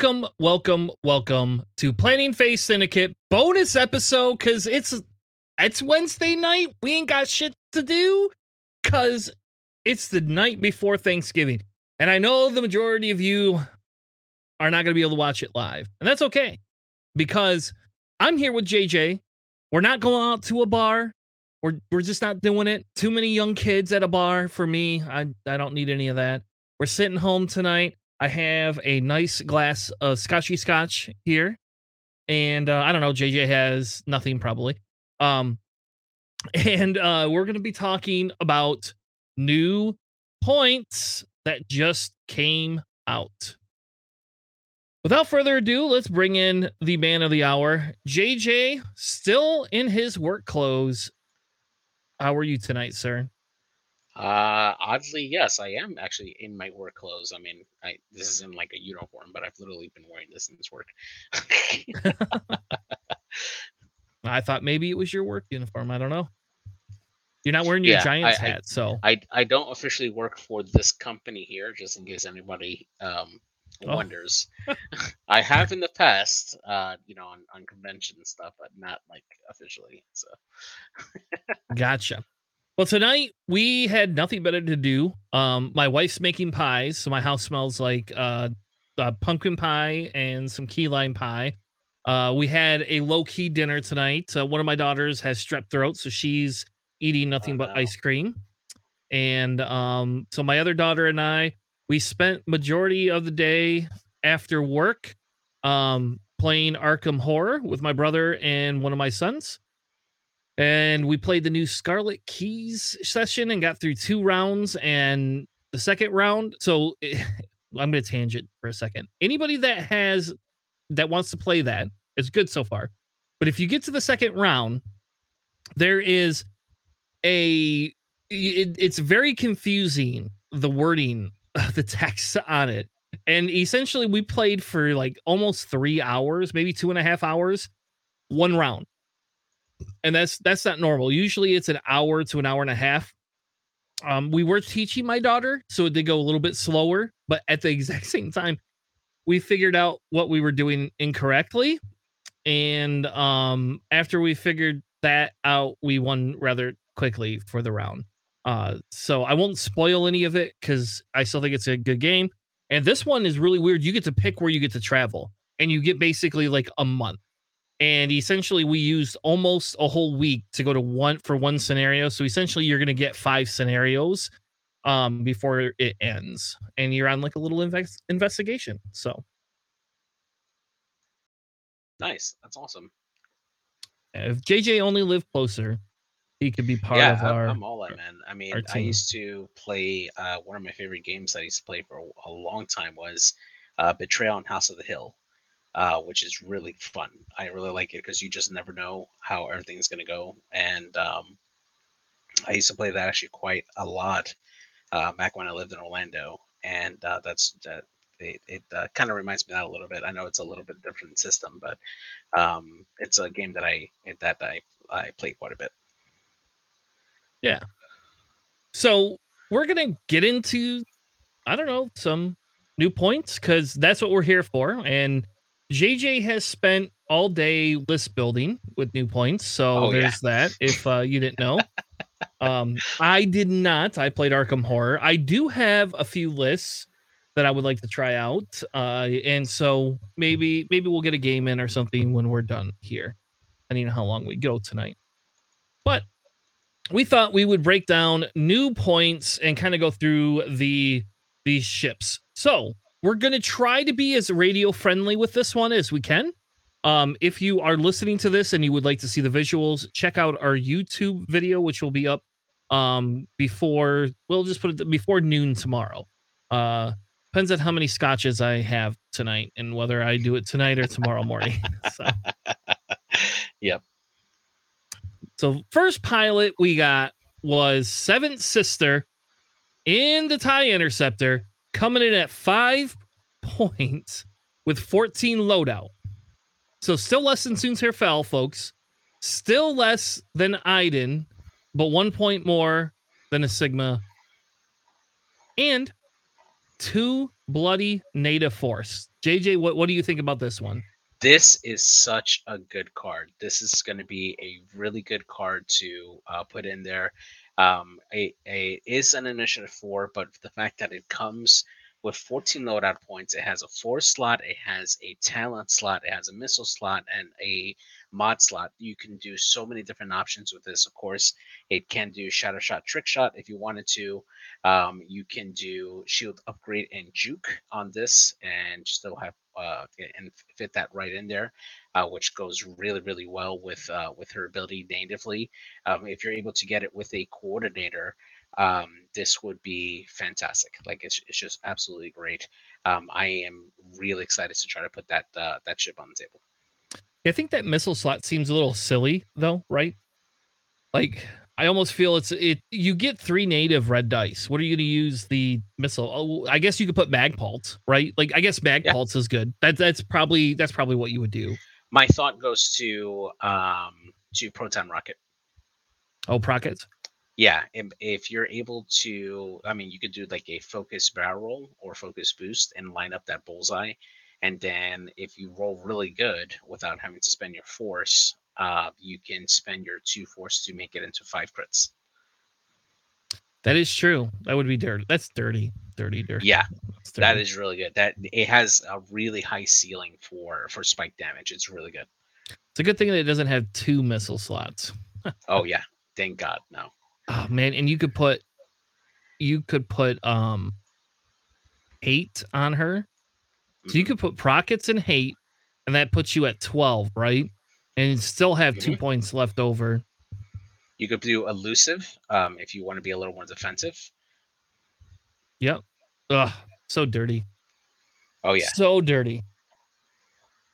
Welcome, welcome, welcome to Planning Phase Syndicate bonus episode because it's it's Wednesday night. We ain't got shit to do because it's the night before Thanksgiving. And I know the majority of you are not going to be able to watch it live. And that's okay because I'm here with JJ. We're not going out to a bar. We're, we're just not doing it. Too many young kids at a bar for me. I, I don't need any of that. We're sitting home tonight. I have a nice glass of Scotchy Scotch here. And uh, I don't know, JJ has nothing probably. Um, and uh, we're going to be talking about new points that just came out. Without further ado, let's bring in the man of the hour, JJ, still in his work clothes. How are you tonight, sir? Uh, oddly, yes, I am actually in my work clothes. I mean, I this isn't like a uniform, but I've literally been wearing this since work. I thought maybe it was your work uniform. I don't know. You're not wearing your Yeah, Giants I, I hat, so I I don't officially work for this company here, just in case anybody um Oh. wonders. I have in the past, uh, you know, on, on convention and stuff, but not like officially. So gotcha. Well, tonight we had nothing better to do. Um, my wife's making pies, so my house smells like uh, uh pumpkin pie and some key lime pie. Uh, we had a low key dinner tonight. Uh, one of my daughters has strep throat, so she's eating nothing but no. ice cream. And um, so my other daughter and I, we spent majority of the day after work um, playing Arkham Horror with my brother and one of my sons. And we played the new Scarlet Keys session and got through two rounds. And the second round, so I'm going to tangent for a second. Anybody that has that wants to play that, it's good so far. But if you get to the second round, there is a it, it's very confusing the wording of the text on it and essentially we played for like almost three hours maybe two and a half hours one round and that's that's not normal. Usually it's an hour to an hour and a half. Um we were teaching my daughter so it did go a little bit slower but at the exact same time we figured out what we were doing incorrectly. And um after we figured that out we won rather quickly for the round. Uh so i won't spoil any of it because i still think it's a good game. And this one is really weird. You get to pick where you get to travel and you get basically like a month and essentially we used almost a whole week to go to one for one scenario so essentially you're going to get five scenarios um before it ends and you're on like a little invest- investigation so nice, that's awesome. if jj only lived closer he could be part yeah, of I'm, our I'm all in, man. I mean, I used to play. Uh, one of my favorite games that I used to play for a, a long time was uh, Betrayal on House of the Hill, uh, which is really fun. I really like it because you just never know how everything's going to go. And um, I used to play that actually quite a lot uh, back when I lived in Orlando, and uh, that's that. It, it uh, kind of reminds me of that a little bit. I know it's a little bit different system, but um, it's a game that I that I I play quite a bit. Yeah. So we're gonna get into, I don't know, some new points because that's what we're here for. And JJ has spent all day list building with new points, so Oh, yeah. there's that. If uh, you didn't know, um, I did not. I played Arkham Horror. I do have a few lists that I would like to try out, uh, and so maybe maybe we'll get a game in or something when we're done here, I don't know how long we go tonight. But we thought we would break down new points and kind of go through the these ships. So we're gonna try to be as radio friendly with this one as we can. Um, if you are listening to this and you would like to see the visuals, check out our YouTube video, which will be up um before we'll just put it before noon tomorrow. Uh depends on how many scotches I have tonight and whether I do it tonight or tomorrow morning. so Yep. So first pilot we got was Seventh Sister in the TIE Interceptor, coming in at five points with 14 loadout. So still less than Soontir Fel, folks. Still less than Iden, but one point more than a Sigma. And two bloody native force. JJ, what what do you think about this one? This is such a good card. This is going to be a really good card to uh, put in there. Um, a, a is an initiative four, but the fact that it comes with 14 loadout points, it has a four slot, it has a talent slot, it has a missile slot, and a mod slot. You can do so many different options with this. Of course, it can do shadow shot, trick shot if you wanted to. Um, you can do shield upgrade and juke on this, and still have uh, and fit that right in there, uh, which goes really really well with uh, with her ability natively. Um, if you're able to get it with a coordinator. Um, this would be fantastic. Like it's, it's just absolutely great. Um, I am really excited to try to put that uh, that ship on the table. I think that missile slot seems a little silly though, right? Like I almost feel it's it. You get three native red dice. What are you going to use the missile? Oh, I guess you could put magpulse, right? Like I guess magpulse yeah. is good. That's that's probably that's probably what you would do. My thought goes to um to proton rocket. Oh, rockets. Yeah, if, if you're able to, I mean, you could do like a focus barrel or focus boost and line up that bullseye and then if you roll really good without having to spend your force, uh, you can spend your two force to make it into five crits. That is true. That would be dirty. That's dirty, dirty, dirty. Yeah, dirty. that is really good. That it has a really high ceiling for for spike damage. It's really good. It's a good thing that it doesn't have two missile slots. oh yeah, thank God. No. Oh man, and you could put, you could put um, eight on her, so you could put Prockets and Hate, and that puts you at 12, right? And still have mm-hmm. two points left over. You could do Elusive um, if you want to be a little more defensive. Yep. Ugh, so dirty. Oh, yeah. So dirty.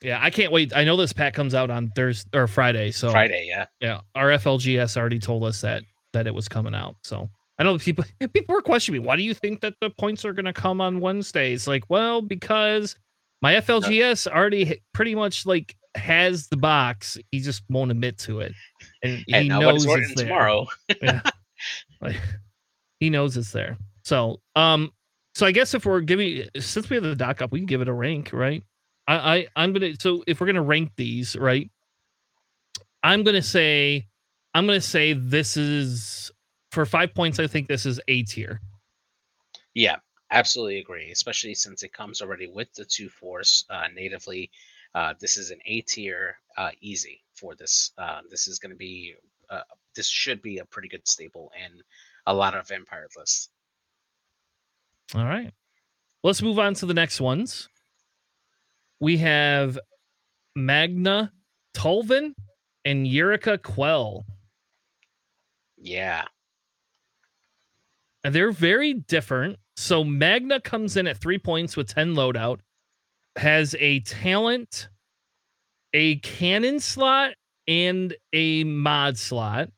Yeah, I can't wait. I know this pack comes out on Thursday or Friday. So Friday, yeah. Yeah. Our FLGS already told us that that it was coming out. So I know people people were questioning me. Why do you think that the points are going to come on Wednesdays? Like, well, because my FLGS already pretty much like has the box. He just won't admit to it, and he knows it's there. tomorrow. yeah. Like, he knows it's there. So, um, so I guess if we're giving since we have the doc up, we can give it a rank, right? I, I I'm gonna so if we're gonna rank these, right? I'm gonna say I'm gonna say this is for five points, I think this is A tier. Yeah, absolutely agree. Especially since it comes already with the two force uh, natively. Uh, this is an A tier, uh, easy for this. Uh, this is going to be. Uh, this should be a pretty good staple in a lot of Empire lists. All right, let's move on to the next ones. We have Magna Tolvan and Yrica Quell. Yeah, and they're very different. So Magna comes in at three points with 10 loadout, has a talent, a cannon slot, and a mod slot.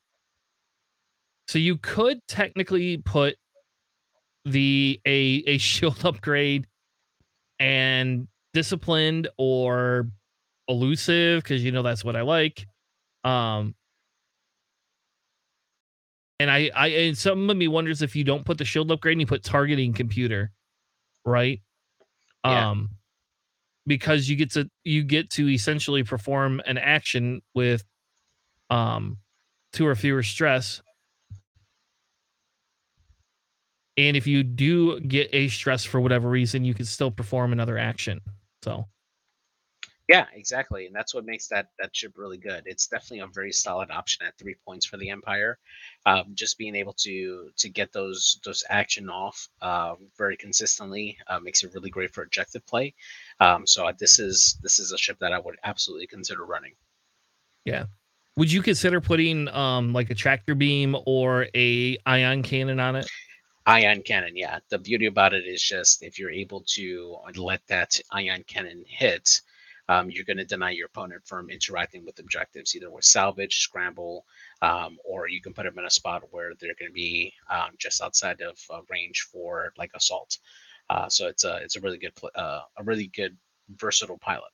So you could technically put the a a shield upgrade and disciplined or elusive because you know that's what I like. Um and I, I, and some of me wonders if you don't put the shield upgrade and you put targeting computer, right? Yeah. Um, because you get to you get to essentially perform an action with, um, two or fewer stress. And if you do get a stress for whatever reason, you can still perform another action. So yeah, exactly, and that's what makes that that ship really good. It's definitely a very solid option at three points for the Empire. Um, just being able to to get those those action off uh, very consistently uh, makes it really great for objective play. Um, so uh, this is this is a ship that I would absolutely consider running. Yeah, would you consider putting um like a tractor beam or a ion cannon on it? Ion cannon, yeah. The beauty about it is just if you're able to let that ion cannon hit um, you're going to deny your opponent from interacting with objectives, either with salvage, scramble, um, or you can put them in a spot where they're going to be um, just outside of uh, range for like assault. Uh, so it's a it's a really good uh, a really good versatile pilot.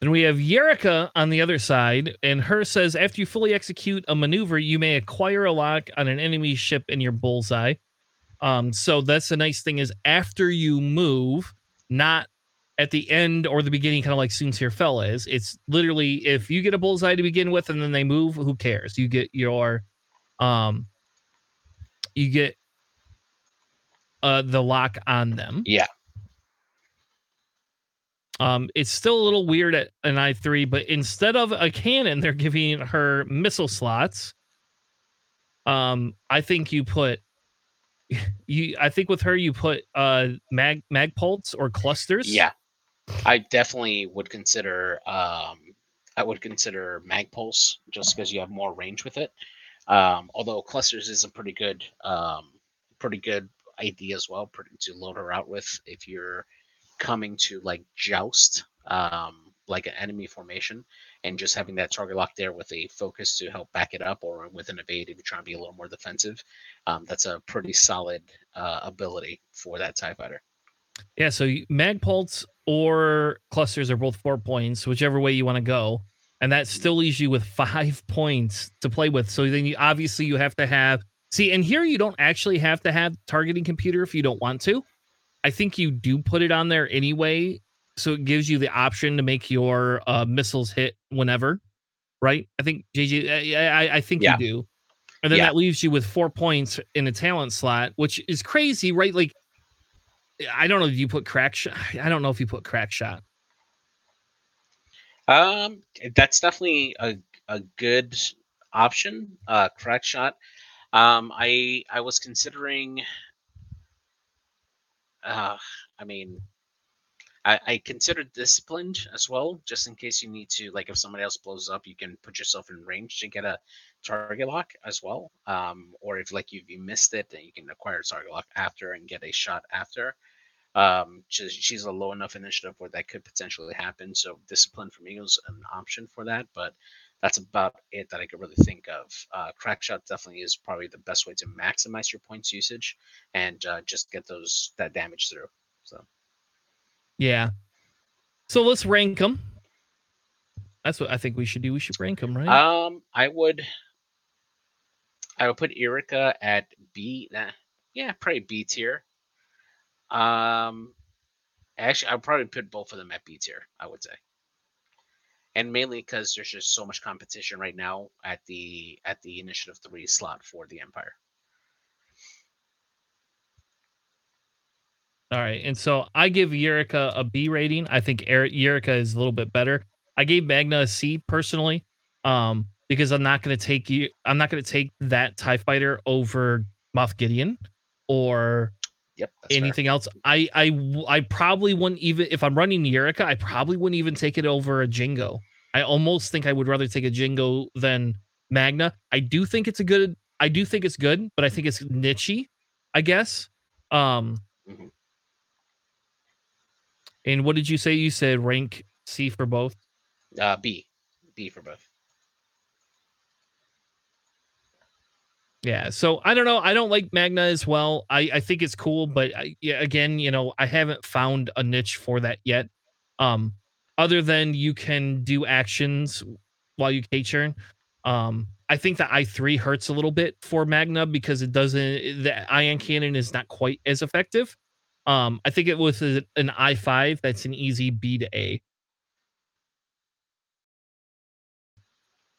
Then we have Yrica on the other side, and her says after you fully execute a maneuver, you may acquire a lock on an enemy ship in your bullseye. Um, so that's the nice thing is after you move, not at the end or the beginning, kind of like Soontir Fel is. It's literally if you get a bullseye to begin with and then they move, who cares? You get your um you get uh the lock on them. Yeah. Um, it's still a little weird at an i3, but instead of a cannon, they're giving her missile slots. Um, I think you put you I think with her you put uh mag mag magpulse or clusters. Yeah. I definitely would consider um I would consider magpulse just because you have more range with it. Um, although clusters is a pretty good um pretty good idea as well pretty, to load her out with if you're coming to like joust um like an enemy formation and just having that target lock there with a focus to help back it up or with an evade if you're trying to be a little more defensive um, that's a pretty solid uh, ability for that tie fighter Yeah, so magpulse or clusters are both four points, whichever way you want to go. And that still leaves you with five points to play with. So then you obviously you have to have see, and here you don't actually have to have targeting computer if you don't want to. I think you do put it on there anyway, so it gives you the option to make your uh, missiles hit whenever, right? I think JJ, I, I, I think Yeah. you do, and then Yeah. that leaves you with four points in a talent slot, which is crazy, right? Like, I don't know if you put crack shot. I don't know if you put crack shot. Um, that's definitely a, a good option. Uh, crack shot. Um, I I was considering. Uh, I mean, I, I considered disciplined as well, just in case you need to, like, if somebody else blows up, you can put yourself in range to get a target lock as well. Um, or if like you, you missed it, then you can acquire target lock after and get a shot after. Um, she's, she's a low enough initiative where that could potentially happen. So discipline for me was an option for that, but that's about it that I could really think of. Uh, crack shot definitely is probably the best way to maximize your points usage and uh, just get those that damage through. So Yeah. So let's rank them. That's what I think we should do. We should rank them, right? um, I would I would put Erica at B. Nah, yeah, probably B tier. Um, actually, I'd probably put both of them at B tier. I would say, and mainly because there's just so much competition right now at the at the Initiative Three slot for the Empire. All right. And so I give Eureka a B rating. I think Eureka is a little bit better. I gave Magna a C personally, um, because I'm not going to take you. I'm not going to take that Tie Fighter over Moff Gideon or Yep. That's fair. anything else. I, I I probably wouldn't even if I'm running Eureka. I probably wouldn't even take it over a Jingo. I almost think I would rather take a Jingo than Magna. I do think it's a good. I do think it's good, but I think it's nichey. I guess. Um. Mhm. And what did you say? You said rank C for both. Uh, B, B for both. Yeah. So I don't know. I don't like Magna as well. I, I think it's cool, but I, yeah, again, you know, I haven't found a niche for that yet. Um, other than you can do actions while you K turn. Um, I think the I three hurts a little bit for Magna because it doesn't. The ion cannon is not quite as effective. Um, I think it was an I five. That's an easy B to A.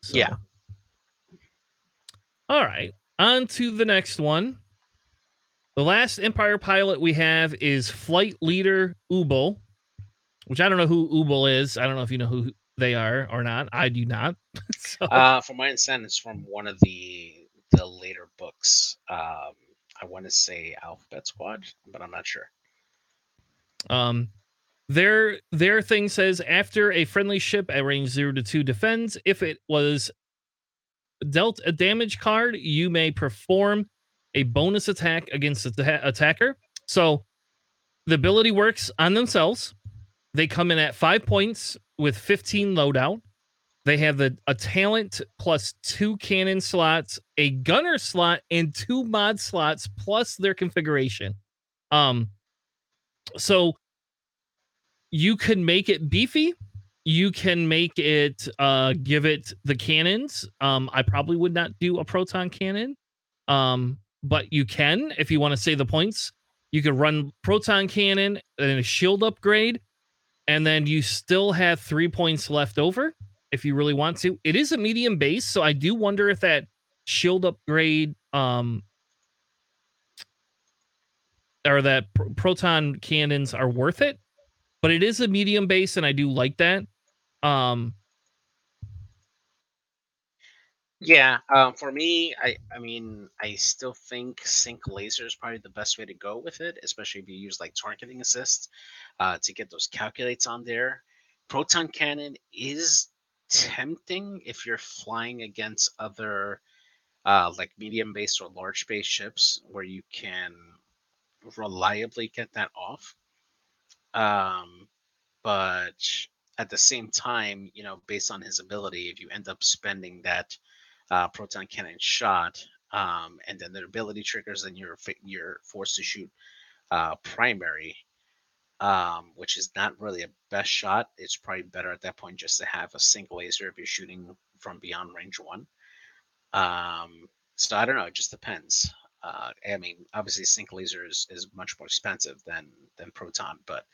So- Yeah. All right. On to the next one. The last Empire pilot we have is Flight Leader Ubel, which I don't know who Ubel is. I don't know if you know who they are or not. I do not. so, Uh, from my understanding, it's from one of the the later books. Um, I want to say Alphabet Squad, but I'm not sure. Um, their their thing says after a friendly ship at range zero to two defends, if it was dealt a damage card, you may perform a bonus attack against the ta- attacker. So the ability works on themselves. They come in at five points with 15 loadout. They have the, a talent plus two cannon slots, a gunner slot, and two mod slots plus their configuration. Um, so you can make it beefy you can make it uh give it the cannons um i probably would not do a proton cannon um but you can if you want to save the points you could run proton cannon and a shield upgrade and then you still have three points left over if you really want to. It is a medium base, so I do wonder if that shield upgrade um or that pr- proton cannons are worth it. But it is a medium base, and I do like that. Um, Yeah, um, for me, I I mean, I still think sync laser is probably the best way to go with it, especially if you use like targeting assist uh, to get those calculates on there. Proton cannon is tempting if you're flying against other uh, like medium base or large base ships where you can reliably get that off. Um, but at the same time, you know, based on his ability, if you end up spending that uh, proton cannon shot, um, and then the ability triggers, then you're you're forced to shoot uh, primary, um, which is not really a best shot. It's probably better at that point just to have a single laser if you're shooting from beyond range one. Um, so I don't know. It just depends. Uh, I mean, obviously, sync laser is, is much more expensive than than proton, but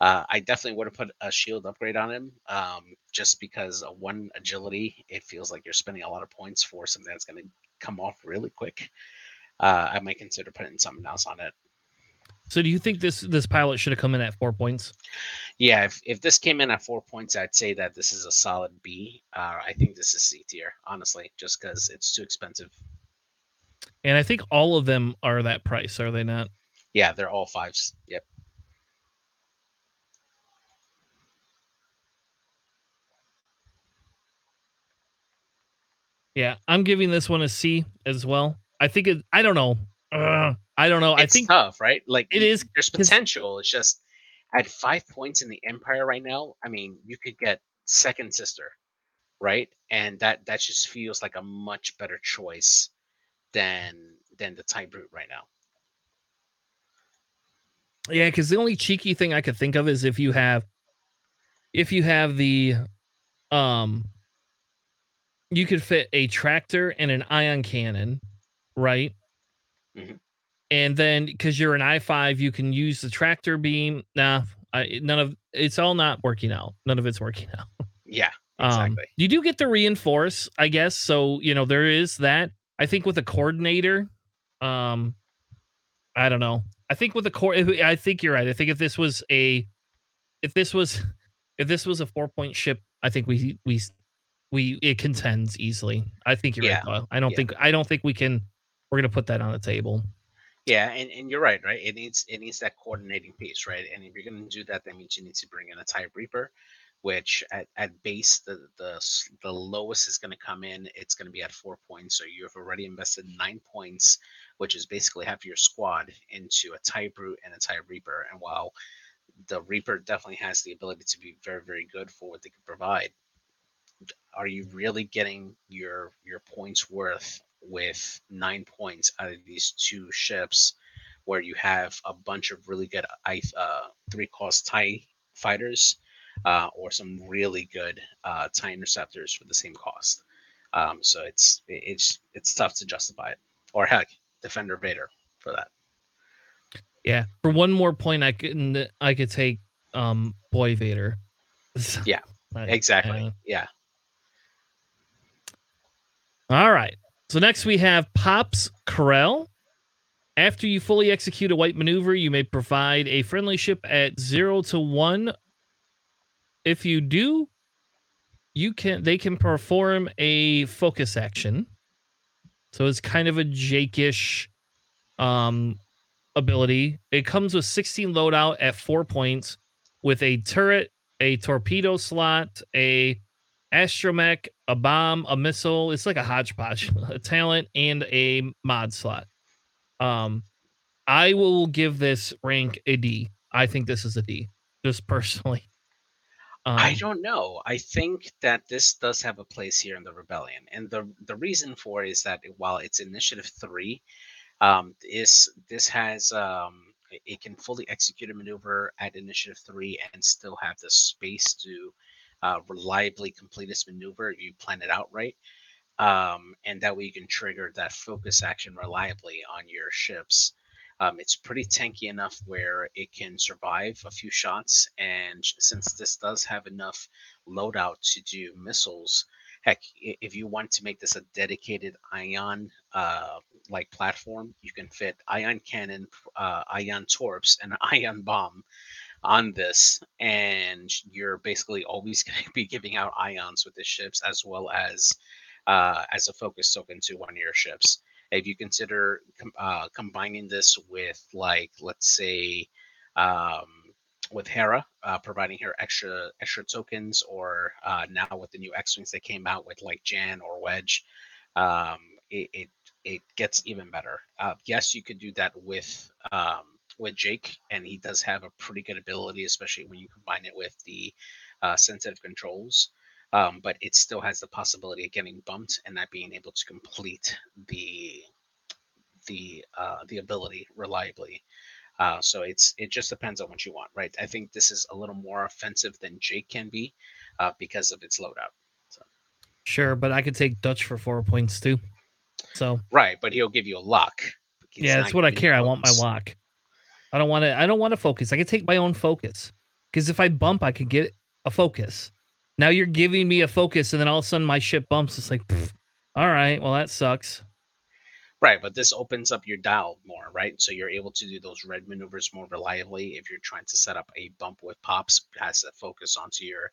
uh, I definitely would have put a shield upgrade on him, um, just because of one agility, it feels like you're spending a lot of points for something that's going to come off really quick. Uh, I might consider putting something else on it. so do you think this this pilot should have come in at four points? Yeah, if, if this came in at four points, I'd say that this is a solid B. Uh, I think this is C tier, honestly, just because it's too expensive. And I think all of them are that price, are they not? Yeah, they're all fives. Yep. Yeah, I'm giving this one a C as well. I think it. I don't know. Ugh, I don't know. I it's think tough, right? Like it is. There's potential. It's just at five points in the Empire right now. I mean, you could get Second Sister, right? And that that just feels like a much better choice than than the Tie Brute right now. Yeah, because the only cheeky thing I could think of is if you have, if you have the, um, you could fit a tractor and an ion cannon, right? Mhm. And then because you're an i five, you can use the tractor beam. Nah, I, none of it's all not working out. None of it's working out. Yeah, Um, exactly. you do get to reinforce, I guess. So you know there is that. I think with a coordinator, um, I don't know. I think with the core, I think you're right. I think if this was a, if this was, if this was a four point ship, I think we we we it contends easily. I think you're Yeah, right. Though. I don't yeah. think I don't think we can. We're gonna put that on the table. Yeah, and, and you're right, right? It needs it needs that coordinating piece, right? And if you're gonna do that, that means you need to bring in a Tie Reaper, which at, at base the the the lowest is gonna come in. It's gonna be at four points. So you've already invested nine points, which is basically half your squad into a Tie Brute and a Tie Reaper. And while the Reaper definitely has the ability to be very, very good for what they can provide, are you really getting your your points worth with nine points out of these two ships where you have a bunch of really good uh, three cost tie fighters uh, or some really good uh, tie interceptors for the same cost um, so it's it's it's tough to justify it or heck defender vader for that Yeah. For one more point, I could I could take um Boy Vader. Yeah, exactly uh, yeah All right. So next we have Pops Krail. After you fully execute a white maneuver, you may provide a friendly ship at zero to one. If you do, you can they can perform a focus action. So it's kind of a Jake-ish um ability. It comes with 16 loadout at four points with a turret, a torpedo slot, a astromech, a bomb, a missile. It's like a hodgepodge, a talent, and a mod slot. Um, I will give this rank a D. I think this is a D, just personally. Um, I don't know. I think that this does have a place here in the rebellion, and the the reason for it is that while it's initiative three, um, is this has um, it- it can fully execute a maneuver at initiative three and still have the space to uh, reliably complete this maneuver if you plan it out right, um, and that way you can trigger that focus action reliably on your ships. Um, it's pretty tanky enough where it can survive a few shots, and since this does have enough loadout to do missiles, heck, if you want to make this a dedicated ion uh, like platform, you can fit ion cannon, uh, ion torps, and ion bomb on this, and you're basically always going to be giving out ions with the ships as well as uh, as a focus token to one of your ships. If you consider com- uh, combining this with, like, let's say, um, with Hera, uh, providing her extra extra tokens, or uh, now with the new X wings that came out with like Jan or Wedge, um, it, it, it gets even better. Uh, yes, you could do that with um, with Jake, and he does have a pretty good ability, especially when you combine it with the uh, sensitive controls. Um, but it still has the possibility of getting bumped and not being able to complete the the uh, the ability reliably. Uh, so it's it just depends on what you want, right? I think this is a little more offensive than Jake can be uh, because of its loadout. So. Sure, but I could take Dutch for four points too. So right, but he'll give you a lock. He's yeah, that's what I care. I want my lock. I don't want to. I don't want to focus. I can take my own focus because if I bump, I could get a focus. Now you're giving me a focus, and then all of a sudden my ship bumps. It's like, pff, all right, well that sucks. Right, but this opens up your dial more, right? So you're able to do those red maneuvers more reliably if you're trying to set up a bump with pops, has a focus onto your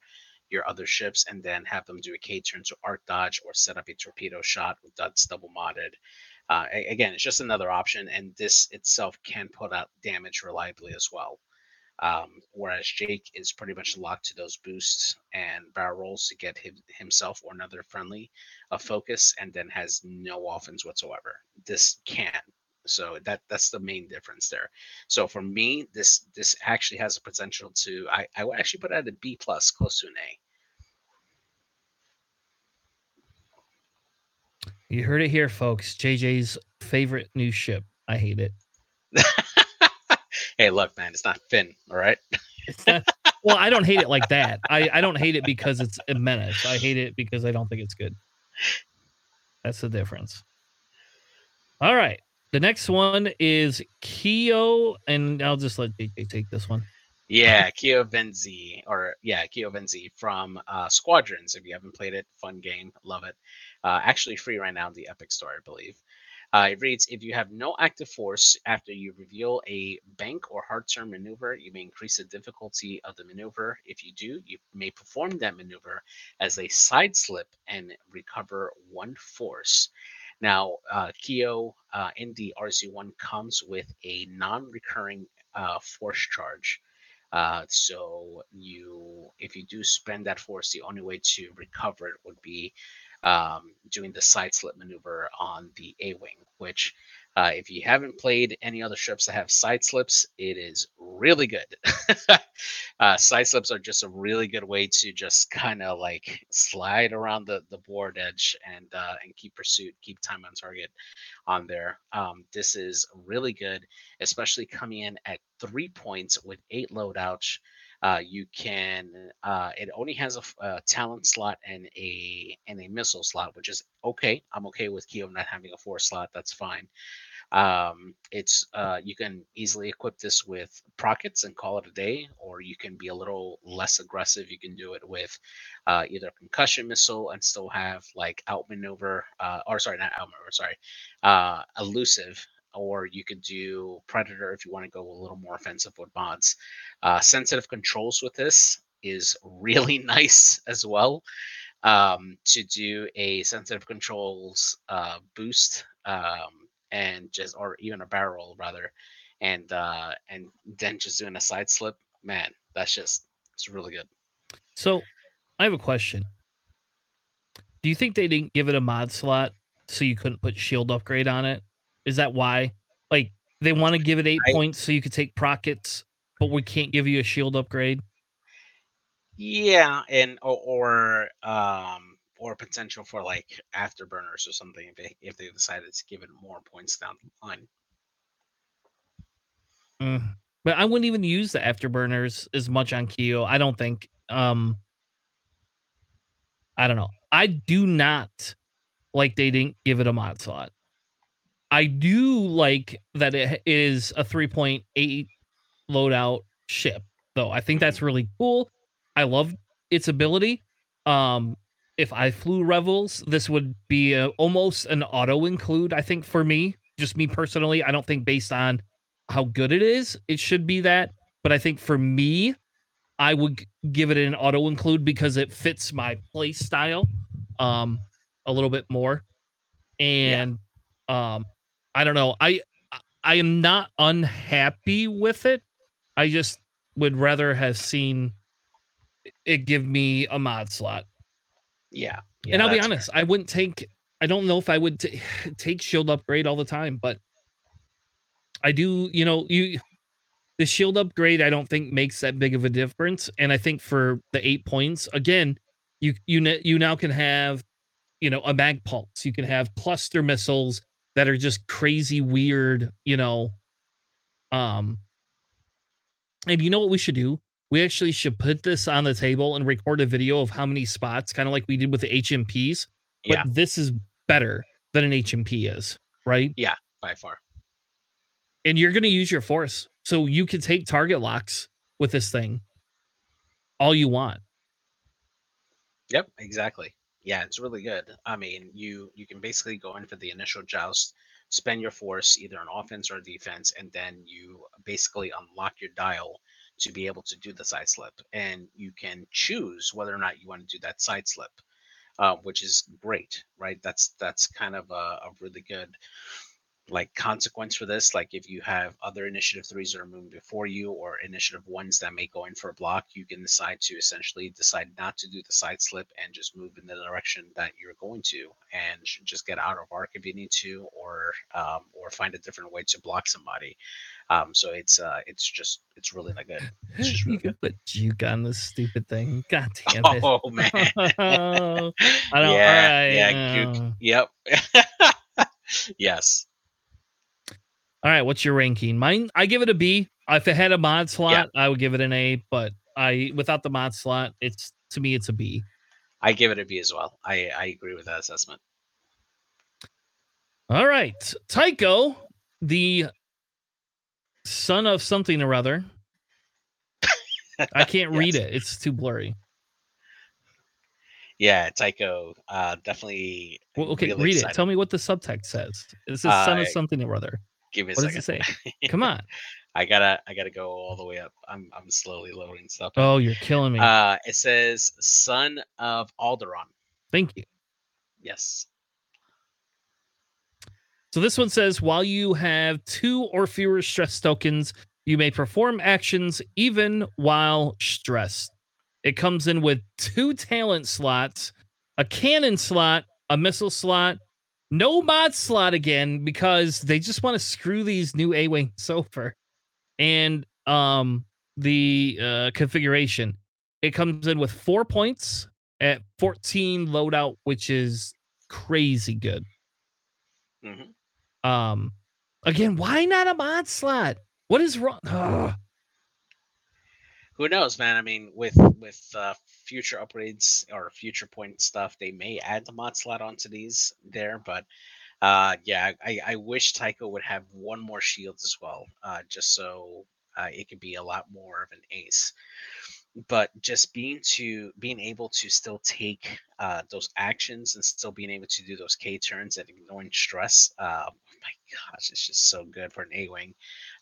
your other ships, and then have them do a K turn to arc dodge or set up a torpedo shot with that's double modded. Uh, again, it's just another option, and this itself can put out damage reliably as well. Um, whereas Jake is pretty much locked to those boosts and barrel rolls to get him, himself or another friendly a focus, and then has no offense whatsoever. This can. So that that's the main difference there. So for me, this this actually has a potential to I, I would actually put it at a B plus, close to an A. You heard it here, folks. JJ's favorite new ship. I hate it. hey, look, man, it's not Finn, all right? not, well, I don't hate it like that. I, I don't hate it because it's a menace. I hate it because I don't think it's good. That's the difference. All right. The next one is Keo, and I'll just let JJ take this one. Yeah, Keo Venzi, or yeah, Keo Venzi from uh, Squadrons. If you haven't played it, fun game, love it. Uh, actually free right now in the Epic Store, I believe. Uh, it reads If you have no active force after you reveal a bank or hard turn maneuver, you may increase the difficulty of the maneuver. If you do, you may perform that maneuver as a side slip and recover one force. Now, uh, Keo uh, in the RZ1 comes with a non recurring uh, force charge. Uh, so you, if you do spend that force, the only way to recover it would be um, doing the side slip maneuver on the A wing, which uh, if you haven't played any other ships that have side slips, it is really good. uh, side slips are just a really good way to just kind of like slide around the, the board edge and uh, and keep pursuit, keep time on target on there. Um, this is really good, especially coming in at three points with eight loadouts. Uh, you can uh, it only has a, a, talent slot and a and a missile slot, which is okay. I'm okay with Keo not having a four slot. That's fine. Um, it's uh, you can easily equip this with prockets and call it a day, or you can be a little less aggressive. You can do it with uh, either concussion missile and still have like outmaneuver, uh, or sorry, not outmaneuver, sorry, uh, elusive or you could do Predator if you want to go a little more offensive with mods. Uh, sensitive controls with this is really nice as well. Um, to do a sensitive controls uh, boost um, and just or even a barrel rather, and uh, and then just doing a side slip, man, that's just it's really good. So, I have a question. Do you think they didn't give it a mod slot so you couldn't put shield upgrade on it? Is that why? Like they want to give it eight I, points so you could take prockets, but we can't give you a shield upgrade. Yeah, and or, or um or potential for like afterburners or something if they if they decided to give it more points down the line. Mm. But I wouldn't even use the afterburners as much on Keo. I don't think. Um I don't know. I do not like they didn't give it a mod slot. I do like that it is a 3.8 loadout ship, though. I think that's really cool. I love its ability. Um, if I flew Rebels, this would be a, almost an auto include. I think for me, just me personally, I don't think based on how good it is, it should be that. But I think for me, I would give it an auto include because it fits my play style um a little bit more. And yeah. um I don't know. I I am not unhappy with it. I just would rather have seen it give me a mod slot. Yeah. yeah and I'll be honest, fair. I wouldn't take I don't know if I would t- take shield upgrade all the time, but I do, you know, you the shield upgrade I don't think makes that big of a difference and I think for the 8 points, again, you you you now can have you know a mag pulse, you can have cluster missiles that are just crazy weird, you know, um and you know what we should do? We actually should put this on the table and record a video of how many spots, kind of like we did with the HMPs. But yeah. this is better than an HMP is, right? Yeah, by far. And you're going to use your force. So you can take target locks with this thing all you want. Yep, exactly. Yeah, it's really good. I mean, you you can basically go in for the initial joust, spend your force either on offense or defense, and then you basically unlock your dial to be able to do the side slip. And you can choose whether or not you want to do that side slip, uh, which is great, right? That's that's kind of a, a really good like consequence for this? Like if you have other initiative threes that are moving before you or initiative ones that may go in for a block you can decide to essentially decide not to do the side slip and just move in the direction that you're going to and just get out of arc if you need to or um, or find a different way to block somebody. Um, so it's uh it's just it's really not good. It's just really you good. put juke on this stupid thing. God damn it. Oh man. I don't, yeah yeah uh... yep. Yes all right, what's your ranking? Mine, I give it a B. If it had a mod slot, yeah. I would give it an A. But I, without the mod slot, it's to me, it's a B. I give it a B as well. I, I agree with that assessment. All right, Tycho, the son of something or other. I can't yes. read it; it's too blurry. Yeah, Tycho, uh, definitely. Well, okay, really read exciting. it. Tell me what the subtext says. This is uh, son of something or other. Give me a what second. does it say? Come on. I gotta I gotta go all the way up. I'm I'm slowly loading stuff. Oh, you're killing me. Uh it says son of Alderaan. Thank you. Yes. So this one says while you have two or fewer stress tokens, you may perform actions even while stressed. It comes in with two talent slots, a cannon slot, a missile slot, no mod slot again because they just want to screw these new A wings over. And um the uh configuration. It comes in with four points at 14 loadout, which is crazy good. Mm-hmm. Um again, why not a mod slot? What is wrong? Ugh who knows, man? I mean, with with uh, future upgrades or future point stuff, they may add the mod slot onto these there, but uh, yeah, I, I wish Tycho would have one more shield as well, uh, just so uh, it could be a lot more of an ace. But just being to being able to still take uh, those actions and still being able to do those K turns and ignoring stress, uh, my gosh, it's just so good for an A wing.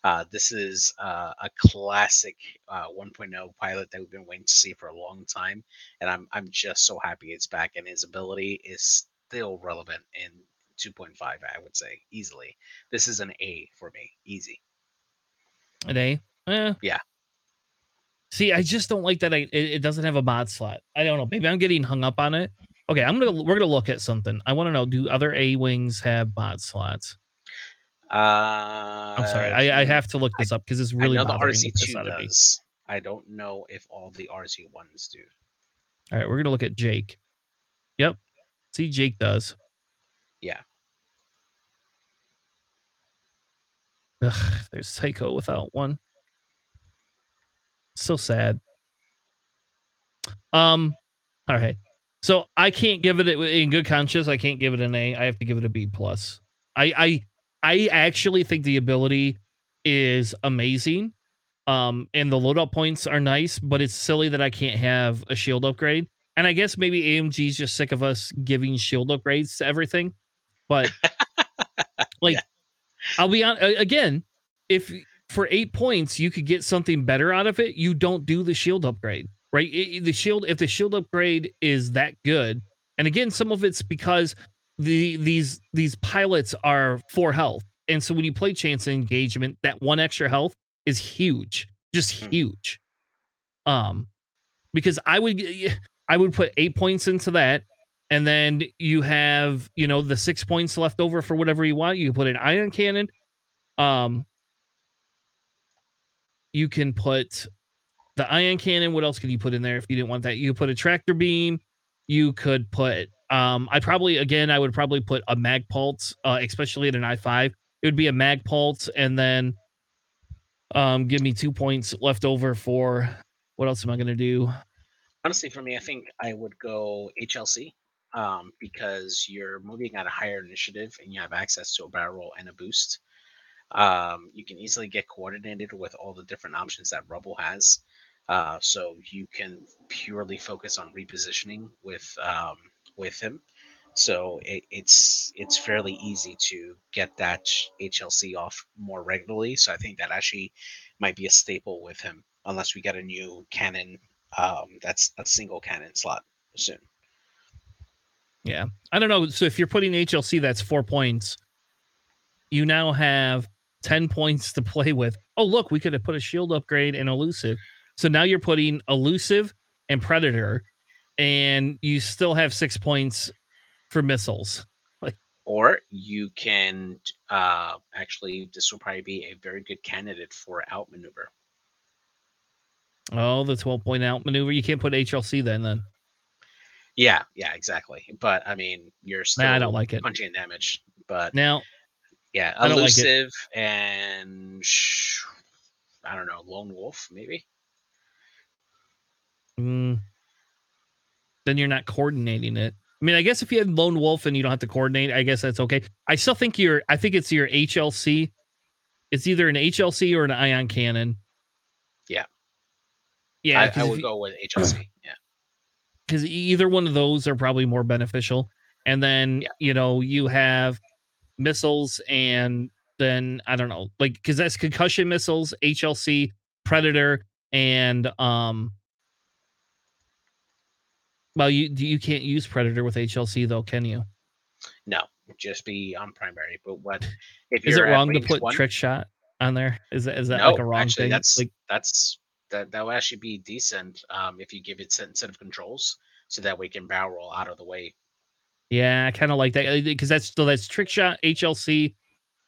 Uh, this is uh, a classic uh, 1.0 pilot that we've been waiting to see for a long time, and I'm I'm just so happy it's back. And his ability is still relevant in 2.5. I would say easily. This is an A for me, easy. An A? Eh. Yeah. See, I just don't like that. I it, it doesn't have a mod slot. I don't know. Maybe I'm getting hung up on it. Okay, I'm gonna we're gonna look at something. I want to know: Do other A wings have mod slots? Uh, I'm sorry. I, I have to look this I, up because it's really I know the RZ2 does. I don't know if all the RZ1s do. All right, we're gonna look at Jake. Yep. See, Jake does. Yeah. Ugh, there's Tycho without one. So sad. Um. All right. So I can't give it in good conscience. I can't give it an A. I have to give it a B plus. I I I actually think the ability is amazing. Um, and the loadout points are nice, but it's silly that I can't have a shield upgrade. And I guess maybe AMG's just sick of us giving shield upgrades to everything. But like, yeah. I'll be on again. If for eight points you could get something better out of it, you don't do the shield upgrade, right? It, the shield, if the shield upgrade is that good, and again, some of it's because the these these pilots are for health, and so when you play chance engagement, that one extra health is huge, just hmm. huge. Um, because I would I would put eight points into that, and then you have you know the six points left over for whatever you want. You can put an ion cannon. Um, you can put the ion cannon. What else could you put in there if you didn't want that? You could put a tractor beam. You could put um, I probably again I would probably put a mag pulse, uh, especially at an i five. It would be a mag pulse, and then um, give me two points left over for what else am I gonna do? Honestly, for me, I think I would go HLC um, because you're moving at a higher initiative and you have access to a barrel and a boost. Um, you can easily get coordinated with all the different options that Rubble has. Uh, so you can purely focus on repositioning with um, with him. So it, it's it's fairly easy to get that HLC off more regularly. So I think that actually might be a staple with him, unless we get a new cannon um, that's a single cannon slot soon. Yeah, I don't know. So if you're putting HLC, that's four points. You now have ten points to play with. Oh, look, we could have put a shield upgrade and elusive. So now you're putting elusive and predator, and you still have six points for missiles. Like, or you can uh, actually, this will probably be a very good candidate for outmaneuver. Oh, the 12 point outmaneuver. You can't put HLC then, then. Yeah, yeah, exactly. But I mean, you're still nah, I don't like it. punching damage. But now, yeah, elusive like and sh- I don't know, lone wolf maybe. Mm, then you're not coordinating it. I mean, I guess if you had lone wolf and you don't have to coordinate, I guess that's okay. I still think you're. I think it's your HLC. It's either an HLC or an ion cannon. Yeah. Yeah, I, I would you, go with HLC. Yeah. Because either one of those are probably more beneficial. And then yeah. you know you have missiles, and then I don't know, like because that's concussion missiles, HLC, Predator, and um well, you you can't use Predator with HLC though, can you? No, just be on primary. But what if is it wrong to put one? trick shot on there? Is that is that no, like a wrong actually, thing? That's like that's that that would actually be decent um, if you give it set set of controls so that we can barrel roll out of the way. Yeah, I kind of like that because uh, that's so that's trick shot HLC,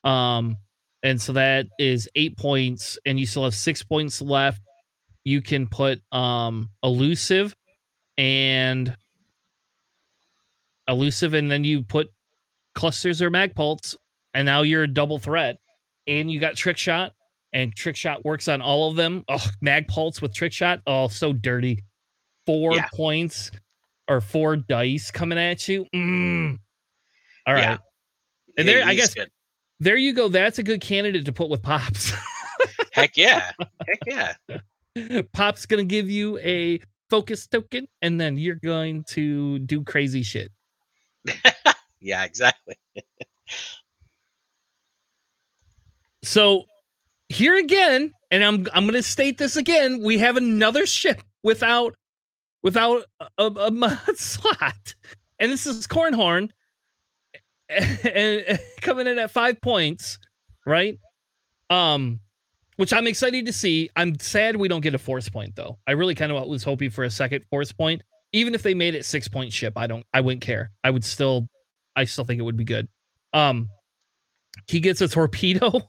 um, and so that is eight points, and you still have six points left. You can put um elusive and elusive, and then you put clusters or magpulse, and now you're a double threat. And you got trick shot, and trick shot works on all of them. Oh, magpulse with trick shot. Oh, so dirty. Four yeah. points or four dice coming at you. Mm. All right. Yeah. And there, I guess good. there you go. That's a good candidate to put with Pops. Heck yeah. Heck yeah. Pop's gonna give you a focus token, and then you're going to do crazy shit. yeah, exactly. so here again, and I'm I'm going to state this again. We have another ship without without a, a mod slot, and this is Corran Horn, and, and coming in at five points, right? Um, which I'm excited to see. I'm sad we don't get a force point though. I really kind of was hoping for a second force point. Even if they made it six point ship, I don't I wouldn't care. I would still I still think it would be good. Um he gets a torpedo,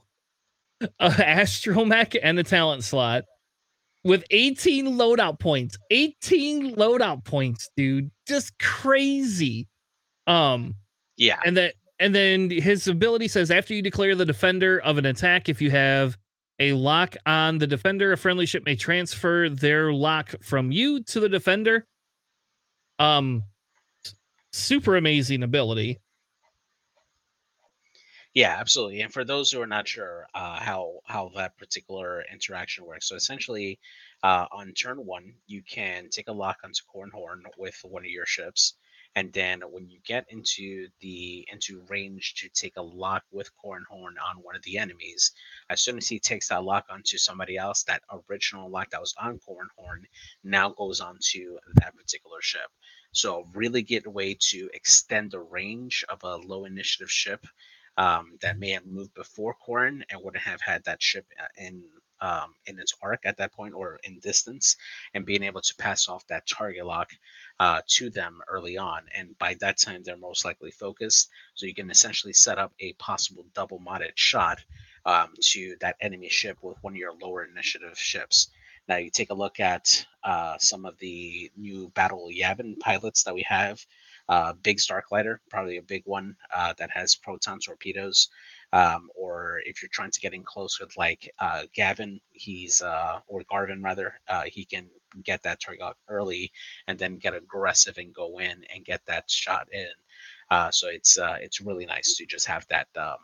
a astromech, and a talent slot with 18 loadout points. 18 loadout points, dude. Just crazy. Um yeah. And that and then his ability says after you declare the defender of an attack, if you have a lock on the defender. A friendly ship may transfer their lock from you to the defender. Um, super amazing ability. Yeah, absolutely. And for those who are not sure uh, how how that particular interaction works, so essentially, uh, on turn one, you can take a lock onto Corran Horn with one of your ships, and then when you get into the into range to take a lock with Corran Horn on one of the enemies, as soon as he takes that lock onto somebody else, that original lock that was on Corran Horn now goes onto that particular ship. So really get a way to extend the range of a low initiative ship um, that may have moved before Corran and wouldn't have had that ship uh, in um, in its arc at that point or in distance, and being able to pass off that target lock uh, to them early on. And by that time, they're most likely focused, so you can essentially set up a possible double modded shot um, to that enemy ship with one of your lower initiative ships. Now you take a look at uh, some of the new Battle Yavin pilots that we have uh, Biggs Darklighter, probably a big one uh, that has proton torpedoes. Um, or if you're trying to get in close with like uh, Gavin, he's uh, or Garvin rather, uh, he can get that target early and then get aggressive and go in and get that shot in. Uh, so it's uh, it's really nice to just have that um,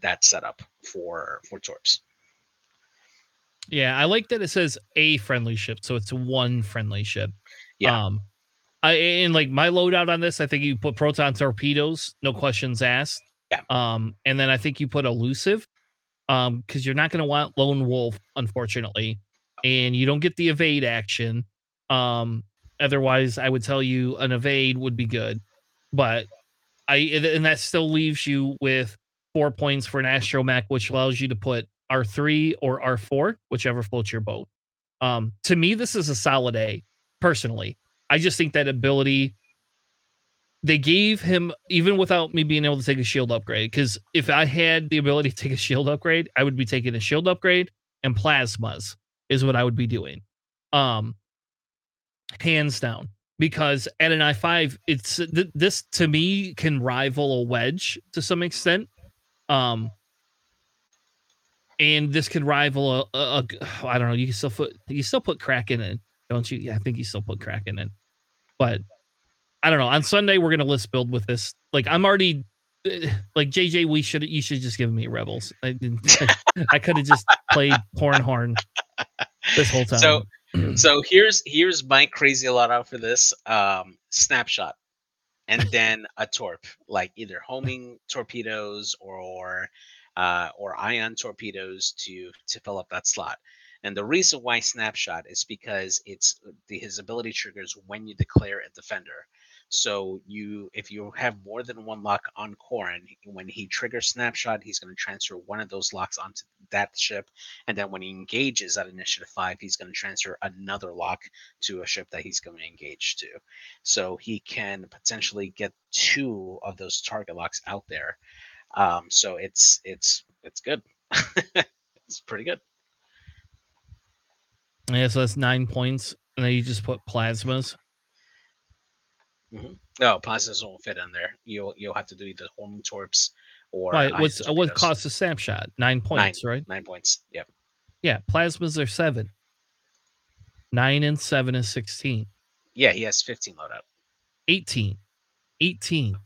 that setup for for torps. Yeah, I like that it says a friendly ship, so it's one friendly ship. Yeah. Um, I and like my loadout on this, I think you put proton torpedoes, no questions asked. Yeah. Um, and then I think you put elusive, um, because you're not going to want lone wolf, unfortunately, and you don't get the evade action. Um, otherwise, I would tell you an evade would be good, but I and that still leaves you with four points for an astromech, which allows you to put R three or R four, whichever floats your boat. Um, to me, this is a solid A, personally. I just think that ability they gave him even without me being able to take a shield upgrade. Because if I had the ability to take a shield upgrade, I would be taking a shield upgrade and plasmas is what I would be doing. Um, hands down. Because at an i5, it's th- this to me can rival a wedge to some extent. Um, and this could rival a, a, a I don't know. You can still put you still put Kraken in, don't you? Yeah, I think you still put Kraken in. But I don't know. On Sunday, we're gonna list build with this. Like I'm already like JJ. We should you should just give me Rebels. I. I could have just played Horn this whole time. So so here's here's my crazy lot out for this um snapshot and then a torp like either homing torpedoes or uh, or ion torpedoes to to fill up that slot and the reason why snapshot is because it's uh, the, his ability triggers when you declare a defender. So you, if you have more than one lock on Corran, when he triggers snapshot, he's going to transfer one of those locks onto that ship, and then when he engages at initiative five, he's going to transfer another lock to a ship that he's going to engage to. So he can potentially get two of those target locks out there. Um, so it's it's it's good. it's pretty good. Yeah, so that's nine points, and then you just put plasmas. Mm-hmm. No, plasmas won't fit in there. You'll you'll have to do either homing torps or right. What's what costs a snapshot? Nine points, nine, right? Nine points. Yep. Yeah, plasmas are seven. Nine and seven is sixteen. Yeah, he has fifteen loadout. 18. 18.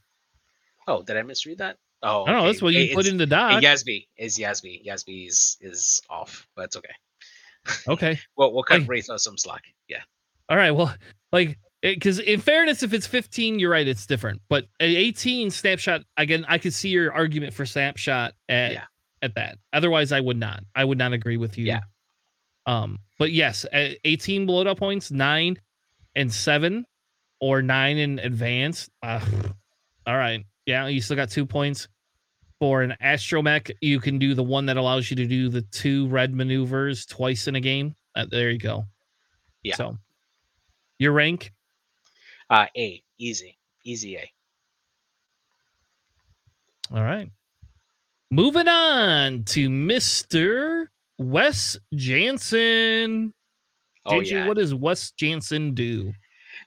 Oh, did I misread that? Oh, okay. no, that's what you it, put in the doc. Yasby is Yasby. Yasby is is off, but it's okay. Okay. well, we'll cut Wraith some slack. Yeah. All right. Well, like, because in fairness, if it's 15, you're right, it's different. But at 18 snapshot, again, I could see your argument for snapshot at yeah. at that. Otherwise, I would not. I would not agree with you. Yeah. Um. But yes, at 18 up points, nine and seven, or nine in advance. Uh, all right. Yeah, you still got two points for an astromech, you can do the one that allows you to do the two red maneuvers twice in a game. Uh, there you go. Yeah. So your rank? Uh A. Easy. Easy A. All right. Moving on to Mr. Wes Janson. Oh, yeah. what does Wes Janson do?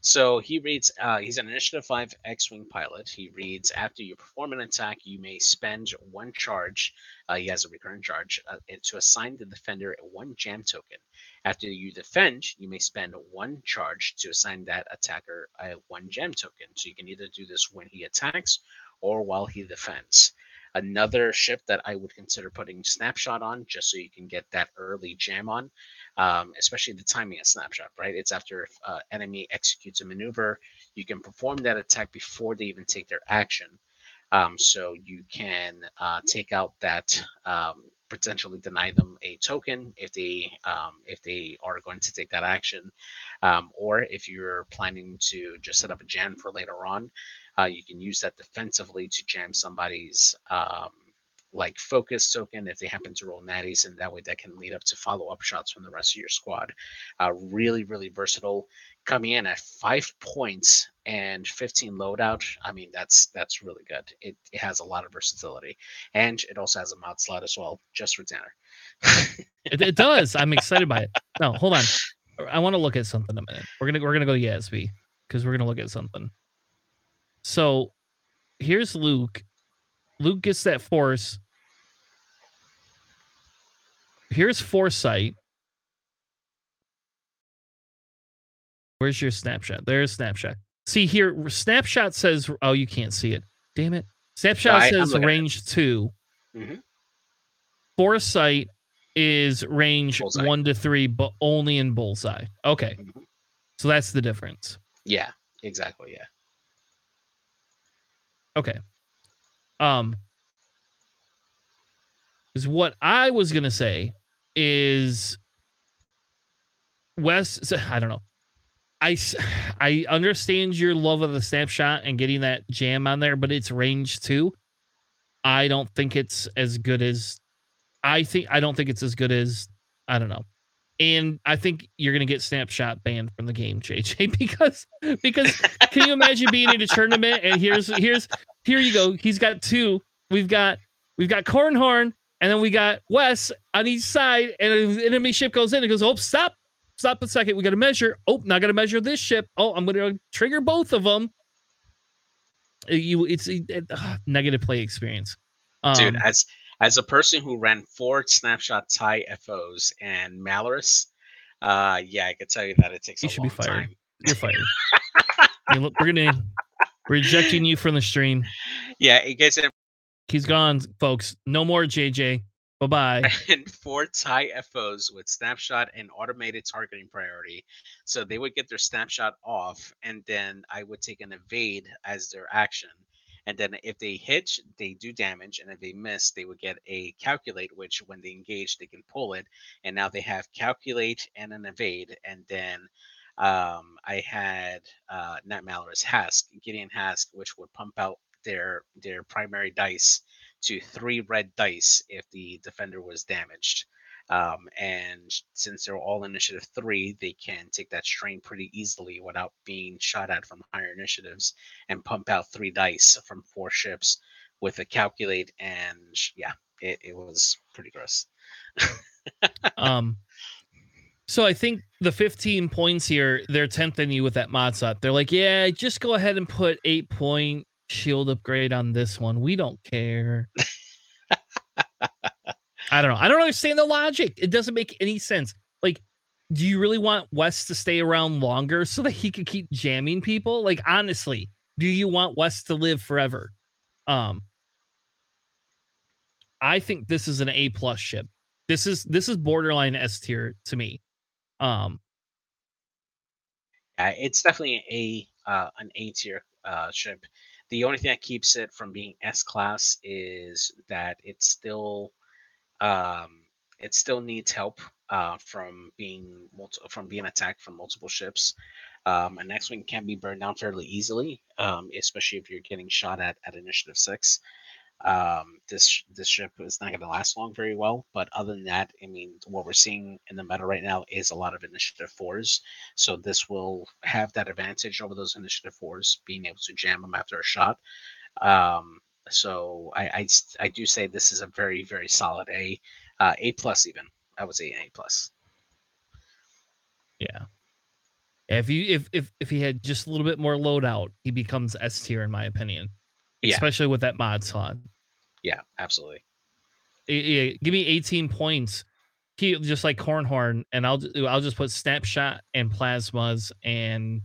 So he reads, uh, he's an Initiative 5 X Wing pilot. He reads, after you perform an attack, you may spend one charge, uh, he has a recurring charge, uh, to assign the defender one jam token. After you defend, you may spend one charge to assign that attacker a one jam token. So you can either do this when he attacks or while he defends. Another ship that I would consider putting snapshot on, just so you can get that early jam on, um, especially the timing of snapshot. Right, it's after uh, enemy executes a maneuver, you can perform that attack before they even take their action. Um, so you can uh, take out that um, potentially deny them a token if they um, if they are going to take that action, um, or if you're planning to just set up a jam for later on, uh, you can use that defensively to jam somebody's um, like focus token if they happen to roll natties, and that way that can lead up to follow up shots from the rest of your squad. Uh, really, really versatile. Coming in at five points and 15 loadout. I mean, that's that's really good. It, it has a lot of versatility, and it also has a mod slot as well, just for Tanner. it, it, does. I'm excited by it. No, hold on. I want to look at something a minute. We're gonna we're gonna go to Yasby because we're gonna look at something. So here's Luke. Luke gets that force. Here's foresight. Where's your snapshot? There's snapshot. See here, snapshot says, oh, you can't see it. Damn it. Snapshot I, says range 2 mm-hmm. Foresight is range bullseye. one to three, but only in bullseye. Okay. Mm-hmm. So that's the difference. Yeah, exactly. Yeah. Okay. Um, is what I was gonna say is Wes. I don't know. I I understand your love of the snapshot and getting that jam on there, but it's range too. I don't think it's as good as I think I don't think it's as good as I don't know. And I think you're gonna get snapshot banned from the game, JJ, because because can you imagine being in a tournament and here's here's here you go. He's got two. We've got we've got Corran Horn and then we got Wes on each side, and an enemy ship goes in and goes, Oh, stop, stop a second. We got to measure. Oh, now got to measure this ship. Oh, I'm going to trigger both of them. Uh, you, it's a, uh, negative play experience, um, dude. As as a person who ran four snapshot tie FOs and Malarus, uh, yeah, I could tell you that it takes. You should be fired. Time. You're fired. we're gonna rejecting you from the stream. Yeah, it gets. He's gone, folks. No more JJ. Bye bye. And four tie FOs with snapshot and automated targeting priority. So they would get their snapshot off, and then I would take an evade as their action. And then if they hit, they do damage. And if they miss, they would get a calculate, which when they engage, they can pull it. And now they have calculate and an evade. And then um, I had uh, Malarus Hask, Gideon Hask, which would pump out their their primary dice to three red dice if the defender was damaged. Um, and since they're all initiative three, they can take that strain pretty easily without being shot at from higher initiatives and pump out three dice from four ships with a calculate. And yeah, it, it was pretty gross. um, so I think the 15 points here, they're tempting you with that mod slot. They're like, yeah, just go ahead and put eight point shield upgrade on this one. We don't care. I don't know. I don't understand the logic. It doesn't make any sense. Like, do you really want West to stay around longer so that he could keep jamming people? Like, honestly, do you want West to live forever? Um, I think this is an A plus ship. This is this is borderline S tier to me. Um, yeah, it's definitely a uh, an A tier uh, ship. The only thing that keeps it from being S class is that it still um, it still needs help uh, from being multi- from being attacked from multiple ships. Um, an X-wing can be burned down fairly easily, um, especially if you're getting shot at at initiative six. Um, this this ship is not going to last long very well. But other than that, I mean, what we're seeing in the meta right now is a lot of initiative fours. So this will have that advantage over those initiative fours, being able to jam them after a shot. Um, so I, I, I do say this is a very very solid A, uh, A plus even. I would say A plus. Yeah. If you if if if he had just a little bit more loadout, he becomes S tier in my opinion yeah. especially with that mod slot. Yeah, absolutely. Yeah, give me 18 points. He just like Corran Horn, and I'll I'll just put snapshot and plasmas and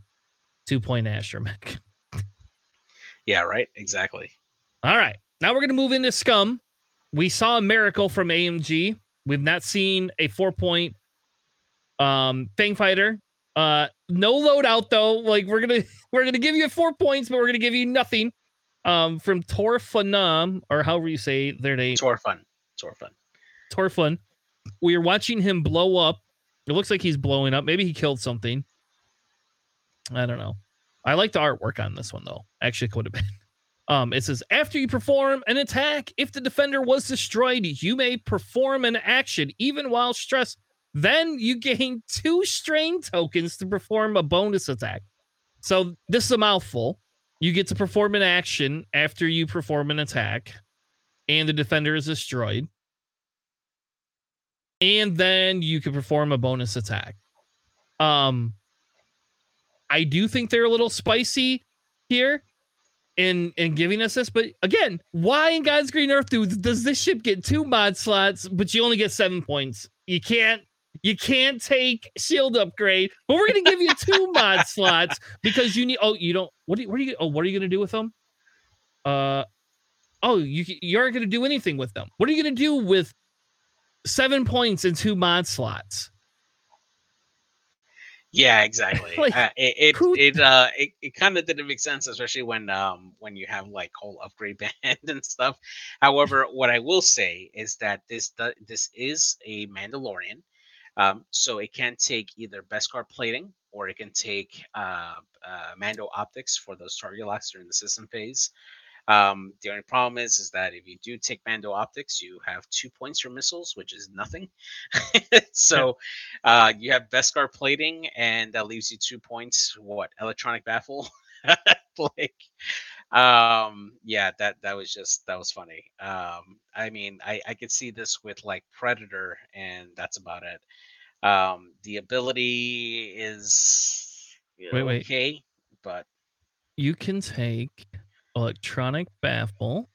two point astromech. yeah, right. Exactly. All right. now we're gonna move into Scum. We saw a miracle from AMG. We've not seen a four point um Fang Fighter. Uh no loadout though. Like we're gonna we're gonna give you four points, but we're gonna give you nothing. Um from Torfanam, or however you say their name. Torfun. Torfun. Torfun. We are watching him blow up. It looks like he's blowing up. Maybe he killed something. I don't know. I like the artwork on this one though. Actually, could have been. Um, it says after you perform an attack, if the defender was destroyed, you may perform an action even while stressed. Then you gain two strain tokens to perform a bonus attack. So this is a mouthful. You get to perform an action after you perform an attack, and the defender is destroyed. And then you can perform a bonus attack. Um, I do think they're a little spicy here in in giving us this, but again, why in God's green earth do, does this ship get two mod slots, but you only get seven points? You can't you can't take shield upgrade, but we're gonna give you two mod slots because you need. Oh, you don't. What do you? What are you? Oh, what are you gonna do with them? Uh, oh, you you aren't gonna do anything with them. What are you gonna do with seven points and two mod slots? Yeah, exactly. like, uh, it it who... it, uh, it, it kind of didn't make sense, especially when um when you have like whole upgrade band and stuff. However, what I will say is that this this is a Mandalorian, um, so it can take either Beskar plating or it can take uh, uh, Mando optics for those target locks during the system phase. Um, the only problem is, is that if you do take Mando optics, you have two points for missiles, which is nothing. so uh, you have Beskar plating, and that leaves you two points. What electronic baffle? like, um, yeah, that that was just that was funny. Um, I mean, I I could see this with like Predator, and that's about it. Um, the ability is you know, wait, wait. okay, but you can take electronic baffle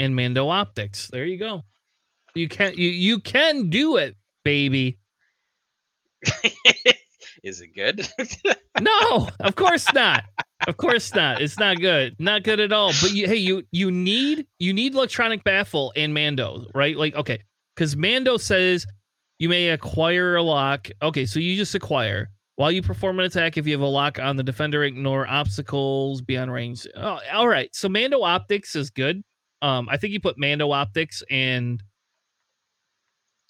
and Mando optics. There you go. You can you you can do it, baby. Is it good? no, of course not. Of course not. It's not good. Not good at all. But you, hey, you you need you need electronic baffle and Mando, right? Like okay, because Mando says you may acquire a lock. Okay, so you just acquire. While you perform an attack, if you have a lock on the defender, ignore obstacles beyond range. Oh, all right. So Mando Optics is good. Um, I think you put Mando Optics and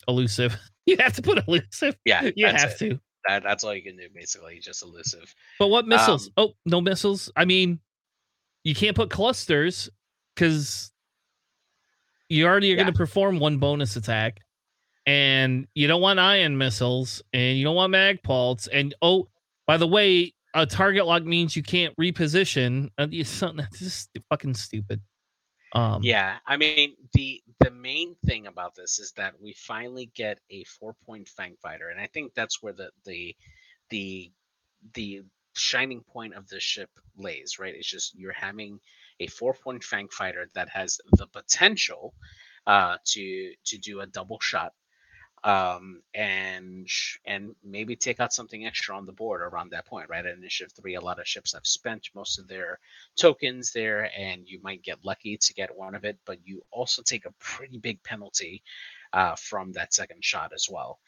elusive. You have to put elusive. Yeah, you have it. to. That, that's all you can do, basically, just elusive. But what missiles? Um, oh, no missiles. I mean, you can't put clusters because you already are yeah. going to perform one bonus attack and you don't want ion missiles and you don't want magpulse and oh by the way a target lock means you can't reposition uh, it's something that's just fucking stupid um yeah i mean the the main thing about this is that we finally get a four point fang fighter and i think that's where the the the the shining point of the ship lays right? It's just you're having a four point fang fighter that has the potential uh to to do a double shot um, and and maybe take out something extra on the board around that point, right? At initiative three, a lot of ships have spent most of their tokens there, and you might get lucky to get one of it, but you also take a pretty big penalty uh, from that second shot as well.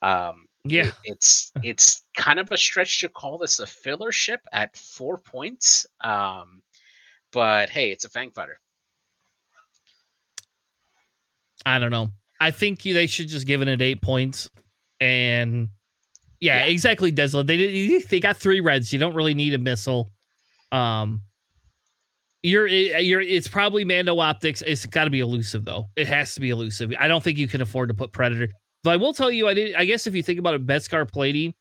Um, yeah, it, it's it's kind of a stretch to call this a filler ship at four points, um, but hey, it's a fang fighter. I don't know. I think they should just give it an eight points. And yeah, yeah. exactly, Desolate. They did, they got three reds. You don't really need a missile. Um, you're you're it's probably Mando optics. It's got to be elusive though. It has to be elusive. I don't think you can afford to put Predator. But I will tell you, I did. I guess if you think about it, Beskar plating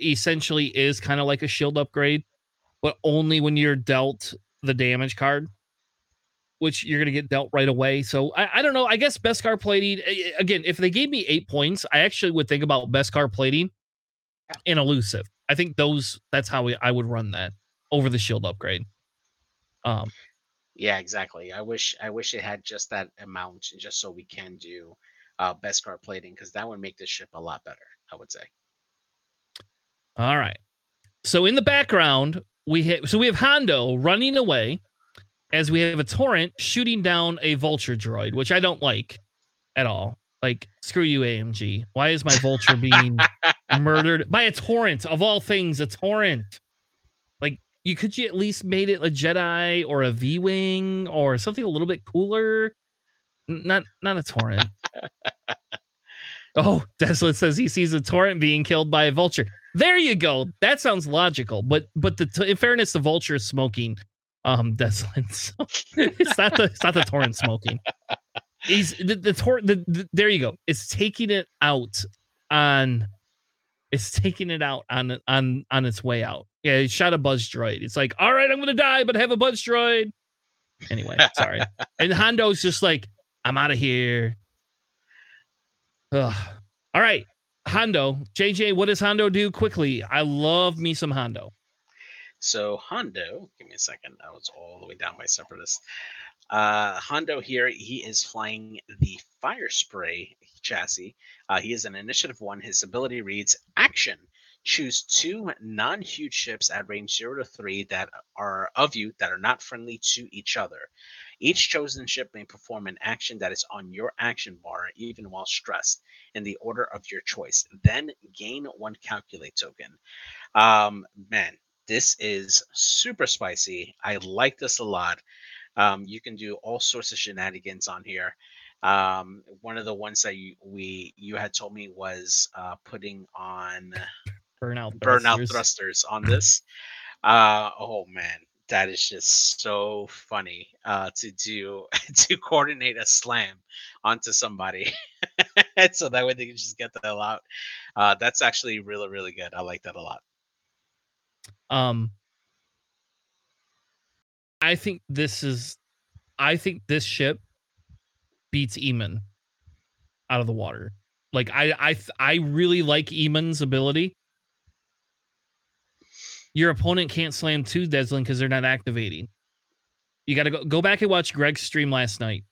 essentially is kind of like a shield upgrade, but only when you're dealt the damage card which you're going to get dealt right away. So I, I, don't know. I guess Beskar plating again. If they gave me eight points, I actually would think about Beskar plating and elusive. I think those. That's how we, I would run that over the shield upgrade. Um. Yeah, exactly. I wish I wish it had just that amount, just so we can do uh, Beskar plating, because that would make this ship a lot better. I would say. All right. So in the background, we hit. So we have Hondo running away as we have a torrent shooting down a vulture droid, which I don't like at all. Like, screw you, AMG. Why is my vulture being murdered by a torrent of all things? A torrent. Like, you could you at least made it a Jedi or a V wing or something a little bit cooler. Not not a torrent. oh, Desolate says he sees a torrent being killed by a vulture. There you go. That sounds logical. But but the in fairness, the vulture is smoking um Desolate. So it's not the it's not the torrent smoking. He's the the, tor- the, the there you go. It's taking it out on it's taking it out on on on its way out. Yeah, he shot a buzz droid. It's like, all right, I'm gonna die, but I have a buzz droid. Anyway, sorry. and Hondo's just like, I'm out of here. Ugh. All right, Hondo. JJ, what does Hondo do quickly? I love me some Hondo. So Hondo, give me a second. I was all the way down my separatist. Uh, Hondo here, he is flying the Fire Spray chassis. Uh, he is an Initiative 1. His ability reads Action. Choose two non huge ships at range 0 to 3 that are of you that are not friendly to each other. Each chosen ship may perform an action that is on your action bar, even while stressed, in the order of your choice. Then gain one calculate token. Um, man, this is super spicy. I like this a lot. Um, you can do all sorts of shenanigans on here. Um, one of the ones that you we you had told me was uh, putting on burnout burnout thrusters, thrusters on this. Uh, oh man, that is just so funny uh, to do to coordinate a slam onto somebody, so that way they can just get the hell out. Uh, that's actually really really good. I like that a lot. Um, I think this is I think this ship beats Eamon out of the water. Like I I I really like Eamon's ability. Your opponent can't slam two Deslin because they're not activating. You got to go go back and watch Greg's stream last night.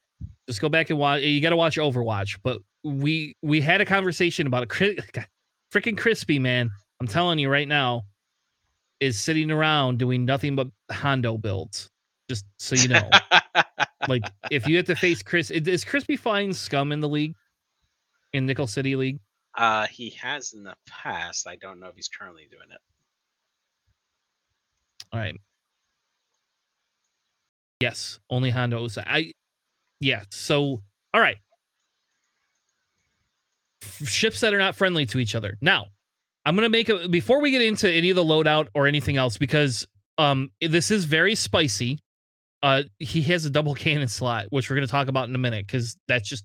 Just go back and watch. You got to watch Overwatch. But we we had a conversation about a freaking crispy man. I'm telling you right now, is sitting around doing nothing but Hondo builds. Just so you know, like if you have to face Chris, is Crispy flying scum in the league, in Nickel City League? Uh, he has in the past. I don't know if he's currently doing it. All right. Yes, only Hondo's. I, yeah. So, all right. Ships that are not friendly to each other. Now, I'm gonna make a before we get into any of the loadout or anything else because um this is very spicy uh, he has a double cannon slot, which we're to talk about in a minute because that's just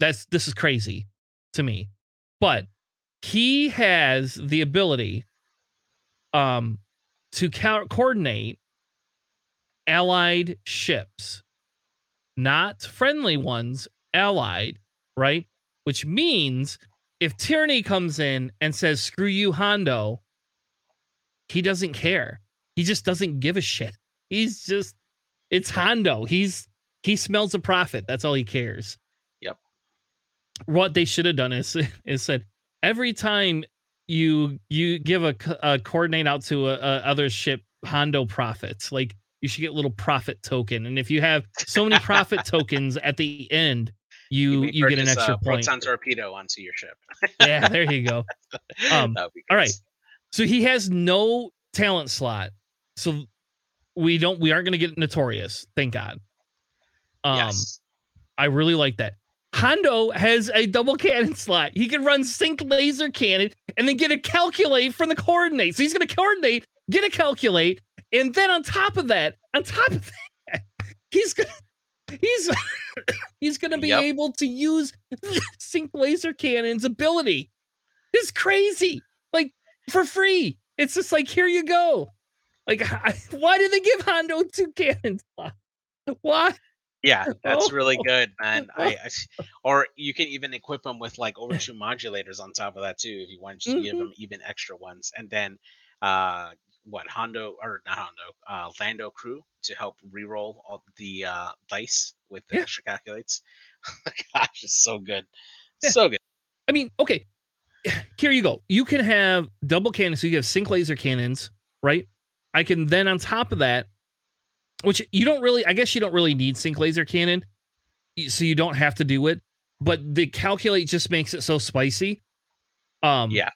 that's this is crazy to me. But he has the ability um to co- coordinate allied ships, not friendly ones, allied, right? Which means if Tyranny comes in and says, screw you, Hondo, he doesn't care. He just doesn't give a shit. He's just it's Hondo. He's he smells a profit. That's all he cares. Yep. What they should have done is is said every time you you give a, a coordinate out to a, a other ship, Hondo profits. Like you should get a little profit token, and if you have so many profit tokens at the end, you you, you get an extra point. Proton torpedo onto your ship. yeah, there you go. Um, all right. So he has no talent slot. So we don't we aren't going to get notorious thank god um yes. i really like that hondo has a double cannon slot he can run sync laser cannon and then get a calculate from the coordinate so he's going to coordinate get a calculate and then on top of that on top of that he's going to he's he's going to be yep. able to use sync laser cannon's ability it's crazy like for free it's just like here you go like, why did they give Hondo two cannons? Why? Yeah, that's oh. really good, man. I, I, or you can even equip them with like overshoot modulators on top of that too, if you want to mm-hmm. give them even extra ones. And then, uh, what Hondo or not Hondo, uh, Lando crew to help reroll all the uh, dice with the yeah. extra calculates. Gosh, it's so good, yeah. so good. I mean, okay, here you go. You can have double cannons. So you have sync laser cannons, right? I can then on top of that which you don't really. I guess you don't really need sync laser cannon, so you don't have to do it. But the calculate just makes it so spicy. Um, Yeah.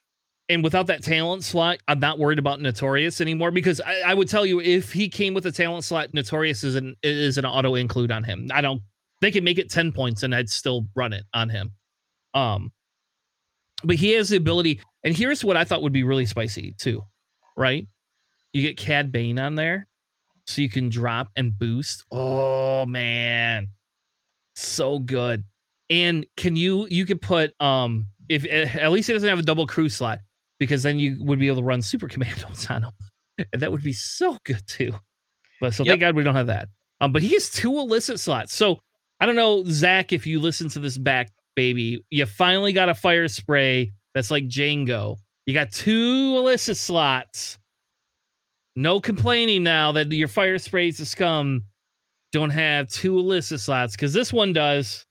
And without that talent slot, I'm not worried about Notorious anymore because I, I would tell you if he came with a talent slot, Notorious is an is an auto include on him. I don't. They can make it ten points, and I'd still run it on him. Um, but he has the ability, and here's what I thought would be really spicy too, right? You get Cad Bane on there, so you can drop and boost. Oh man, so good. And can you you could put um if at least it doesn't have a double crew slot because then you would be able to run super commandos on him, and that would be so good too. But so Yep. thank God we don't have that. Um, but he has two illicit slots. So I don't know, Zach, if you listen to this back, baby, you finally got a fire spray that's like Django. You got two illicit slots. No complaining now that your fire sprays to scum don't have two illicit slots because this one does.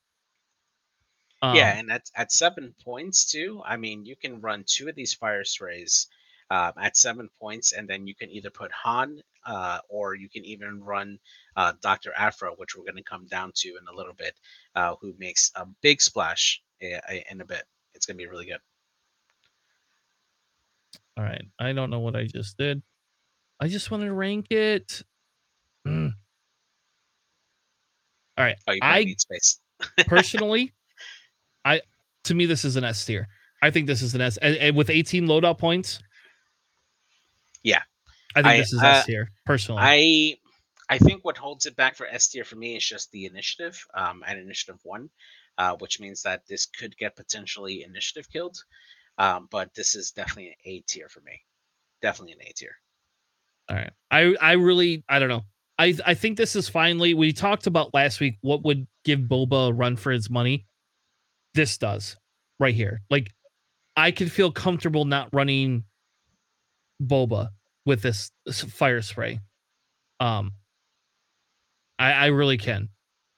Um, yeah, and at, at seven points too. I mean, you can run two of these fire sprays um, at seven points, and then you can either put Han uh, or you can even run uh, Doctor Aphra, which we're going to come down to in a little bit, uh, who makes a big splash i- i- in a bit. It's going to be really good. All right. I don't know what I just did. I just want to rank it. Mm. All right. Oh, you I- I, need space. Personally, I to me this is an S tier. I think this is an S and, and with 18 loadout points. Yeah. I think I- this is uh, S tier personally. I I think what holds it back for S tier for me is just the initiative um, at initiative one, uh, which means that this could get potentially initiative killed. Um, but this is definitely an A tier for me. Definitely an A tier. All right. I I really I don't know. I I think this is finally we talked about last week what would give Boba a run for his money. This does right here. Like I can feel comfortable not running Boba with this, fire spray. Um I I really can.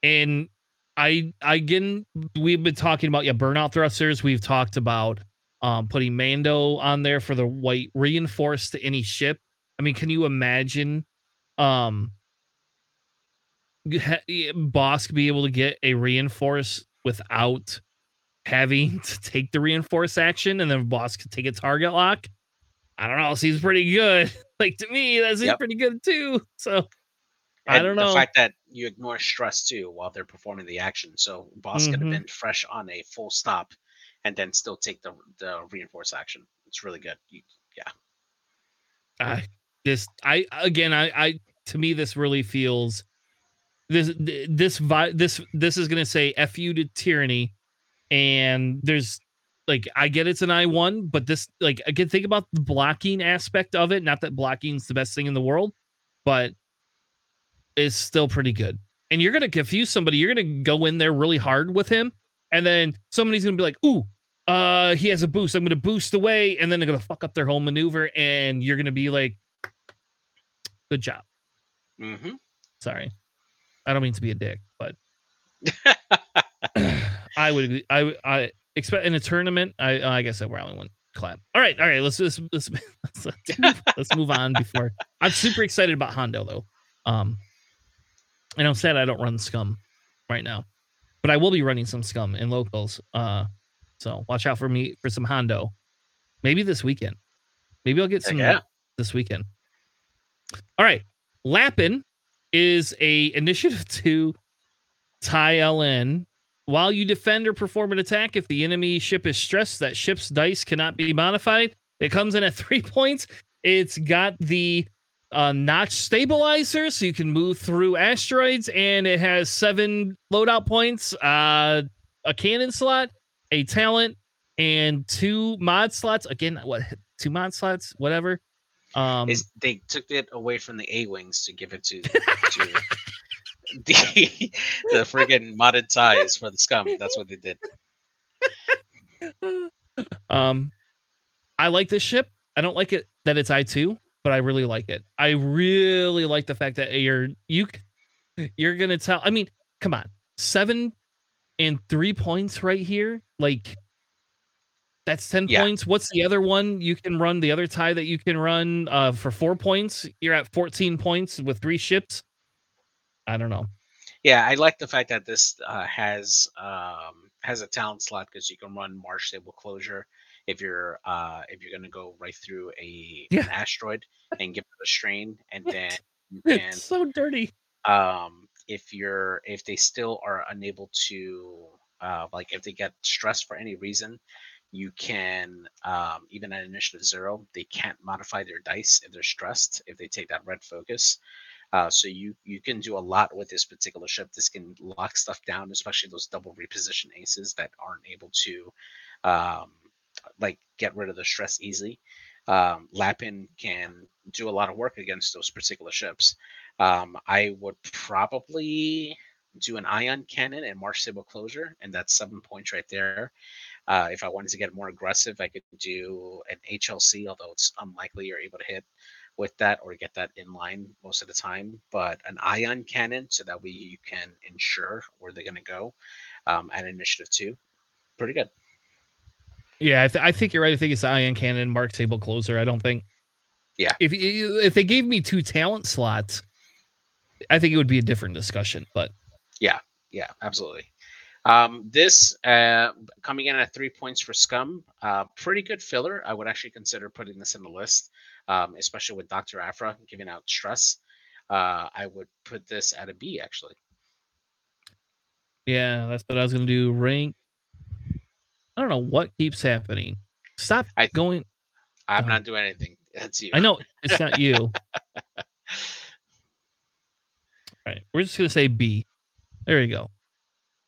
And I I again we've been talking about yeah burnout thrusters. We've talked about um putting Mando on there for the white reinforced to any ship. I mean, can you imagine um ha- Bossk be able to get a reinforce without having to take the reinforce action and then boss could take a target lock? I don't know. Seems pretty good. like to me, that seems Yep. pretty good too. So I don't know. The fact that you ignore stress too while they're performing the action. So boss could Mhm. have been fresh on a full stop and then still take the the reinforce action. It's really good. You, I this I again I I to me this really feels this this this this is gonna say f you to tyranny, and there's like I get it's an I one, but this like again think about the blocking aspect of it. Not that blocking's the best thing in the world, but it's still pretty good. And you're gonna confuse somebody. You're gonna go in there really hard with him, and then somebody's gonna be like, "Ooh, uh, he has a boost. I'm gonna boost away," and then they're gonna fuck up their whole maneuver, and you're gonna be like, "Good job." hmm Sorry, I don't mean to be a dick, but I would I I expect in a tournament. I I guess I probably wouldn't clap. All right, all right. Let's let's let's let's, let's, move, on before I'm super excited about Hondo though. Um, and I'm sad I don't run Scum right now, but I will be running some Scum in locals. Uh, so watch out for me for some Hondo. Maybe this weekend. Maybe I'll get some yeah. this weekend. All right, Lapin is a initiative to tie LN. While you defend or perform an attack, if the enemy ship is stressed, that ship's dice cannot be modified. It comes in at three points. It's got the uh, notch stabilizer, so you can move through asteroids, and it has seven loadout points, uh, a cannon slot, a talent, and two mod slots. Again, what two mod slots? Whatever. Um, Is they took it away from the A wings to give it to, to the the friggin' modded ties for the scum. That's what they did. um, I like this ship. I don't like it that it's I two, but I really like it. I really like the fact that you're you you're gonna tell. I mean, come on, seven and three points right here. Like that's ten Yeah. points. What's the other one you can run? The other tie that you can run uh, for four points. You're at fourteen points with three ships. I don't know. Yeah, I like the fact that this uh, has um, has a talent slot because you can run Marg Sabl Closure if you're uh, if you're gonna go right through a Yeah. an asteroid and give it a strain, and then you can It's so dirty. um, if you're if they still are unable to uh, like if they get stressed for any reason you can um, even at initiative zero they can't modify their dice if they're stressed if they take that red focus uh, so you you can do a lot with this particular ship this can lock stuff down especially those double reposition aces that aren't able to um, like get rid of the stress easily. Um, lapin can do a lot of work against those particular ships um, I would probably do an ion cannon and Marg Sabl closure, and that's seven points right there. Uh, if I wanted to get more aggressive, I could do an HLC, although it's unlikely you're able to hit with that or get that in line most of the time. But an ion cannon, so that way you can ensure where they're going to go um, at initiative two. Pretty good. Yeah, I, th- I think you're right. I think it's Ion Cannon, Marg Sabl Closure. I don't think. Yeah. If if they gave me two talent slots, I think it would be a different discussion. But yeah, Yeah, absolutely. Um, this uh, coming in at three points for Scum, uh, pretty good filler. I would actually consider putting this in the list, um, especially with Dr. Aphra giving out stress. Uh, I would put this at a B actually. yeah, that's what I was gonna do. Rank. I don't know what keeps happening. Stop I- going. I'm not doing anything. That's you. I know it's not you. All right, we're just gonna say B. There you go.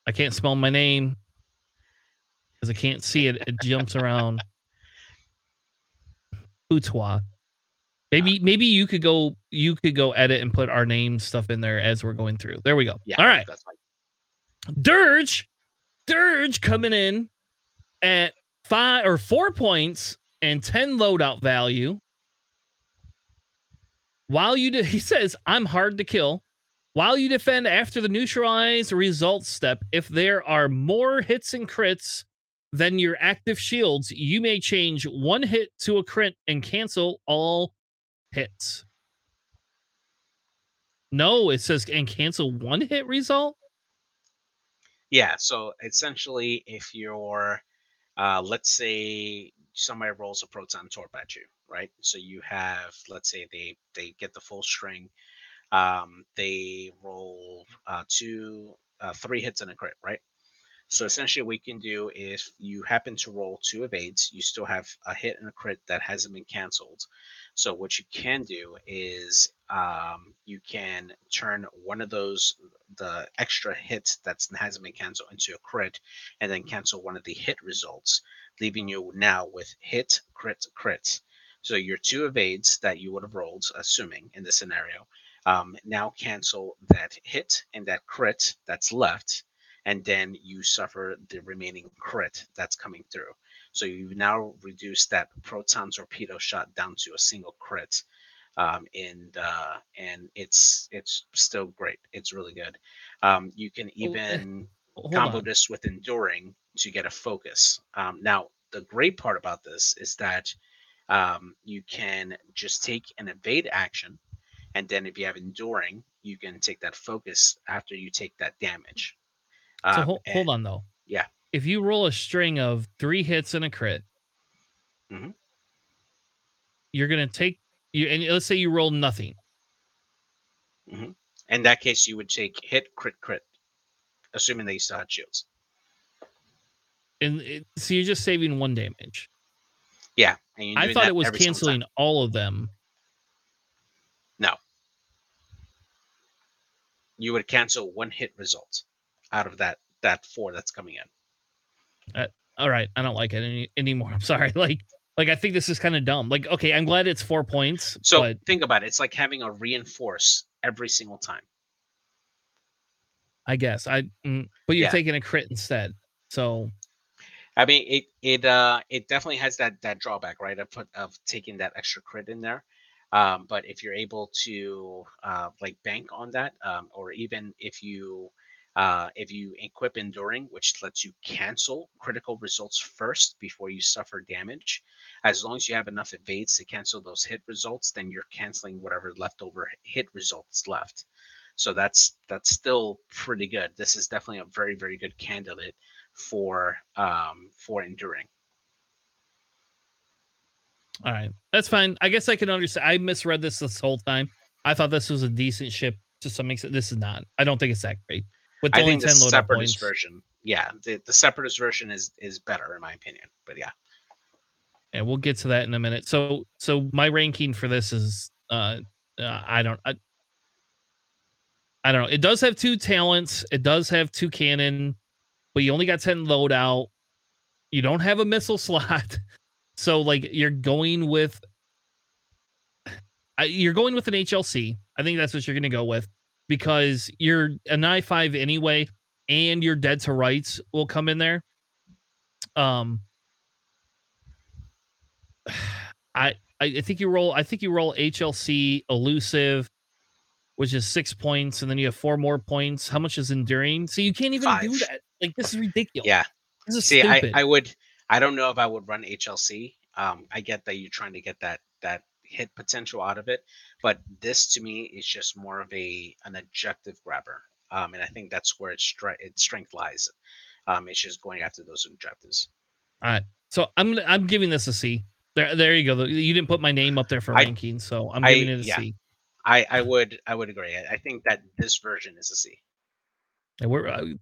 I can't spell my name because I can't see it. It jumps around. Boutois. Maybe maybe you could go you could go edit and put our name stuff in there as we're going through. There we go. Yeah. All right. Dirge, Dirge coming in at five or four points and 10 loadout value. While you do, he says, I'm hard to kill. While you defend after the neutralize results step, if there are more hits and crits than your active shields, you may change one hit to a crit and cancel all hits. No, it says and cancel one hit result. Yeah. So essentially, if you're, uh, let's say somebody rolls a proton torp at you, right? So you have, let's say they they get the full string, um, they roll uh, two, uh, three hits and a crit, right? So essentially, what you can do if you happen to roll two evades, you still have a hit and a crit that hasn't been canceled. So what you can do is um, you can turn one of those the extra hit that hasn't been canceled into a crit, and then cancel one of the hit results, leaving you now with hit, crit, crit. So your two evades that you would have rolled, assuming in this scenario, um, now cancel that hit and that crit that's left, and then you suffer the remaining crit that's coming through. So you've now reduced that proton torpedo shot down to a single crit um, and uh, and it's it's still great. It's really good. Um, you can Oh, eh, even combo on. this with enduring to get a focus. Um, now the great part about this is that um, you can just take an evade action, and then if you have enduring, you can take that focus after you take that damage. So Um, hold, and- hold on though. yeah. If you roll a string of three hits and a crit, Mhm. you're gonna take you and let's say you roll nothing. In that case, you would take hit, crit, crit, assuming that you still had shields. And it, so you're just saving one damage. Yeah, I thought it was every single time. canceling all of them. No, you would cancel one hit result out of that that four that's coming in. All right, I don't like it any, anymore. I'm sorry. Like like I think this is kind of dumb. Like okay, I'm glad it's four points, So but think about it. It's like having a reinforce every single time. I guess I. Mm, but you're Yeah. taking a crit instead. So I mean, it it uh it definitely has that that drawback, right? Of put of taking that extra crit in there. Um, but if you're able to uh, like bank on that, um, or even if you uh, if you equip enduring, which lets you cancel critical results first before you suffer damage, as long as you have enough evades to cancel those hit results, then you're canceling whatever leftover hit results left. So that's that's still pretty good. This is definitely a very very good candidate for um for enduring. All right, that's fine. I guess I can understand. I misread this this whole time. I thought this was a decent ship to some extent. This is not. I don't think it's that great. With I think the separatist version, yeah, the, the separatist version is is better in my opinion. But yeah, and we'll get to that in a minute. So so my ranking for this is uh, uh I don't I, I don't know. It does have two talents. It does have two cannon, but you only got 10 loadout. You don't have a missile slot. So like you're going with you're going with an HLC. I think that's what you're going to go with because you're an i5 anyway and your dead to rights will come in there. Um I I think you roll I think you roll HLC elusive which is six points, and then you have four more points. How much is enduring? So you can't even Five. do that. Like this is ridiculous. Yeah. This is See, stupid. I, I would I don't know if I would run HLC. Um, I get that you're trying to get that that hit potential out of it, but this to me is just more of a an objective grabber. Um, and I think that's where its, stre- its strength lies. Um, it's just going after those objectives. All right. So I'm I'm giving this a C. There, there you go. You didn't put my name up there for I, ranking, so I'm giving I, it a yeah. C. I I would I would agree. I, I think that this version is a C. And we're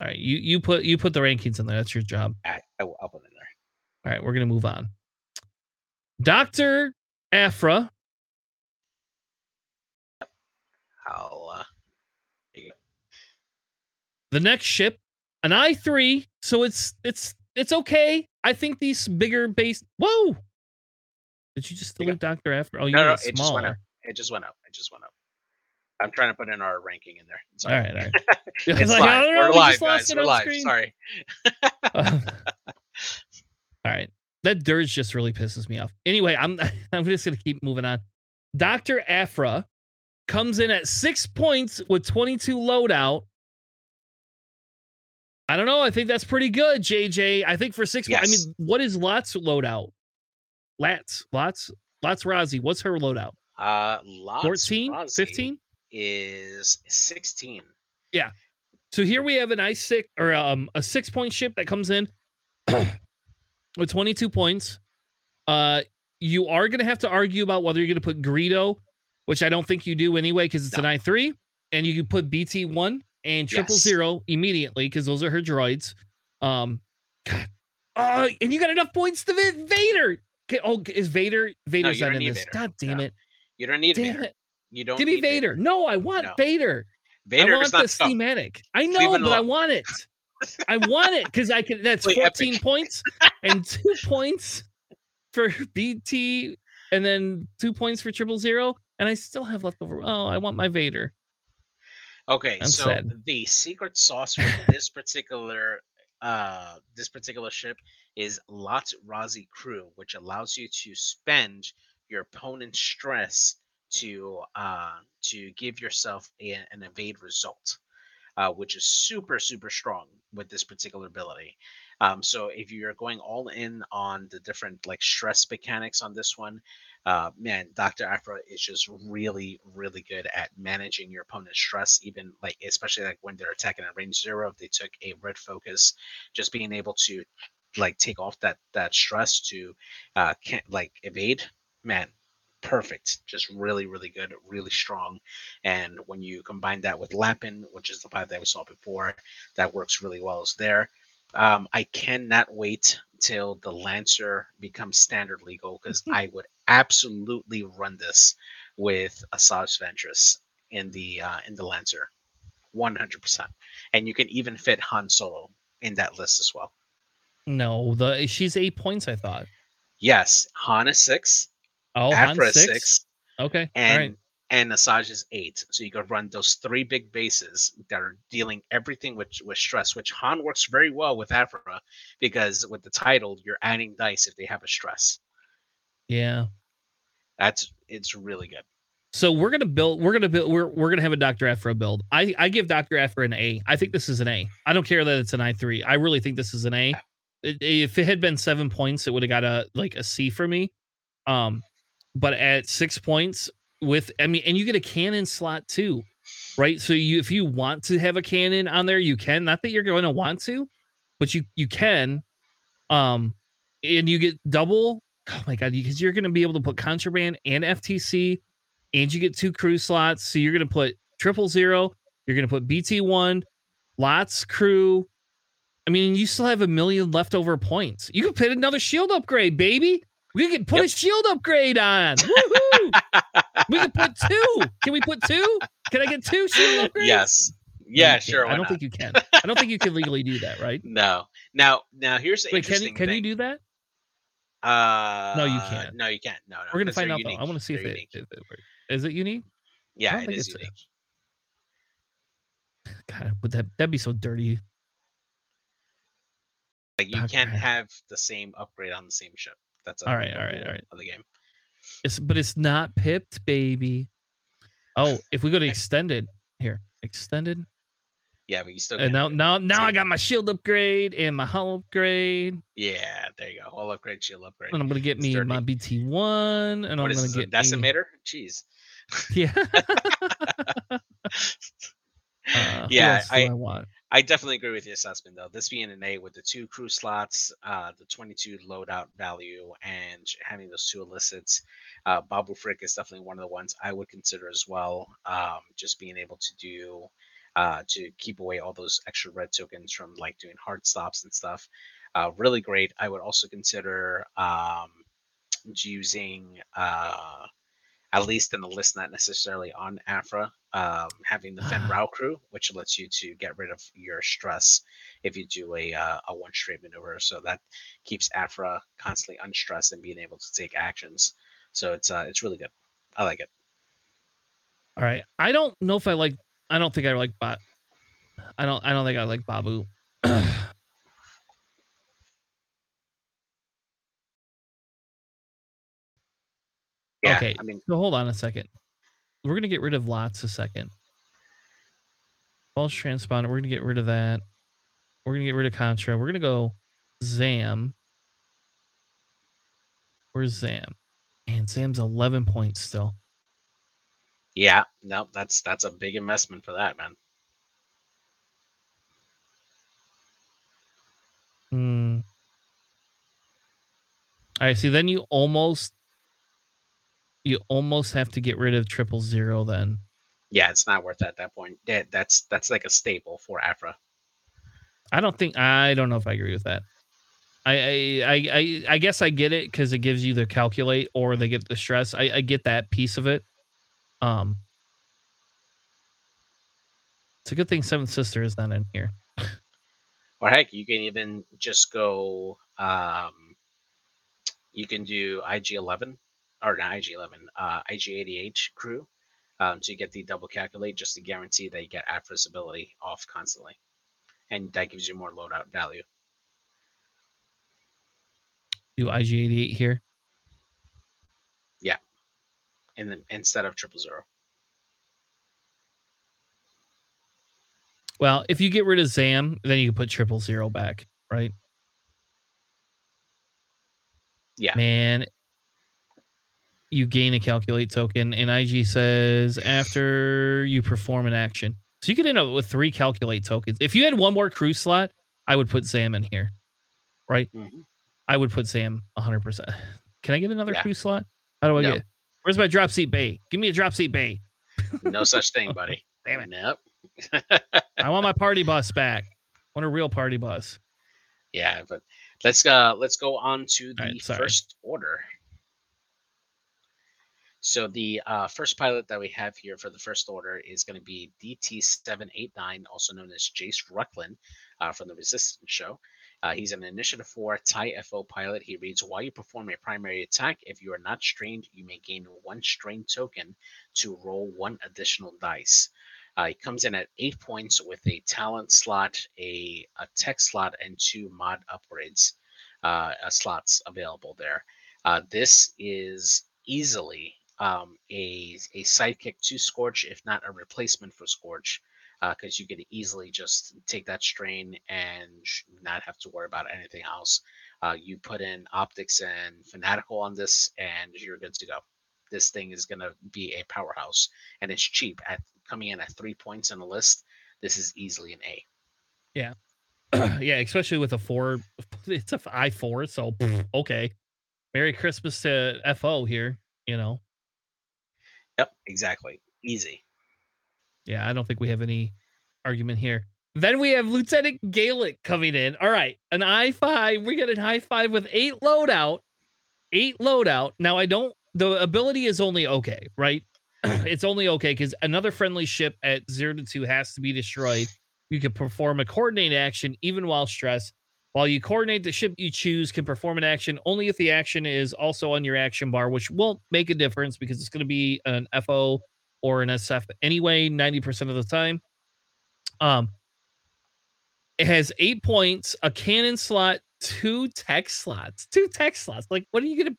all right. You you put you put the rankings in there. That's your job. I, I will, I'll put in there. All right, we're gonna move on. Doctor Aphra. I'll. Uh, the next ship, an I three. So it's it's it's okay. I think these bigger base. Whoa! Did you just delete Doctor Aphra? Oh, you no, no, it just went up. It just went up. It just went up. I'm trying to put in our ranking in there. Sorry. All right, all right. it's like, live. We're live, guys. We're live. Screen. Sorry. uh, all right. That dirge just really pisses me off. Anyway, I'm I'm just gonna keep moving on. Doctor Aphra comes in at six points with 22 loadout I don't know. I think that's pretty good, JJ. I think for six. Yes. I mean, what is Latts loadout? Latts, Latts, Latts Razzi. What's her loadout? Uh, Latts 14, 15 is 16. Yeah. So here we have an ice six or um a six point ship that comes in with 22 points. Uh, you are going to have to argue about whether you're going to put Greedo, which I don't think you do anyway because it's no. an I three, and you can put BT one and triple yes. zero immediately because those are her droids. Um, God. Uh, and you got enough points to Vader. Okay, oh, is Vader? Vader's no, not in this. Vader. God damn no. it! You don't need damn Vader. it. You don't give me Vader. Vader. No, I want no. Vader. Vader I want the schematic. I know, but I want it. I want it because I can. That's Wait, 14 epic. points and two points for BT, and then two points for triple zero, and I still have leftover. Oh, I want my Vader. Okay, I'm so sad. the secret sauce for this particular uh this particular ship is Latts Razzi Crew, which allows you to spend your opponent's stress to uh to give yourself a, an evade result, uh, which is super super strong with this particular ability. Um, so if you're going all in on the different like stress mechanics on this one, uh, man, Dr. Aphra is just really, really good at managing your opponent's stress, even like especially like when they're attacking at range zero. If they took a red focus, just being able to like take off that that stress to uh can't like evade, man, perfect. Just really, really good, really strong. And when you combine that with Lapin, which is the five that we saw before, that works really well as there. Um, I cannot wait till the Lancer becomes standard legal because I would absolutely run this with Asajj Ventress in the uh, in the Lancer, one hundred percent. And you can even fit Han Solo in that list as well. No, the she's eight points. I thought. Yes, Han is six. Oh, Han six? six. Okay, and and Asajj is eight. So you can run those three big bases that are dealing everything with, with stress, which Han works very well with Aphra because with the title, you're adding dice if they have a stress. Yeah. That's it's really good. So we're gonna build we're gonna build we're we're gonna have a Dr. Aphra build. I, I give Dr. Aphra an A. I think this is an A. I don't care that it's an I3. I really think this is an A. It, if it had been seven points, it would have got a like a C for me. Um but at six points with I mean, and you get a cannon slot too, right? So you if you want to have a cannon on there, you can. Not that you're going to want to, but you you can. Um, and you get double. Oh my god, because you're going to be able to put contraband and FTC, and you get two crew slots. So you're going to put triple zero. You're going to put BT one, Latts crew. I mean, you still have a million leftover points. You can put another shield upgrade, baby. We can put yep. a shield upgrade on. we can put two. Can we put two? Can I get two shield upgrades? Yes. Yeah, sure. I don't not? think you can. I don't think you can legally do that, right? No. Now, now here's the Wait, can you, can thing. you do that? Uh, no, you can't. No, you can't. No, no. We're gonna find out. Though. I want to see if it, if it, is it unique. Yeah, it is unique. God, would that that'd be so dirty? Like you can't have the same upgrade on the same ship. That's all right. All right. All right. Of the game. It's but it's not pipped, baby. Oh, if we go to extended here, extended. Yeah, but you still. And now, now, now I got my shield upgrade and my hull upgrade. Yeah, there you go. Hull upgrade, shield upgrade. And I'm gonna get me Sturdy. my BT one, and what I'm gonna get decimator. Me... Jeez. Yeah. uh, yeah, I, I want. I definitely agree with your assessment, though. This being an A with the two crew slots, uh, the 22 loadout value, and having those two illicits, uh, Babu Frick is definitely one of the ones I would consider as well. Um, just being able to do, uh, to keep away all those extra red tokens from like doing hard stops and stuff. Uh, really great. I would also consider um, using uh, at least in the list, not necessarily on Aphra, um, having the Fenn Rau crew, which lets you to get rid of your stress if you do a uh, a one straight maneuver. So that keeps Aphra constantly unstressed and being able to take actions. So it's uh, it's really good. I like it. All right, I don't know if I like. I don't think I like bot. I don't. I don't think I like Babu. okay. I mean, so hold on a second. We're gonna get rid of Latts a second. False transponder. We're gonna get rid of that. We're gonna get rid of Contra. We're gonna go Zam. Where's Zam? And Zam's eleven points still. Yeah, no, that's that's a big investment for that man. Hmm. All right. See, then you almost you almost have to get rid of triple zero then. Yeah, it's not worth it at that point. Yeah, that's that's like a staple for Aphra. I don't think I don't know if I agree with that. I I I, I guess I get it because it gives you the calculate or they get the stress. I, I get that piece of it. Um it's a good thing Seven Sister is not in here. or heck, you can even just go um you can do IG eleven or not IG11, uh, IG88 crew um, to get the double calculate just to guarantee that you get Aphra's ability off constantly. And that gives you more loadout value. Do IG88 here? Yeah. And then instead of triple zero. Well, if you get rid of Zam, then you can put triple zero back, right? Yeah. Man, you gain a calculate token, and IG says after you perform an action. So you could end up with three calculate tokens. If you had one more crew slot, I would put Zam in here, right? Mm-hmm. I would put Zam 100%. Can I get another yeah. crew slot? How do I no. get? Where's my drop seat bay? Give me a drop seat bay. no such thing, buddy. Damn it. Nope. I want my party bus back. I want a real party bus. Yeah, but let's uh let's go on to the right, first order. So the uh, first pilot that we have here for the first order is going to be DT789, also known as Jace Rucklin uh, from the Resistance show. Uh, he's an Initiative 4 TIE FO pilot. He reads, while you perform a primary attack, if you are not strained, you may gain one strain token to roll one additional dice. Uh, he comes in at eight points with a talent slot, a, a tech slot, and two mod upgrades uh, uh slots available there. Uh, this is easily um, a a sidekick to Scorch, if not a replacement for Scorch, because uh, you could easily just take that strain and not have to worry about anything else. Uh, you put in optics and fanatical on this, and you're good to go. this thing is going to be a powerhouse and it's cheap at coming in at three points in the list. This is easily an A. Yeah. yeah, especially with a four. It's a I four, so okay. Merry Christmas to FO here, you know. Yep, exactly. Easy. Yeah, I don't think we have any argument here. Then we have Lieutenant Galek coming in. All right, an I five. We get an I five with eight loadout, eight loadout. Now I don't. The ability is only okay, right? it's only okay because another friendly ship at zero to two has to be destroyed. You can perform a coordinate action even while stressed. While you coordinate, the ship you choose can perform an action only if the action is also on your action bar, which won't make a difference because it's going to be an FO or an SF anyway, 90% of the time. Um, it has eight points, a cannon slot, two tech slots, two tech slots. Like, what are you gonna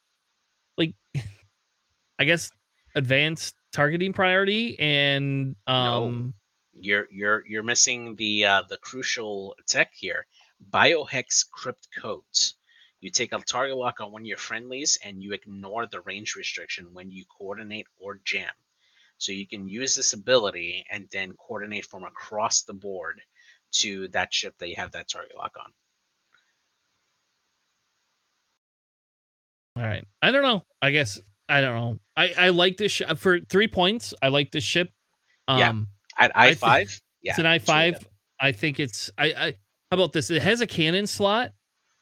like? I guess advanced targeting priority and um. No. You're you're you're missing the uh, the crucial tech here. Biohexacrypt codes. You take a target lock on one of your friendlies and you ignore the range restriction when you coordinate or jam. So you can use this ability and then coordinate from across the board to that ship that you have that target lock on. All right. I don't know. I guess I don't know. I I like this sh- for three points. I like this ship. Um, yeah. At I five. Yeah. It's an I five. I think it's I I. How about this? It has a cannon slot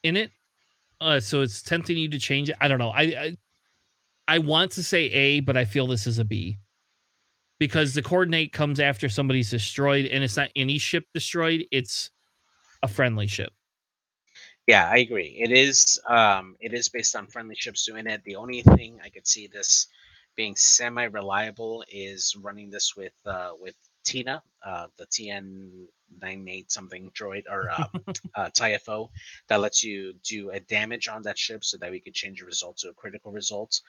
in it, uh, so it's tempting you to change it. I don't know. I I, I want to say A, but I feel this is a B because the coordinate comes after somebody's destroyed, and it's not any ship destroyed; it's a friendly ship. Yeah, I agree. It is um it is based on friendly ships doing it. The only thing I could see this being semi reliable is running this with uh with Tina, uh the TN 98 something droid or uh, uh TIFO that lets you do a damage on that ship so that we can change the result to a critical result.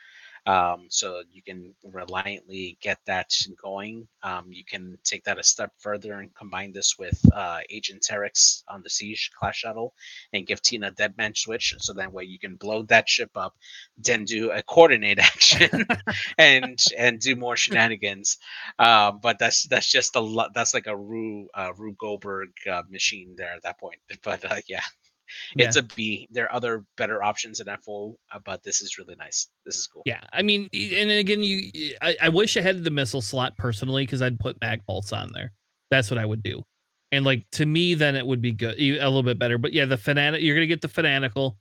Um, so you can reliantly get that going. Um, you can take that a step further and combine this with uh, Agent Terex on the Siege class shuttle and give Tina a dead man switch. So that way you can blow that ship up, then do a coordinate action and and do more shenanigans. Um, but that's that's just a lot. That's like a Rue uh, Rube Goldberg uh, machine there at that point. But uh, yeah it's a B. There are other better options in FO, uh, but this is really nice. This is cool. Yeah, I mean, and again, you, I, I wish I had the missile slot personally because I'd put magpulse on there. That's what I would do, and like to me, then it would be good, a little bit better. But yeah, the fanatic, you're gonna get the fanatical,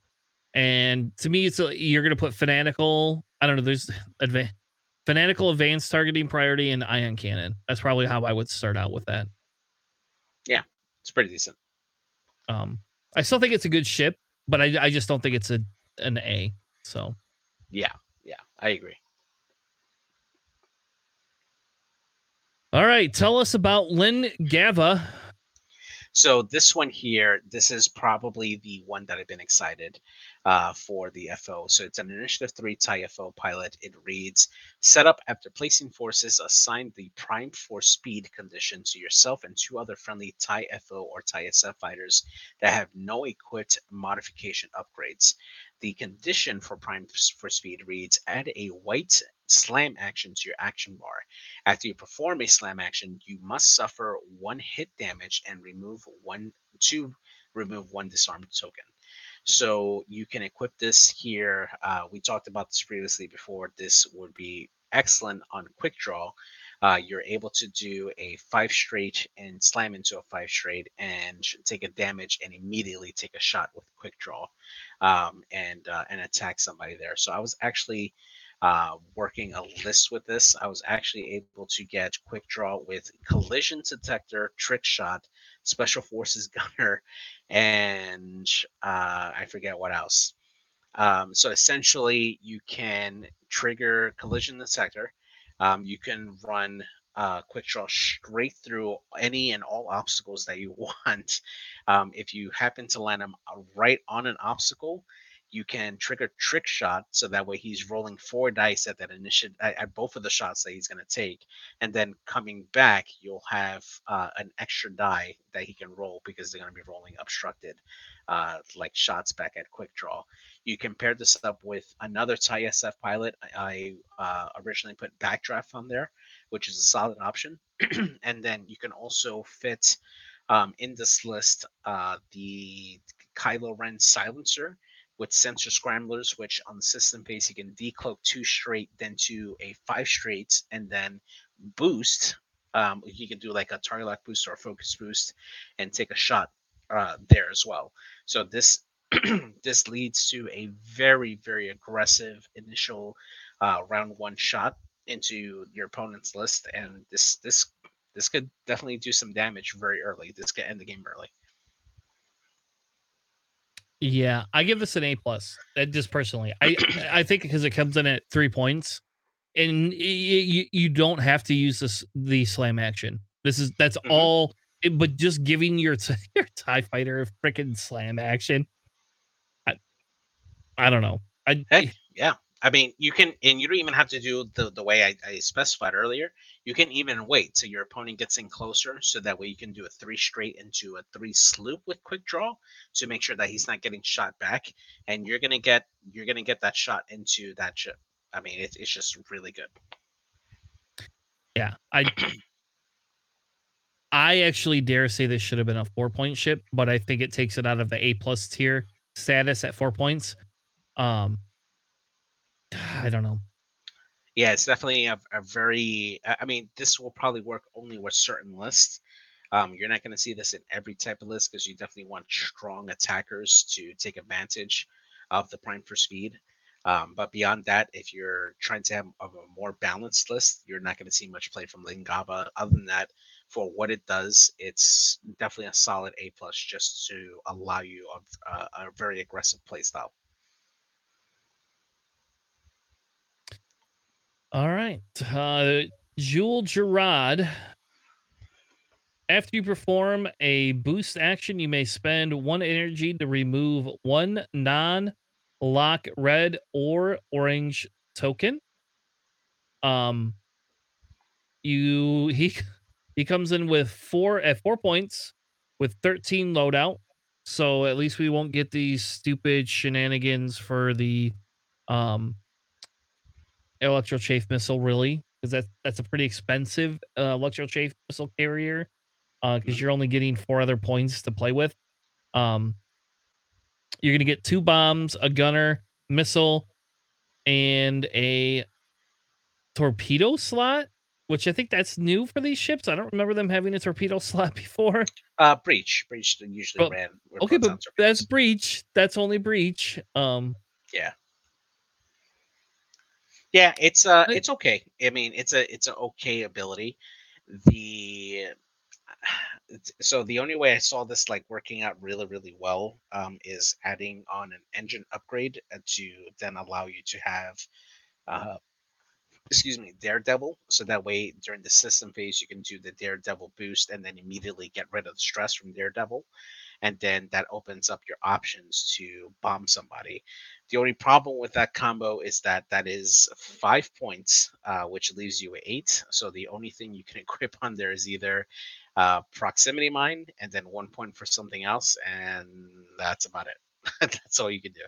and to me, it's a, you're gonna put fanatical. I don't know. There's advanced fanatical advanced targeting priority and ion cannon. That's probably how I would start out with that. Yeah, it's pretty decent. Um, I still think it's a good ship, but I I just don't think it's a an A. So yeah, yeah, I agree. All right, tell us about Lin Gaava. So this one here, this is probably the one that I've been excited uh, for the FO. So it's an Initiative 3 TIE FO pilot. It reads, set up after placing forces, assign the prime for speed condition to yourself and two other friendly TIE FO or TIE SF fighters that have no equipped modification upgrades. The condition for prime for speed reads, add a white slam action to your action bar. After you perform a slam action, you must suffer one hit damage and remove one to remove one disarmed token. So you can equip this here. Uh, we talked about this previously before. This would be excellent on quick draw. Uh, you're able to do a five straight and slam into a five straight and take a damage and immediately take a shot with quick draw um, and uh, and attack somebody there. So I was actually uh, working a list with this, I was actually able to get quick draw with collision detector, trick shot, special forces gunner, and uh, I forget what else. Um, so essentially, you can trigger collision detector. Um, you can run uh, quick draw straight through any and all obstacles that you want. Um, if you happen to land them right on an obstacle, you can trigger trick shot so that way he's rolling four dice at that initial at, at both of the shots that he's going to take and then coming back you'll have uh, an extra die that he can roll because they're going to be rolling obstructed uh, like shots back at quick draw. You can pair this up with another tie sf pilot i, I uh, originally put backdraft on there which is a solid option and then you can also fit um, in this list uh, the kylo ren silencer with sensor scramblers, which on the system base you can decloak two straight, then to a five straight, and then boost. Um, you can do like a target lock boost or a focus boost, and take a shot uh, there as well. So this this leads to a very very aggressive initial uh, round one shot into your opponent's list, and this this this could definitely do some damage very early. This could end the game early. Yeah, I give this an A plus. Uh, just personally, I I think because it comes in at three points, and you you don't have to use this the slam action. This is that's mm-hmm. all. But just giving your your Tie Fighter a freaking slam action, I I don't know. I hey, yeah. I mean, you can, and you don't even have to do the the way I, I specified earlier. You can even wait till your opponent gets in closer, so that way you can do a three straight into a three sloop with quick draw to make sure that he's not getting shot back, and you're gonna get you're gonna get that shot into that ship. I mean, it's it's just really good. Yeah, I I actually dare say this should have been a four point ship, but I think it takes it out of the A plus tier status at four points. Um, I don't know. Yeah, it's definitely a, a very. I mean, this will probably work only with certain lists. Um, you're not going to see this in every type of list because you definitely want strong attackers to take advantage of the prime for speed. Um, but beyond that, if you're trying to have a more balanced list, you're not going to see much play from Lin Gaava. Other than that, for what it does, it's definitely a solid A plus just to allow you a, a, a very aggressive play All right. Uh, Jewel Gerard. After you perform a boost action, you may spend one energy to remove one non lock red or orange token. Um, you he he comes in with four at four points with 13 loadout. So at least we won't get these stupid shenanigans for the um electro chafe missile really because that's that's a pretty expensive uh, electro chafe missile carrier because uh, mm-hmm. you're only getting four other points to play with. Um, you're gonna get two bombs, a gunner, missile, and a torpedo slot, which I think that's new for these ships. I don't remember them having a torpedo slot before. Uh, breach, breach usually ran. Okay, but that's breach. That's only breach. Um, yeah. Yeah, it's uh, it's okay. I mean, it's a it's an okay ability. The so the only way I saw this like working out really really well um, is adding on an engine upgrade uh, to then allow you to have uh, excuse me daredevil so that way during the system phase you can do the daredevil boost and then immediately get rid of the stress from daredevil and then that opens up your options to bomb somebody. The only problem with that combo is that that is five points, uh, which leaves you eight. So the only thing you can equip on there is either uh, proximity mine and then one point for something else, and that's about it. that's all you can do.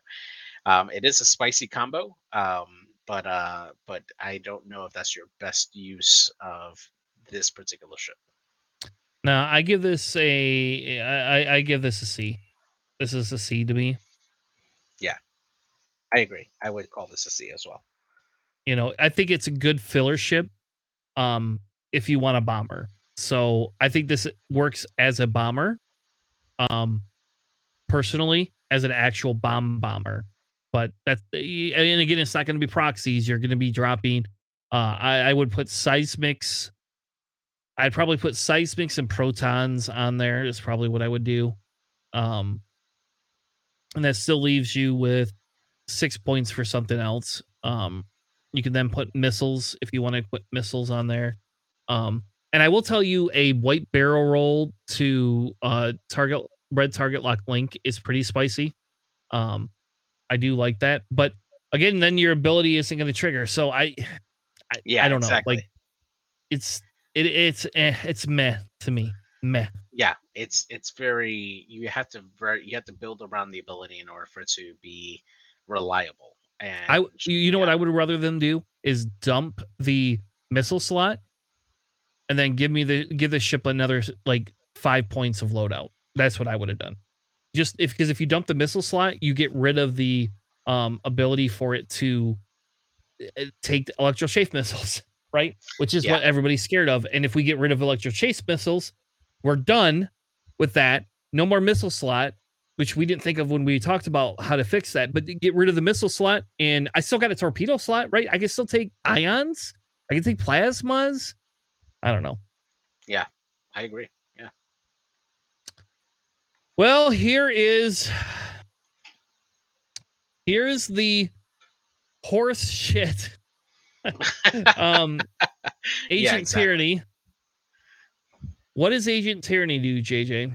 Um, it is a spicy combo, um, but uh, but I don't know if that's your best use of this particular ship. No, I give this a I, I give this a C. This is a C to me. Yeah, I agree. I would call this a C as well. You know, I think it's a good filler ship. Um, if you want a bomber, so I think this works as a bomber. Um, personally, as an actual bomb bomber, but that's and again, it's not going to be proxies. You're going to be dropping. Uh, I, I would put seismics I'd probably put seismics and protons on there. Is probably what I would do. Um, and that still leaves you with six points for something else. Um, you can then put missiles if you want to put missiles on there. Um, and I will tell you a white barrel roll to uh target red target lock link is pretty spicy. Um, I do like that. But again, then your ability isn't going to trigger. So I, I, Yeah, I don't exactly. know. Like it's it it's eh, it's meh to me. Meh. yeah it's it's very you have to very you have to build around the ability in order for it to be reliable and I you you know what I would rather them do is dump the missile slot and then give me the give the ship another like five points of loadout. That's what I would have done. Just if because if you dump the missile slot, you get rid of the um ability for it to uh, take the electro chase missiles, right? Which is Yeah. what everybody's scared of. And if we get rid of electro chase missiles, we're done with that. No more missile slot, which we didn't think of when we talked about how to fix that. But get rid of the missile slot, and I still got a torpedo slot, right? I can still take ions. I can take plasmas. I don't know. Yeah, I agree yeah Well, here is here's the horse shit. um Agent exactly. Tierny. What does Agent Tierny do, JJ?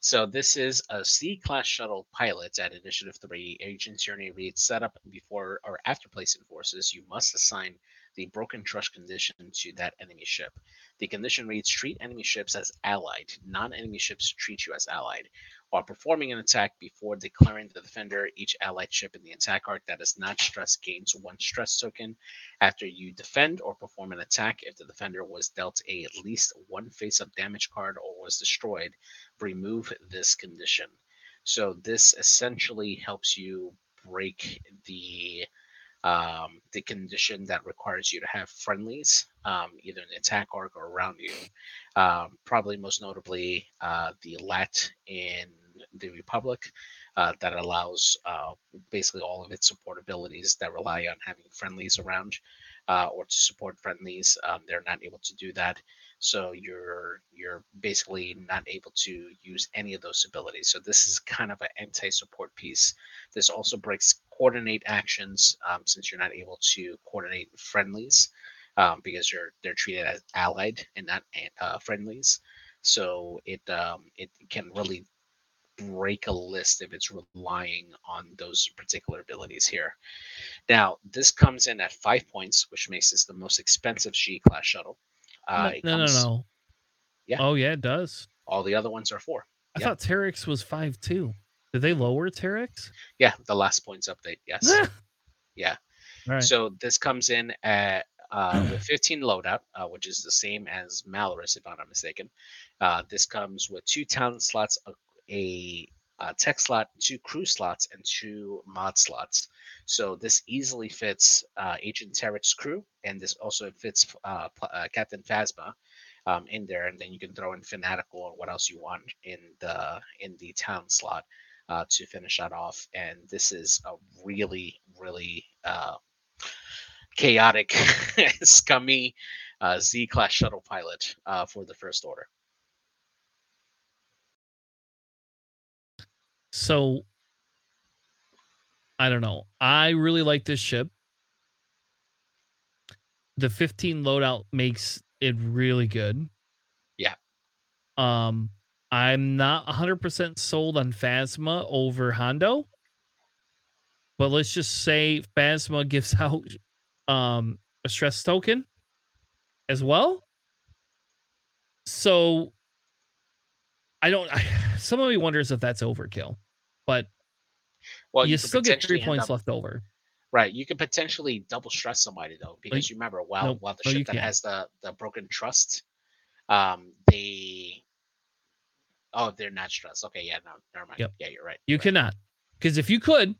So this is a C-class shuttle pilot at Initiative 3. Agent Tierny reads setup before or after placing forces, you must assign the broken trust condition to that enemy ship. The condition reads treat enemy ships as allied. Non-enemy ships treat you as allied. While performing an attack before declaring the defender, each allied ship in the attack arc that is not stressed gains one stress token. After you defend or perform an attack, if the defender was dealt a at least one face-up damage card or was destroyed, remove this condition. So this essentially helps you break the um, the condition that requires you to have friendlies, um, either in the attack arc or around you. Um, probably most notably uh, the LAT in the Republic uh, that allows uh, basically all of its support abilities that rely on having friendlies around uh, or to support friendlies. Um, they're not able to do that so you're you're basically not able to use any of those abilities so this is kind of an anti-support piece this also breaks coordinate actions um, since you're not able to coordinate friendlies um, because you're they're treated as allied and not uh, friendlies so it um, it can really break a list if it's relying on those particular abilities here now this comes in at five points which makes this the most expensive g class shuttle uh, no, no, comes- no, no. Yeah. Oh yeah, it does. All the other ones are four. I Yeah. thought Terex was five too. Did they lower Terex? Yeah, the last points update. Yes. Yeah. Right. So this comes in at uh, with 15 loadout, uh, which is the same as Malarus, if I'm not mistaken. Uh, this comes with two talent slots, a, a, uh tech slot, two crew slots, and two mod slots. So this easily fits uh, Agent Terex crew, and this also fits uh, uh, Captain Phasma um, in there, and then you can throw in Fanatical or what else you want in the in the town slot uh, to finish that off. And this is a really, really uh, chaotic, scummy uh, Z class shuttle pilot uh, for the First Order. So I don't know. I really like this ship. The 15 loadout makes it really good. Yeah. Um I'm not 100% sold on Phasma over Hondo. But let's just say Phasma gives out um a stress token as well. So I don't some of me wonders if that's overkill. But Well, you could still get three points up- left over. Right, you could potentially double stress somebody though, because you remember while nope, while the no, ship that can't. has the the broken trust, um, they oh they're not stressed. Okay, yeah, no, never mind. Yep. Yeah, you're right. You right. cannot. Because if you could,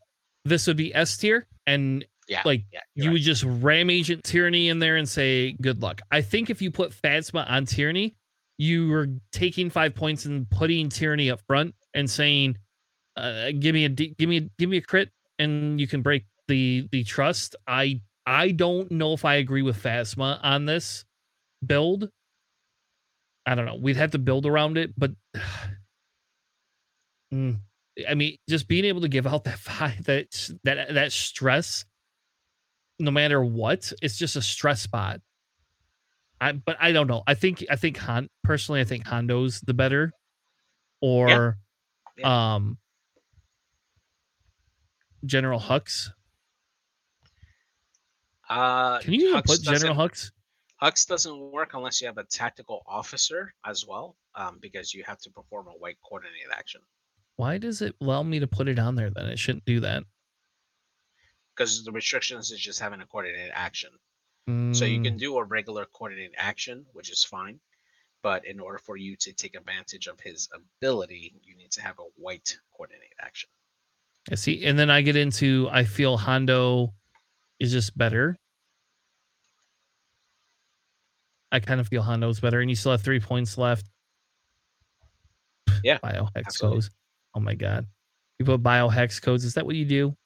this would be S tier, and yeah, like, yeah, you right. would just ram Agent Tierny in there and say, good luck. I think if you put Phasma on Tierny, you were taking five points and putting Tierny up front and saying, uh, give me a give me a, give me a crit and you can break the the trust. I I don't know if I agree with Phasma on this build. I don't know. We'd have to build around it, but Mm. I mean, just being able to give out that five that that that stress, no matter what, it's just a stress spot. I but I don't know. I think I think Han personally, I think Hondo's the better, or Yeah. um, General Hux? Uh, Can you even Hux put General Hux? Hux doesn't work unless you have a tactical officer as well, um, because you have to perform a white coordinated action. Why does it allow me to put it on there then? It shouldn't do that. Because the restrictions is just having a coordinated action. So you Mm, can do a regular coordinated action, which is fine. But in order for you to take advantage of his ability, you need to have a white coordinated action. I see. And then I get into I feel Hondo is just better. I kind of feel Hondo's better, and you still have three points left. Yeah, Biohex absolutely. codes. Oh my god. You put biohex codes. Is that what you do?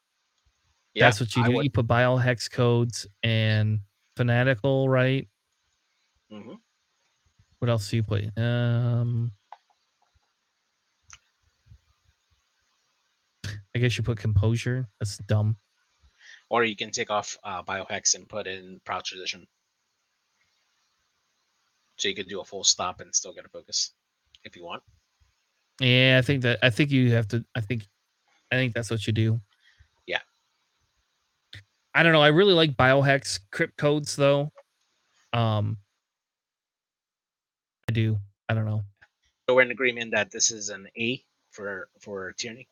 Yeah, That's what you I do. would- You put biohex codes and fanatical, right? Mhm. What else do you put? Um I guess you put composure. That's dumb. Or you can take off uh, biohex and put in proud tradition. So you could do a full stop and still get a focus if you want. Yeah, I think that I think you have to I think I think that's what you do. I don't know. I really like biohex crypt codes though. Um I do. I don't know. So we're in agreement that this is an A for for tyranny.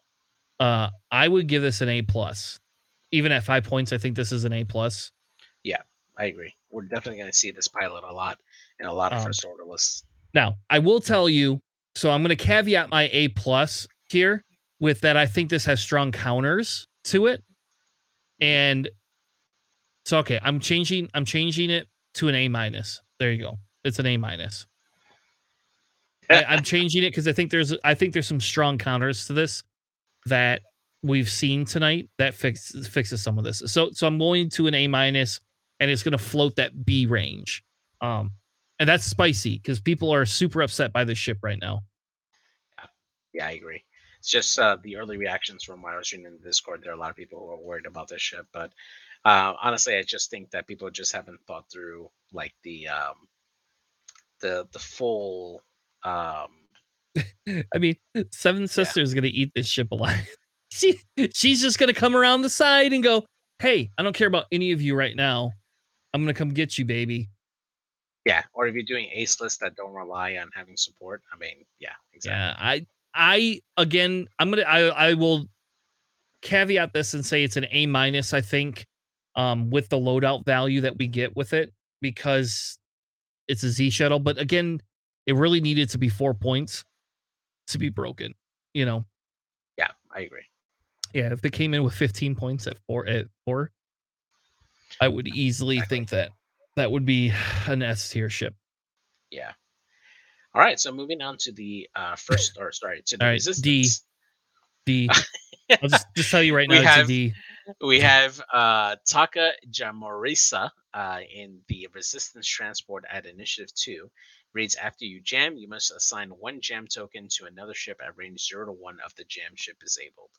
Uh I would give this an A plus. Even at five points, I think this is an A plus. Yeah, I agree. We're definitely going to see this pilot a lot in a lot of Um, first order lists. Now, I will tell you, so I'm going to caveat my A plus here with that I think this has strong counters to it. And so okay, I'm changing I'm changing it to an A minus. There you go. It's an A minus. I'm changing it because I think there's I think there's some strong counters to this that we've seen tonight that fix, fixes some of this. So so I'm going to an A minus and it's going to float that B range. Um and that's spicy because people are super upset by this ship right now. Yeah, yeah I agree. It's just uh, the early reactions from what I was reading in the Discord. There are a lot of people who are worried about this ship, but uh, honestly, I just think that people just haven't thought through like the um, the the full. Um, I mean, Seventh Sister's is gonna eat this ship alive. she she's just gonna come around the side and go, "Hey, I don't care about any of you right now. I'm gonna come get you, baby." yeah, or if you're doing ace lists that don't rely on having support, I mean, yeah, exactly. Yeah, I I again, I'm gonna I I will caveat this and say it's an A minus. I think, um, with the loadout value that we get with it because it's a Xi shuttle. But again, it really needed to be four points to be broken. You know, Yeah, I agree. yeah. If they came in with 15 points at four at four, I would easily Exactly. think that that would be an S tier ship. Yeah. All right, so moving on to the uh, first, or sorry, to the All right, D. resistance. D. I'll just, just tell you right We now, it's have- a D. we have uh, Taka Jamoreesa uh, in the Resistance Transport at Initiative 2. Reads After you jam, you must assign one jam token to another ship at range 0 to 1 of the jam ship disabled.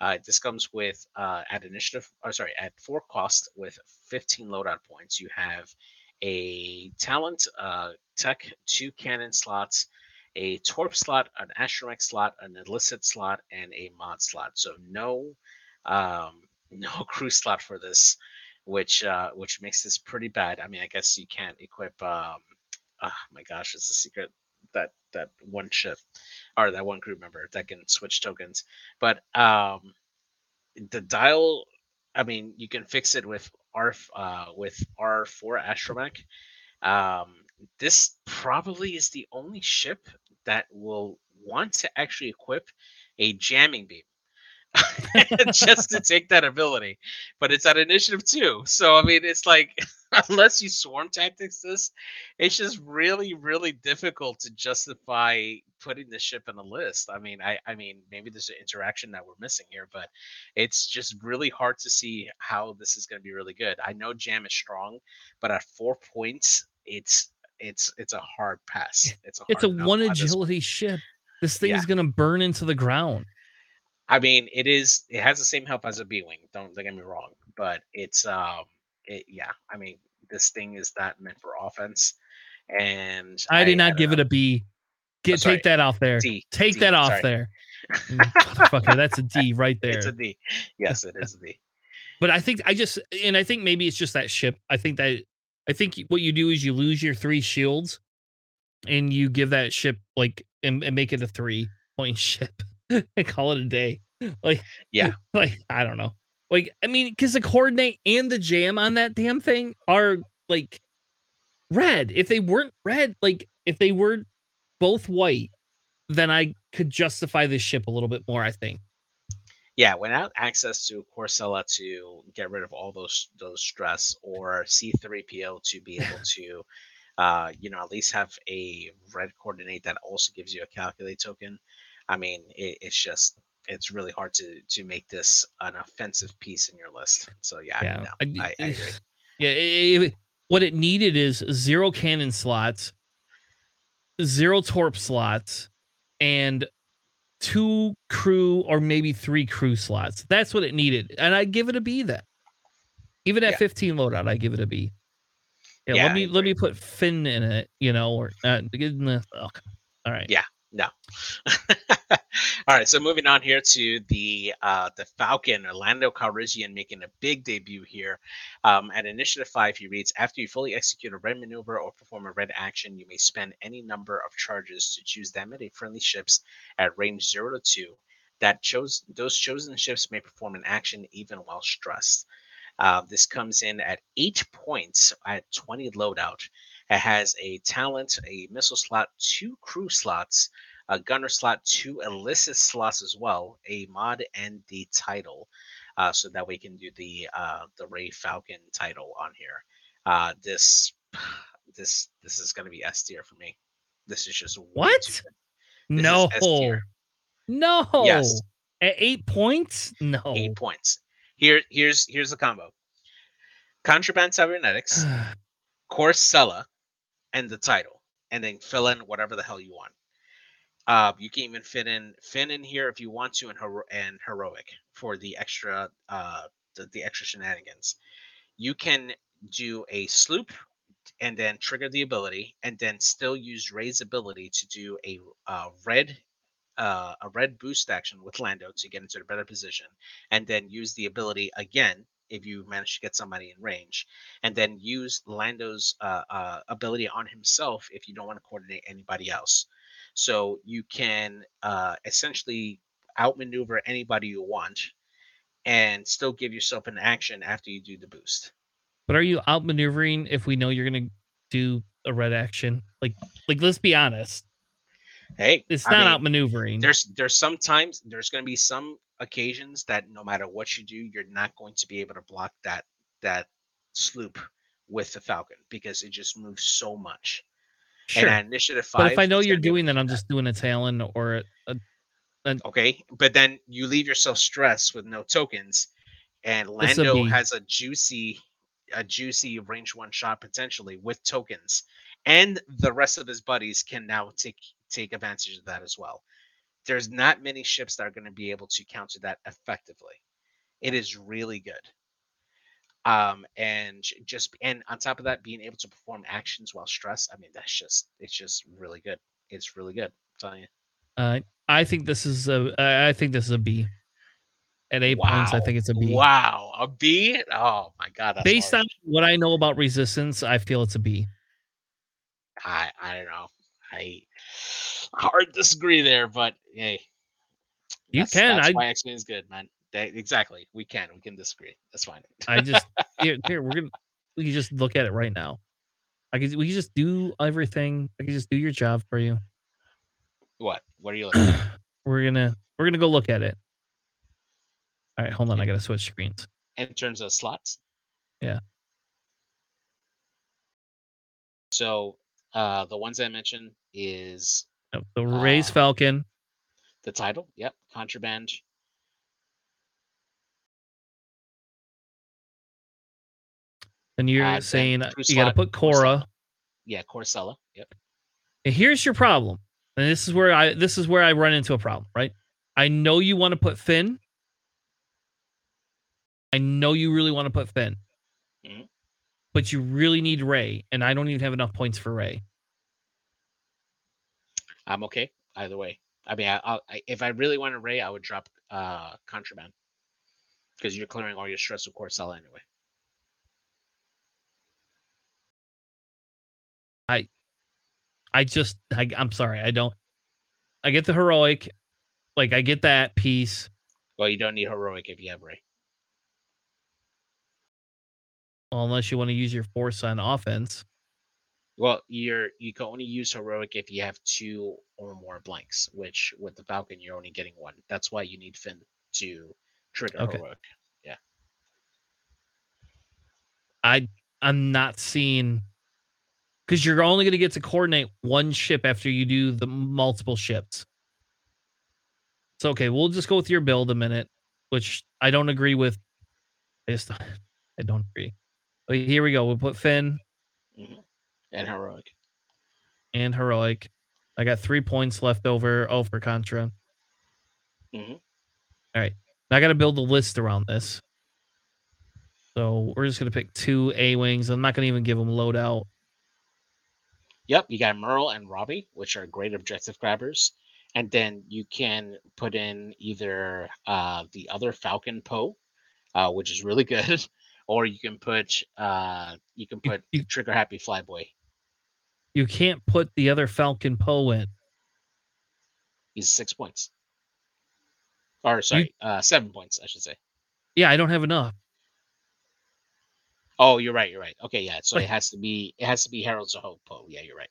Uh, this comes with, uh, at initiative, or sorry, at four cost with 15 loadout points. You have a talent, uh, tech, two cannon slots, a torp slot, an astromech slot, an illicit slot, and a mod slot. So no um, no crew slot for this, which uh, which makes this pretty bad. I mean, I guess you can't equip. Um, oh my gosh, it's a secret that that one ship or that one crew member that can switch tokens. But um, the dial, I mean, you can fix it with R uh, with R four astromech. Um, this probably is the only ship that will want to actually equip a jamming beam just to take that ability. But it's at initiative two. So I mean it's like unless you swarm tactics this, it's just really, really difficult to justify putting the ship in a list. I mean, I I mean maybe there's an interaction that we're missing here, but it's just really hard to see how this is gonna be really good. I know jam is strong, but at four points, it's it's it's a hard pass. It's a It's a one on agility ship. This thing's Yeah. gonna burn into the ground. I mean, it is. It has the same help as a B wing. Don't, don't get me wrong, but it's um, it yeah. I mean, this thing is not meant for offense, and I did not don't give it a B. Get sorry, take that off there. D. Take D, that off sorry. there. Mm, Motherfucker, that's a D right there. It's a D. Yes, it is a D. But I think I just and I think maybe it's just that ship. I think that I think what you do is you lose your three shields and you give that ship like and, and make it a three point ship and call it a day. Like Yeah. like I don't know. Like I mean, because the coordinate and the jam on that damn thing are like red. If they weren't red, like if they were both white, then I could justify this ship a little bit more. I think. Yeah, without access to Korr Sella to get rid of all those those stress, or C3PO to be able to, uh, you know, at least have a red coordinate that also gives you a calculate token. I mean, it, it's just it's really hard to to make this an offensive piece in your list. So yeah, Yeah, no, I, I agree. Yeah, it- it- what it needed is zero cannon slots, zero torp slots, and two crew or maybe three crew slots. That's what it needed, and I give it a B. Then, even at Yeah. 15 loadout, I give it a B. Yeah, Yeah, let me let me put Finn in it, you know, or uh, give them the- okay. all right. Yeah. No. All right, so moving on here to the uh, the Falcon, Orlando Calrissian making a big debut here. Um, at Initiative 5, he reads After you fully execute a red maneuver or perform a red action, you may spend any number of charges to choose them at a friendly ships at range 0 to 2. That chose those chosen ships may perform an action even while stressed. Uh, this comes in at eight points at 20 loadout. It has a talent, a missile slot, two crew slots, a gunner slot, two illicit slots as well, a mod, and the title. Uh, so that we can do the uh, the Rey Falcon title on here. Uh, this this this is going to be S tier for me. This is just What? too good. This is No, no. Yes. At eight points, no. Eight points. Here here's here's the combo. Contraband cybernetics. Korr Sella and the title, and then fill in whatever the hell you want. Uh, you can even fit in Finn in here if you want to, and hero- and heroic for the extra uh the, the extra shenanigans. You can do a S-loop and then trigger the ability, and then still use Rey's ability to do a uh, red uh, a red boost action with Lando to get into a better position, and then use the ability again if you manage to get somebody in range, and then use Lando's uh, uh, ability on himself if you don't want to coordinate anybody else. So you can uh, essentially outmaneuver anybody you want, and still give yourself an action after you do the boost. But are you outmaneuvering if we know you're gonna do a red action? Like, like let's be honest, Hey, it's I not mean, outmaneuvering. there's there's sometimes there's going to be some occasions that no matter what you do you're not going to be able to block that that S-loop with the falcon because it just moves so much Sure. and initiative five But if I know you're gonna be able doing that, I'm just doing a Tallon or a, a okay but then you leave yourself stressed with no tokens and lando has a juicy a juicy range one shot potentially with tokens and the rest of his buddies can now take take advantage of that as well. There's not many ships that are going to be able to counter that effectively. It is really good um and just and on top of that being able to perform actions while stressed i mean that's just it's just really good it's really good I'm telling you Uh, I think this is a. I think this is a B. At eight points, I think it's a B. Wow, a B? Oh my god, Based harsh. on what I know about resistance, I feel it's a B. I I don't know. I hard disagree there, but hey, You that's, can, That's I- why X Men is good, man. Exactly. We can. We can disagree. That's fine. I just here, here we're gonna we can just look at it right now. I could we can just do everything. I can just do your job for you. What? What are you looking at? we're gonna we're gonna go look at it. All right, hold on. I gotta switch screens. in terms of slots? Yeah. So uh the ones I mentioned is Oh, The Rey's Uh, Falcon. the title. Yep. Contraband. Then you're uh, saying you gotta slot, put Korr Sella. Cora. Yeah, Korr Sella. Yep. And here's your problem. And this is where I this is where I run into a problem, right? I know you want to put Finn. I know you really want to put Finn. Mhm. But you really need Rey, and I don't even have enough points for Rey. I'm okay either way. I mean, I, I, if I really want to Rey, I would drop uh Contraband because you're clearing all your stress with Korr Sella anyway. I just, I, I'm sorry, I don't. I get the heroic, like I get that piece. Well, you don't need heroic if you have Rey. Well, unless you want to use your force on offense. Well, you're you can only use heroic if you have two or more blanks, which with the Falcon you're only getting one. That's why you need Finn to trigger okay. heroic. Yeah. I I'm not seeing because you're only going to get to coordinate one ship after you do the multiple ships. So okay, we'll just go with your build a minute, which I don't agree with. I just I don't agree. But here we go. We'll put Finn mm-hmm. and heroic and heroic. I got three points left over. Oh, for Contra. Mm-hmm. All right, now I got to build a list around this. So we're just gonna pick two A wings. I'm not gonna even give them loadout. Yep, you got Merl and Wrobie, which are great objective grabbers. And then you can put in either uh, the other Falcon Poe, uh, which is really good, or you can put uh, you can put you, Trigger Happy Flyboy. You can't put the other Falcon Poe in. He's six points. Or sorry, you, uh, seven points, I should say. Yeah, I don't have enough. Oh, you're right. You're right. Okay, yeah. So it has to be it has to be Heralds of Hope. Oh, yeah, you're right.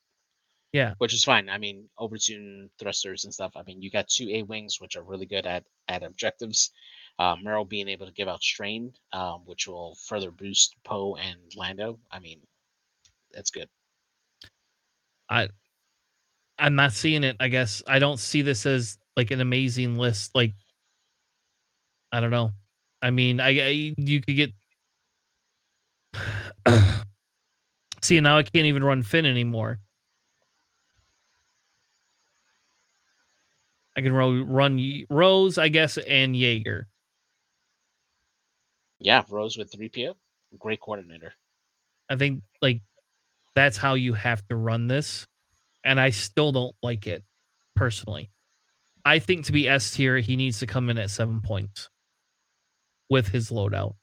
Yeah, which is fine. I mean, overtune thrusters and stuff. I mean, you got two A wings, which are really good at at objectives. Uh, Merl being able to give out strain, um, which will further boost Poe and Lando. I mean, that's good. I I'm not seeing it. I guess I don't see this as like an amazing list. Like I don't know. I mean, I, I you could get See, now I can't even run Finn anymore. I can run Rose, I guess, and Jaeger. Yeah, Rose with 3PO. Great coordinator. I think, like, that's how you have to run this. And I still don't like it, personally. I think to be S tier, he needs to come in at seven points with his loadout.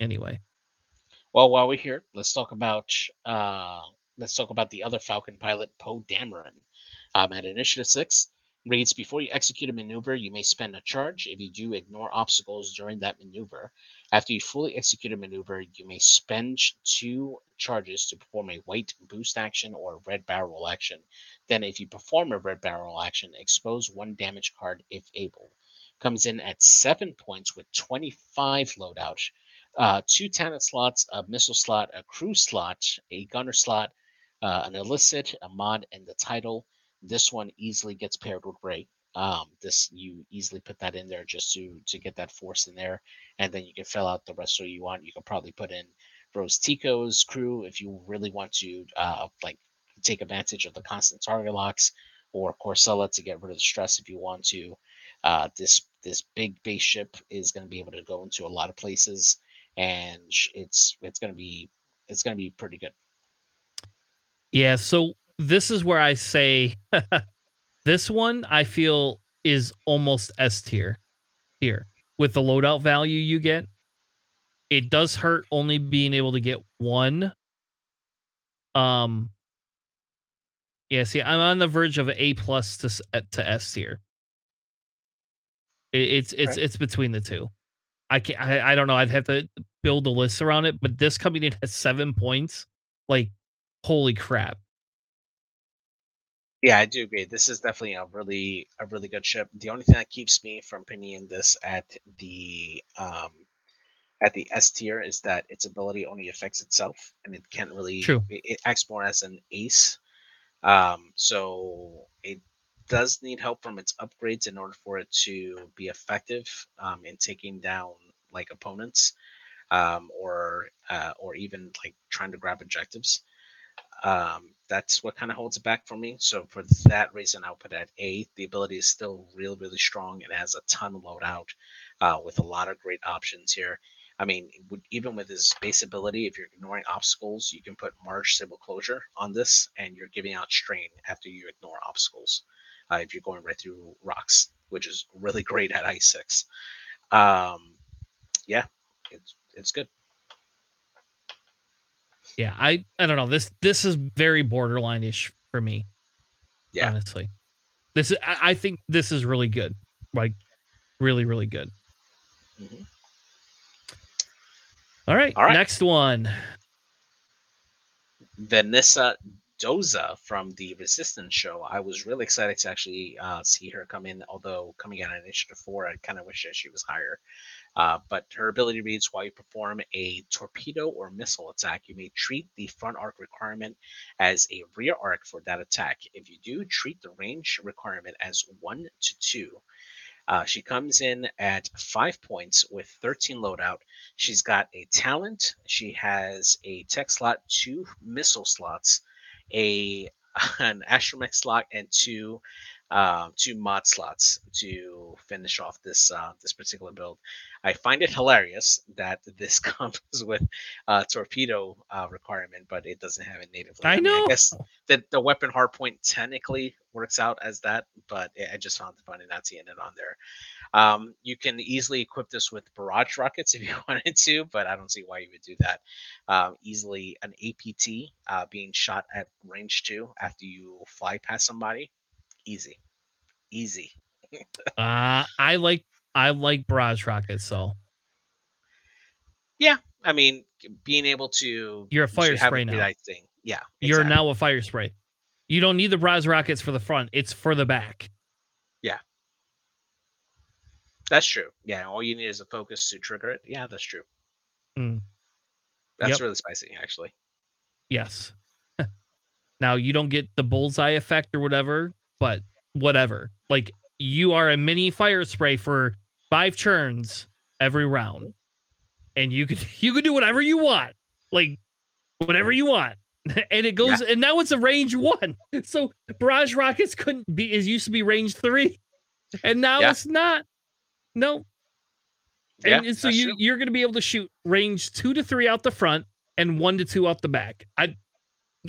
Anyway. Well, while we're here, let's talk about uh, let's talk about the other Falcon pilot, Poe Dameron. Um, at Initiative Six, reads before you execute a maneuver, you may spend a charge. If you do, ignore obstacles during that maneuver. After you fully execute a maneuver, you may spend two charges to perform a white boost action or red barrel action. Then, if you perform a red barrel action, expose one damage card if able. Comes in at seven points with 25 loadout uh, two Tannet slots, a missile slot, a crew slot, a gunner slot, uh, an illicit, a mod, and the title. This one easily gets paired with Rey. Um, this you easily put that in there just to to get that force in there, and then you can fill out the rest of you want. You can probably put in Rose Tico's crew if you really want to, uh, like take advantage of the constant target locks, or Korr Sella to get rid of the stress if you want to. Uh, this this big base ship is going to be able to go into a lot of places and it's it's going to be it's going to be pretty good. Yeah, so this is where I say this one I feel is almost S tier here with the loadout value you get. It does hurt only being able to get one. Um yeah, see, I'm on the verge of A plus to to S tier. it's it's it's between the two. I can't. I, I don't know. I'd have to build a list around it. But this coming in at seven points, like, holy crap! Yeah, I do agree. This is definitely a really a really good ship. The only thing that keeps me from pinning this at the um at the S tier is that its ability only affects itself, and it can't really. True. It, acts more as an ace. Um, so does need help from its upgrades in order for it to be effective um, in taking down like opponents um, or uh, or even like trying to grab objectives. Um, that's what kind of holds it back for me. So for that reason, I'll put at A. The ability is still really really strong. It has a ton of loadout uh, with a lot of great options here. I mean, even with his base ability, if you're ignoring obstacles, you can put Marg Sabl Closure on this, and you're giving out strain after you ignore obstacles. Uh, if you're going right through rocks, which is really great at Ice Six. Um, yeah, it's it's good. Yeah, I I don't know. This this is very borderline ish for me. Yeah. Honestly. This is I, I think this is really good. Like really, really good. Mhm. All right. All right. Next one. Venisa Doza from the Resistance show. I was really excited to actually uh, see her come in, although coming out on Initiative 4, I kind of wish that she was higher. Uh, but her ability reads while you perform a torpedo or missile attack, you may treat the front arc requirement as a rear arc for that attack. If you do, treat the range requirement as 1 to 2. Uh, she comes in at five points with 13 loadout. She's got a talent. She has a tech slot, two missile slots, a an astromech slot, and two um, two mod slots to finish off this uh, this particular build. I find it hilarious that this comes with uh, torpedo uh, requirement, but it doesn't have it natively. I mean, know. I guess that the weapon hardpoint technically works out as that, but I I just found it funny not seeing it on there. Um, you can easily equip this with barrage rockets if you wanted to, but I don't see why you would do that. Um, easily an APT uh, being shot at range two after you fly past somebody, easy, easy. Uh I like I like barrage rockets, so yeah. I mean, being able to You're a fire spray now. that thing. Yeah, you're now a fire spray. You don't need the barrage rockets for the front, it's for the back. Yeah, that's true. Yeah, all you need is a focus to trigger it. Yeah, that's true. Mm. That's Yep. really spicy, actually. Yes. now you don't get the bullseye effect or whatever, but whatever. Like you are a mini fire spray for five churns every round. And you could you could do whatever you want. Like whatever you want. And it goes and now it's a range one. So barrage rockets couldn't be it used to be range three. And now Yeah. it's not. No. Yeah, And so you true. you're gonna be able to shoot range two to three out the front and one to two out the back. I,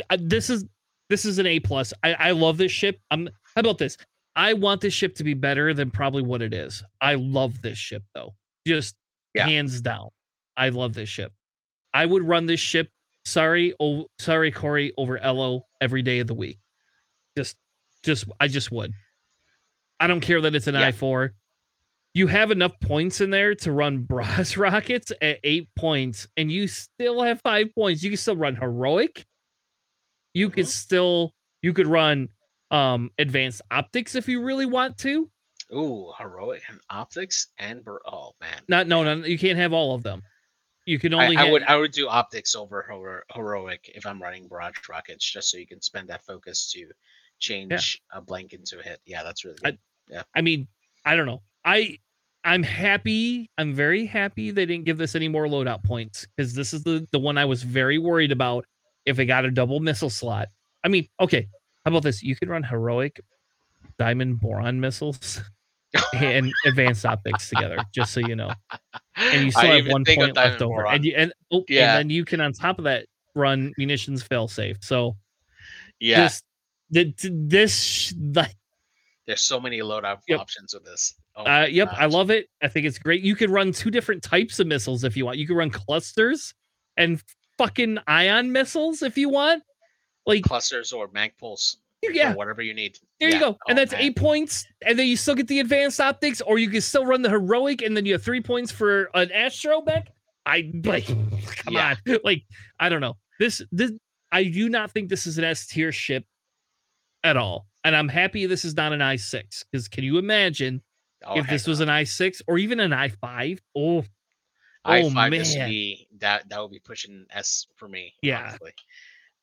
I this is this is an A plus. I I love this ship. I'm how about this? I want this ship to be better than probably what it is. I love this ship though. Just Yeah. hands down. I love this ship. I would run this ship. Sorry, oh sorry, Corey, over Elo every day of the week. Just just I just would. I don't care that it's an Yeah. I four. You have enough points in there to run Bras Rockets at eight points, and you still have five points. You can still run Heroic. You could Mhm. still you could run um advanced optics if you really want to. Ooh, heroic and optics and bur- oh man. Not no no you can't have all of them. You can I, only I ha- would I would do optics over hero- heroic if I'm running barrage rockets, just so you can spend that focus to change a blank into a hit. Yeah, that's really I- yeah. I mean, I don't know. I I'm happy. I'm very happy they didn't give this any more loadout points because this is the the one I was very worried about if it got a double missile slot. I mean, okay, how about this? You could run heroic diamond boron missiles and advanced optics together, just so you know. And you still I have one point left over. Boron. And you and, oh, Yeah. and then you can on top of that run munitions fail safe. So yeah, just the, this like there's so many loadout Yep. options with this. Oh Uh, yep, I love it. I think it's great. You could run two different types of missiles if you want. You could run clusters and fucking ion missiles if you want. Like, clusters or mag you- yeah, or whatever you need. there Yeah. you go. And Oh, that's man. eight points. And then you still get the advanced optics, or you can still run the heroic, and then you have three points for an astro back. I like, come Yeah. on, like, I don't know. This, this, I do not think this is an S tier ship at all. And I'm happy this is not an I six because can you imagine Oh, if this heck was an i six or even an i five? Oh, I oh, five this would man. be that that would be pushing S for me. Yeah. honestly.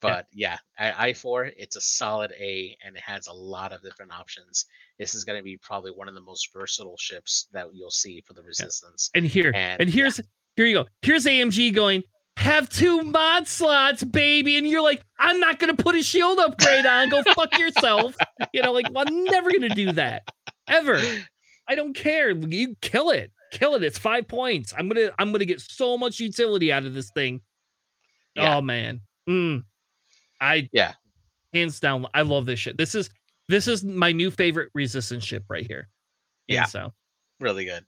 But yeah, I, I four it's a solid A and it has a lot of different options. This is going to be probably one of the most versatile ships that you'll see for the resistance. and here And, and yeah. here's here you go. Here's AMG going. Have two mod slots, baby, and you're like, I'm not gonna put a shield upgrade on. Go fuck yourself. You know, like well, I'm never gonna do that ever. I don't care. You kill it. kill it. It's five points. I'm gonna I'm gonna get so much utility out of this thing. Yeah. Oh man. Mm. I Yeah. hands down, I love this shit. This is this is my new favorite resistance ship right here. Yeah. So really good.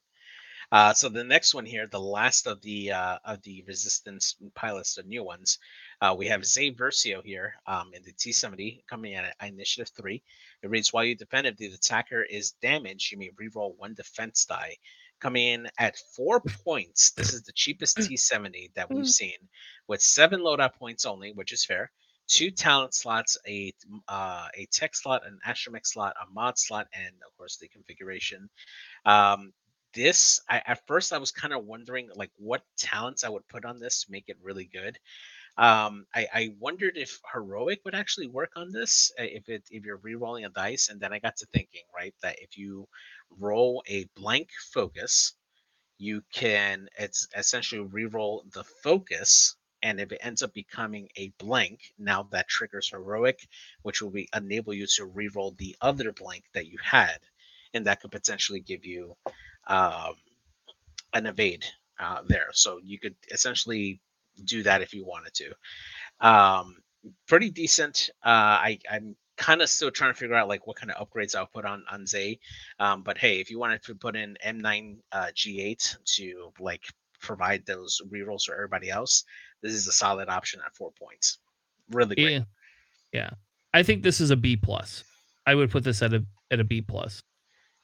Uh, so the next one here, the last of the uh, of the resistance pilots, the new ones, uh, we have Zay Versio here um, in the T70 coming in at initiative three. It reads while you defend if the attacker is damaged, you may reroll one defense die. Coming in at four points. This is the cheapest T70 that we've seen, with seven loadout points only, which is fair. Two talent slots, a uh, a tech slot, an astromech slot, a mod slot, and of course the configuration. Um, this I, at first I was kind of wondering like what talents I would put on this to make it really good. Um, I, I wondered if heroic would actually work on this uh, if it if you're re-rolling a dice, and then I got to thinking right that if you roll a blank focus, you can it's essentially re-roll the focus, and if it ends up becoming a blank, now that triggers heroic, which will be enable you to re-roll the other blank that you had, and that could potentially give you um, an evade uh, there. So you could essentially do that if you wanted to. Um, pretty decent. Uh, I, I'm kind of still trying to figure out like what kind of upgrades I'll put on on Zay. Um, but hey, if you wanted to put in M9 uh, G8 to like provide those rerolls for everybody else, this is a solid option at four points. Really great. yeah. Yeah. I think this is a B plus. I would put this at a at a B plus.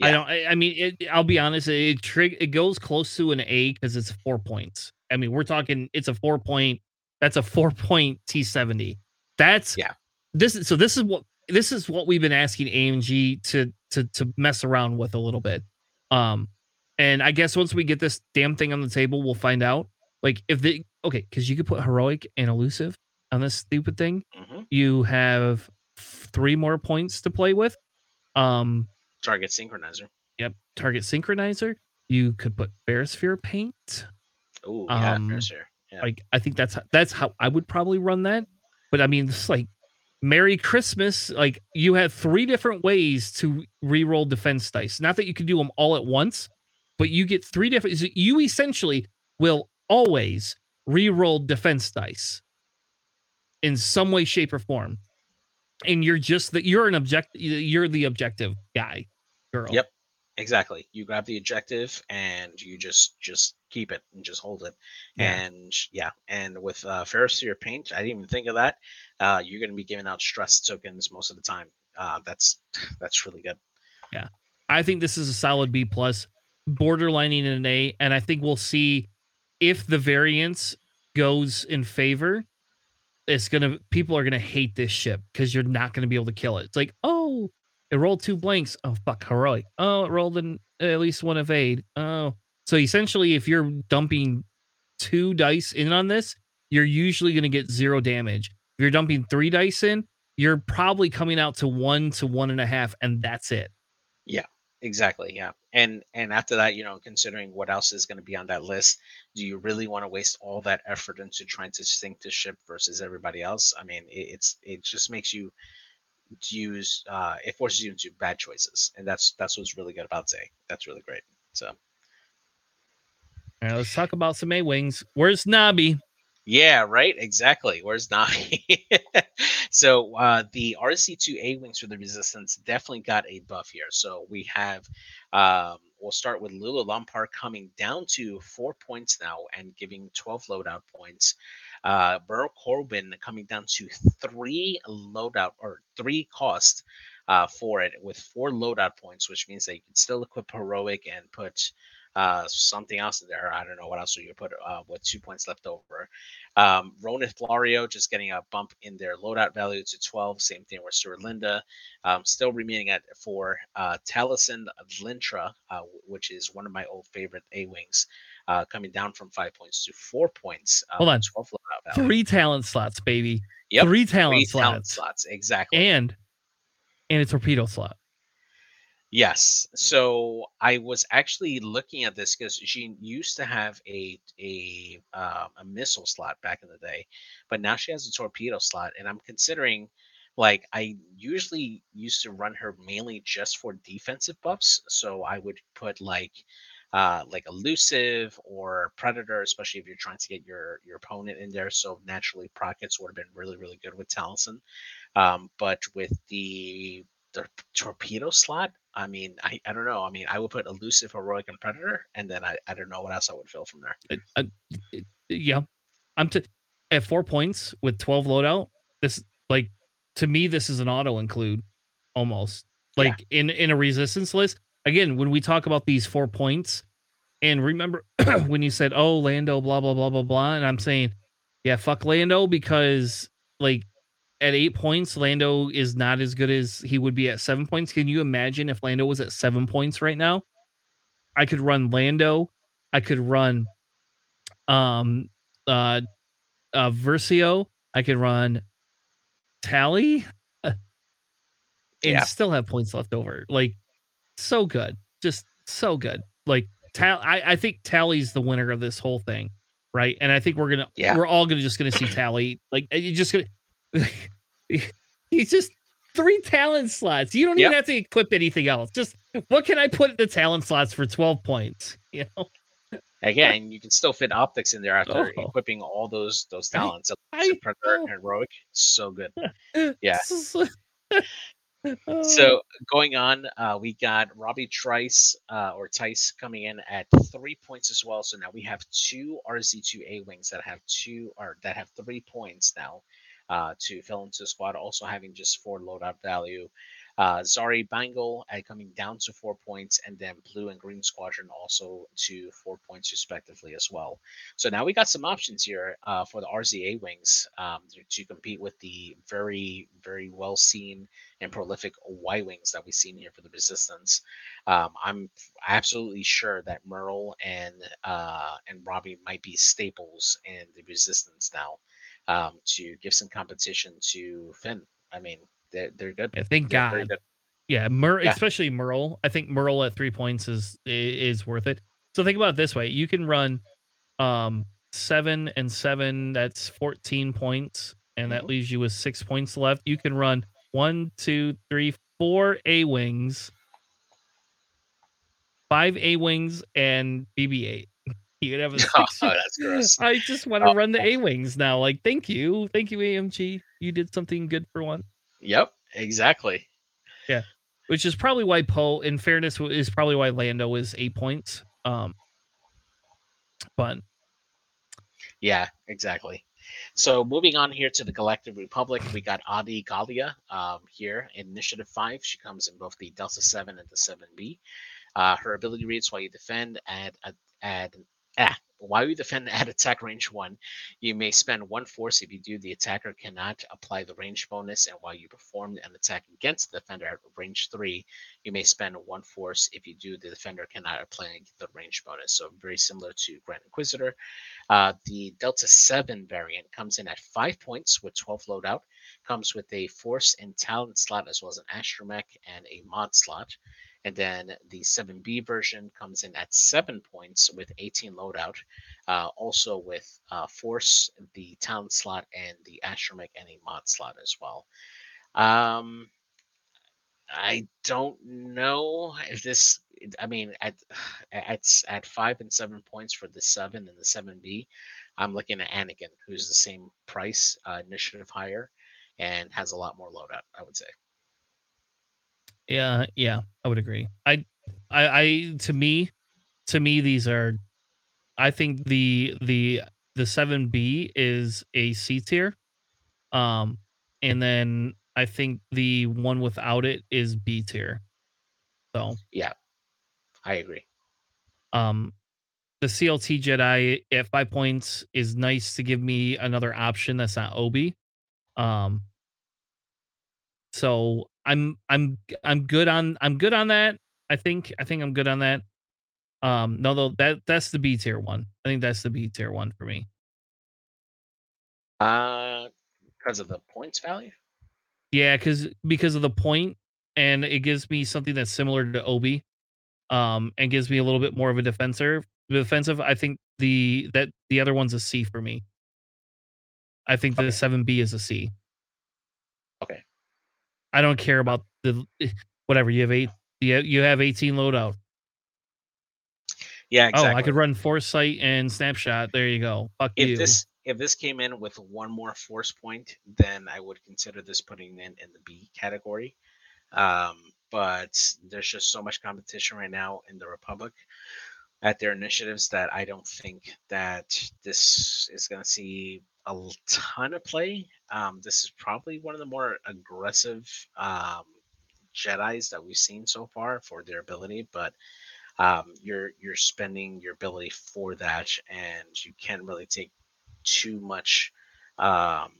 I don't. I, I mean, it, I'll be honest. It trig, It goes close to an A because it's four points. I mean, we're talking. It's a four point. That's a four point T seventy. That's Yeah. This is so. This is what this is what we've been asking AMG to to to mess around with a little bit. Um, and I guess once we get this damn thing on the table, we'll find out. Like if they okay, because you could put heroic and elusive on this stupid thing. hmm You have three more points to play with. Um, Target synchronizer. Yep. Target synchronizer. You could put Barosphere paint. Oh, yeah, Um. Yeah. Like I think that's that's how I would probably run that. But I mean, it's like Merry Christmas. Like you have three different ways to re-roll defense dice. Not that you can do them all at once, but you get three different. You essentially will always re-roll defense dice in some way, shape, or form. And you're just that you're an object. You're the objective guy, girl. Yep. Exactly. You grab the objective and you just just keep it and just hold it. Yeah. And yeah, and with uh Ferrosphere paint, I didn't even think of that. Uh you're gonna be giving out stress tokens most of the time. Uh that's that's really good. Yeah. I think this is a solid B plus, borderlining an A, and I think we'll see if the variance goes in favor. It's gonna people are gonna hate this ship because you're not gonna be able to kill it. It's like, oh, it rolled two blanks. Oh fuck, heroic. Oh, it rolled in at least one evade. Oh, so essentially, if you're dumping two dice in on this, you're usually gonna get zero damage. If you're dumping three dice in, you're probably coming out to one to one and a half, and that's it. Exactly. Yeah. And and after that, you know, considering what else is going to be on that list, do you really want to waste all that effort into trying to sink the ship versus everybody else? I mean, it, it's it just makes you use uh it forces you into bad choices. And that's that's what's really good about Zay. That's really great. So All right, let's talk about some A wings. Where's Nobby? Yeah, right. Exactly. Where's Nami? so uh, the RZ2 A wings for the Resistance definitely got a buff here. So we have, um, we'll start with L'ulo L'ampar coming down to four points now and giving 12 loadout points. Uh, Burl Corbin coming down to three loadout or three cost uh, for it with four loadout points, which means that you can still equip heroic and put uh, something else in there. I don't know what else you put uh, with two points left over. Um, Ronith Blario just getting a bump in their loadout value to 12. Same thing with Sir Linda. Um, still remaining at four. Uh, Tallissan Lintra, uh, which is one of my old favorite A Wings, uh, coming down from five points to four points. Uh, Hold on. 12 loadout value. Three talent slots, baby. Yep, Three talent Three slots. talent slots. Exactly. And and a torpedo slot. Yes. So I was actually looking at this because she used to have a a um, a missile slot back in the day, but now she has a torpedo slot, and I'm considering like I usually used to run her mainly just for defensive buffs. So I would put like uh, like elusive or predator, especially if you're trying to get your your opponent in there. So naturally, Prockets would have been really really good with Tallissan. Um, but with the the torpedo slot, I mean, I, I don't know. I mean, I would put elusive, heroic, and predator, and then I, I don't know what else I would fill from there. Uh, uh, yeah, I'm to at four points with twelve loadout. This like to me, this is an auto include almost like yeah. in in a resistance list. Again, when we talk about these four points, and remember when you said, "Oh, Lando," blah blah blah blah blah, and I'm saying, yeah, fuck Lando because like at eight points, Lando is not as good as he would be at seven points. Can you imagine if Lando was at seven points right now? I could run Lando. I could run um uh uh Versio. I could run Tally and yeah. still have points left over. Like so good. Just so good. Like Tal I, I think Tally's the winner of this whole thing. Right. And I think we're gonna yeah. we're all gonna just gonna see Tally. Like you just gonna he's just three talent slots. You don't yep. even have to equip anything else. Just what can I put in the talent slots for 12 points? You know? Again, you can still fit optics in there after oh. equipping all those those talents. I, and heroic, so good. Yeah. so going on, uh, we got Wrobie Trice uh, or Tyce coming in at three points as well. So now we have two RZ2A wings that have two or that have three points now uh, to fill into the squad, also having just four loadout value. Uh, Zari Bangel uh, coming down to four points, and then Blue and Green Squadron also to four points respectively as well. So now we got some options here uh, for the RZA wings um, to, compete with the very, very well seen and prolific Y wings that we've seen here for the Resistance. Um, I'm absolutely sure that Merl and uh, and Wrobie might be staples in the Resistance now um, to give some competition to Finn. I mean, they're, they're good. Yeah, thank they're God. Good. Yeah, Mer- yeah. especially Merl. I think Merl at three points is is worth it. So think about it this way: you can run um, seven and seven. That's fourteen points, and that mm-hmm. leaves you with six points left. You can run one, two, three, four A wings, five A wings, and BB eight. You could have a oh, that's gross. I just want to oh. run the A wings now. Like, thank you, thank you, AMG. You did something good for one. Yep, exactly. Yeah, which is probably why Poe, in fairness, is probably why Lando is eight points. Um, but yeah, exactly. So moving on here to the Galactic Republic, we got Adi Gallia um, here in Initiative 5. She comes in both the Delta 7 and the 7B. Uh, her ability reads while you defend, add, add, add Ah, while you defend at attack range one, you may spend one force. If you do, the attacker cannot apply the range bonus. And while you perform an attack against the defender at range three, you may spend one force. If you do, the defender cannot apply the range bonus. So very similar to Grand Inquisitor. Uh, the Delta 7 variant comes in at five points with 12 loadout, comes with a force and talent slot as well as an astromech and a mod slot. And then the 7B version comes in at seven points with 18 loadout, uh, also with uh, Force, the Talent slot, and the Astromech and a mod slot as well. Um, I don't know if this. I mean, at at at five and seven points for the seven and the seven B, I'm looking at Anakin, who's the same price, uh, initiative higher, and has a lot more loadout. I would say. Yeah, yeah, I would agree. I, I, I, to me, to me, these are, I think the the the seven B is a C tier, um, and then I think the one without it is B tier. So yeah, I agree. Um, the CLT Jedi at five points is nice to give me another option that's not Obi. Um, so I'm I'm I'm good on I'm good on that. I think I think I'm good on that. Um no though that that's the B tier one. I think that's the B tier one for me. Uh because of the points value? Yeah, because because of the point and it gives me something that's similar to Obi. Um and gives me a little bit more of a defensive defensive. I think the that the other one's a C for me. I think okay. the 7B is a C. Okay. I don't care about the whatever you have eight. You have, you have 18 loadout. Yeah, exactly. Oh, I could run foresight and snapshot. There you go. Fuck if you. this if this came in with one more force point, then I would consider this putting in in the B category. Um, but there's just so much competition right now in the Republic at their initiatives that I don't think that this is going to see a ton of play. Um, this is probably one of the more aggressive um, Jedi's that we've seen so far for their ability, but um, you're you're spending your ability for that, and you can't really take too much. Um,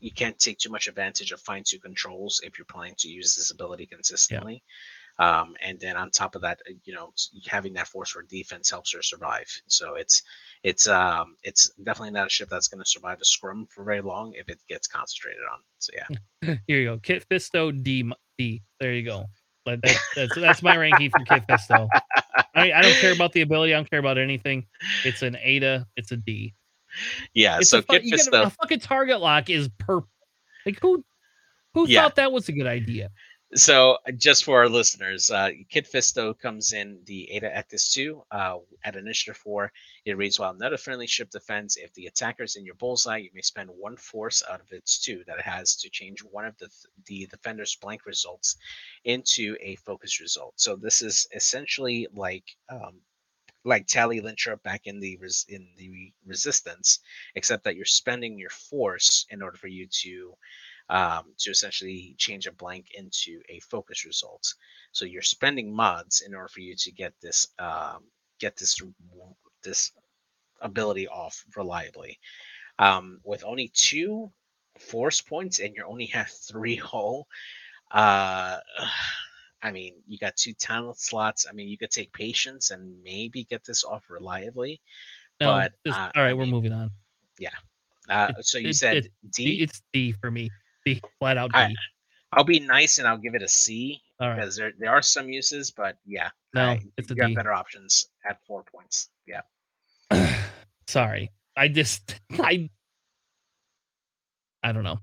you can't take too much advantage of fine tune controls if you're planning to use this ability consistently. Um, and then on top of that, uh, you know, having that force for defense helps her survive. So it's it's um it's definitely not a ship that's going to survive a scrum for very long if it gets concentrated on. So yeah, Here you go. Kit Fisto D. There you go. But that, that's that's my ranking for Kit Fisto. I, I don't care about the ability. I don't care about anything. It's an Ada. It's a D. yeah. It's so a, fu- Kit you get a, Fisto, a fucking target lock is per. Like who who Yeah. thought that was a good idea? So, uh, just for our listeners, uh, Kit Fisto comes in the Eta Actis 2 uh, at Initiative 4. It reads While not a friendly ship defense, if the attacker's in your bullseye, you may spend one force out of its two that it has to change one of the, the defender's blank results into a focus result. So, this is essentially like. Um, like Tally Lintra back in the res- in the resistance, except that you're spending your force in order for you to um, to essentially change a blank into a focus result. So you're spending mods in order for you to get this um, get this this ability off reliably. Um, with only two force points and you only have three hull, uh, I mean, you got two talent slots. I mean, you could take patience and maybe get this off reliably. No. But, just- uh, all right, I we're mean, moving on. Yeah. Uh, It- so you it- said it- D. It's D for me. D flat out D. I- I'll be nice and I'll give it a C all right. because there there are some uses, but yeah, No, I- it's a you have D. better options at four points. Yeah. Sorry. I just I I don't know.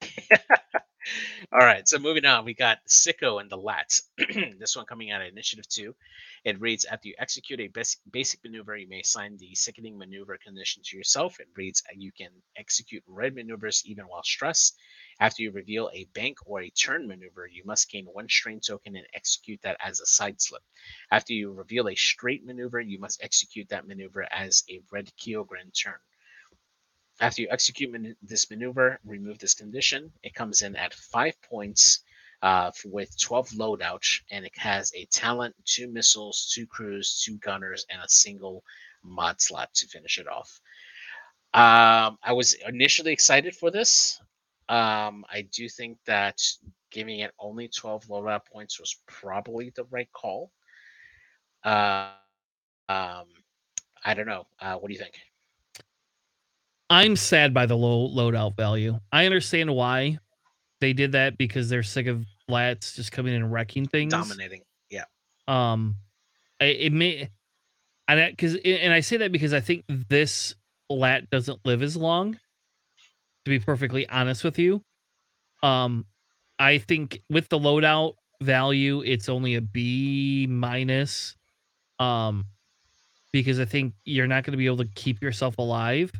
All right, so moving on, we got Sicko and the Lat. this one coming out of Initiative 2. It reads After you execute a basic, maneuver, you may assign the sickening maneuver condition to yourself. It reads You can execute red maneuvers even while stressed. After you reveal a bank or a turn maneuver, you must gain one strain token and execute that as a side slip. After you reveal a straight maneuver, you must execute that maneuver as a red Koiogran turn. After you execute man- this maneuver, remove this condition. It comes in at five points uh, with 12 loadouts, and it has a talent, two missiles, two crews, two gunners, and a single mod slot to finish it off. Um, I was initially excited for this. Um, I do think that giving it only 12 loadout points was probably the right call. Uh, um, I don't know. Uh, what do you think? I'm sad by the low loadout value. I understand why they did that because they're sick of lats just coming in and wrecking things. Dominating. Yeah. Um, I- it may, and because and I say that because I think this lat doesn't live as long. To be perfectly honest with you, um, I think with the loadout value, it's only a B minus. Um, because I think you're not going to be able to keep yourself alive.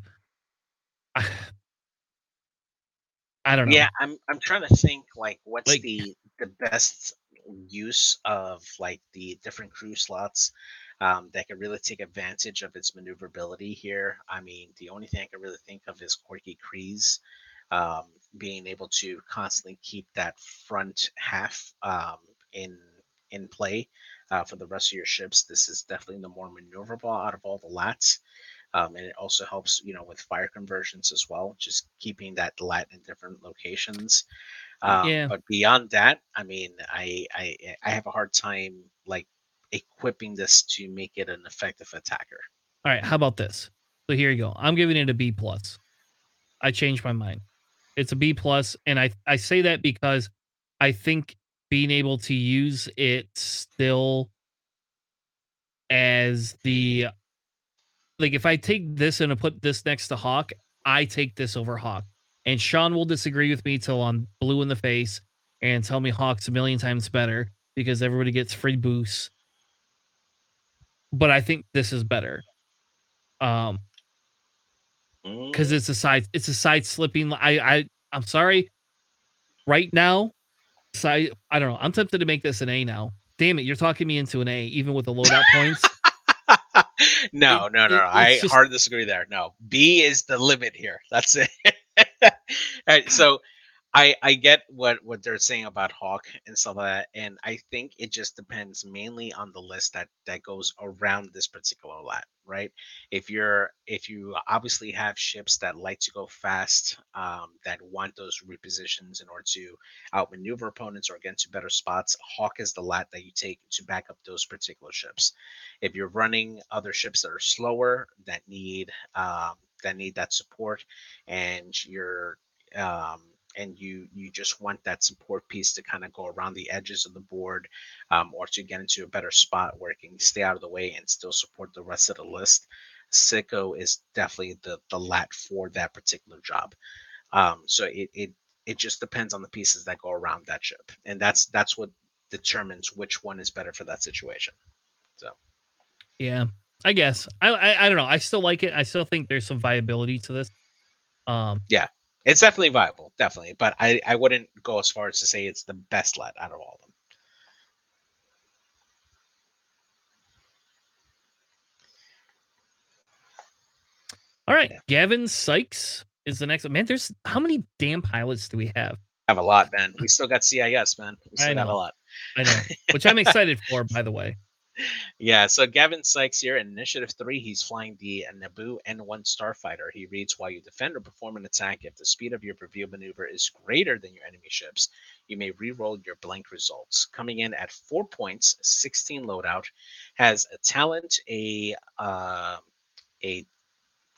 I don't know. Yeah, I'm I'm trying to think like what's Like- the the best use of like the different crew slots um, that could really take advantage of its maneuverability here. I mean, the only thing I can really think of is Quirky Kreese um, being able to constantly keep that front half um, in in play uh, for the rest of your ships. This is definitely the more maneuverable out of all the lats. Um, and it also helps, you know, with fire conversions as well, just keeping that lat in different locations. Um, Yeah. But beyond that, I mean, I, I I have a hard time like equipping this to make it an effective attacker. All right, how about this? So here you go. I'm giving it a B plus. I changed my mind. It's a B plus, and I I say that because I think being able to use it still as the like if I take this and I put this next to Hawk, I take this over Hawk. And Sean will disagree with me till I'm blue in the face and tell me Hawk's a million times better because everybody gets free boosts. but I think this is better. Um, because it's a side, it's a side slipping. I, I, I'm sorry. Right now, side. I don't know. I'm tempted to make this an A now. Damn it, you're talking me into an A, even with the loadout points. No, no, no, no. I just- hard disagree there. No, B is the limit here. That's it. All right, so I I get what what they're saying about Hawk and stuff like that, and I think it just depends mainly on the list that that goes around this particular lat, right? If you're if you obviously have ships that like to go fast, um, that want those repositions in order to outmaneuver opponents or get into better spots, Hawk is the lat that you take to back up those particular ships. If you're running other ships that are slower that need um, that need that support, and you're um, and you you just want that support piece to kind of go around the edges of the board um, or to get into a better spot where it can stay out of the way and still support the rest of the list sicko is definitely the the lat for that particular job um, so it, it it just depends on the pieces that go around that ship and that's that's what determines which one is better for that situation so Yeah, I guess. I, I I don't know. I still like it. I still think there's some viability to this. Um, it's definitely viable definitely but i i wouldn't go as far as to say it's the best let out of all of them all right, Yeah. Gavin Sykes is the next. Man, there's how many damn pilots do we have? have a lot man we still got cis man we still I got a lot I know, which I'm excited for, by the way. Yeah, so Gavin Sykes here in Initiative 3, he's flying the Naboo N1 Starfighter. He reads While you defend or perform an attack, if the speed of your reveal maneuver is greater than your enemy ships, you may re-roll your blank results. Coming in at 4 points, 16 loadout, has a talent, a uh, a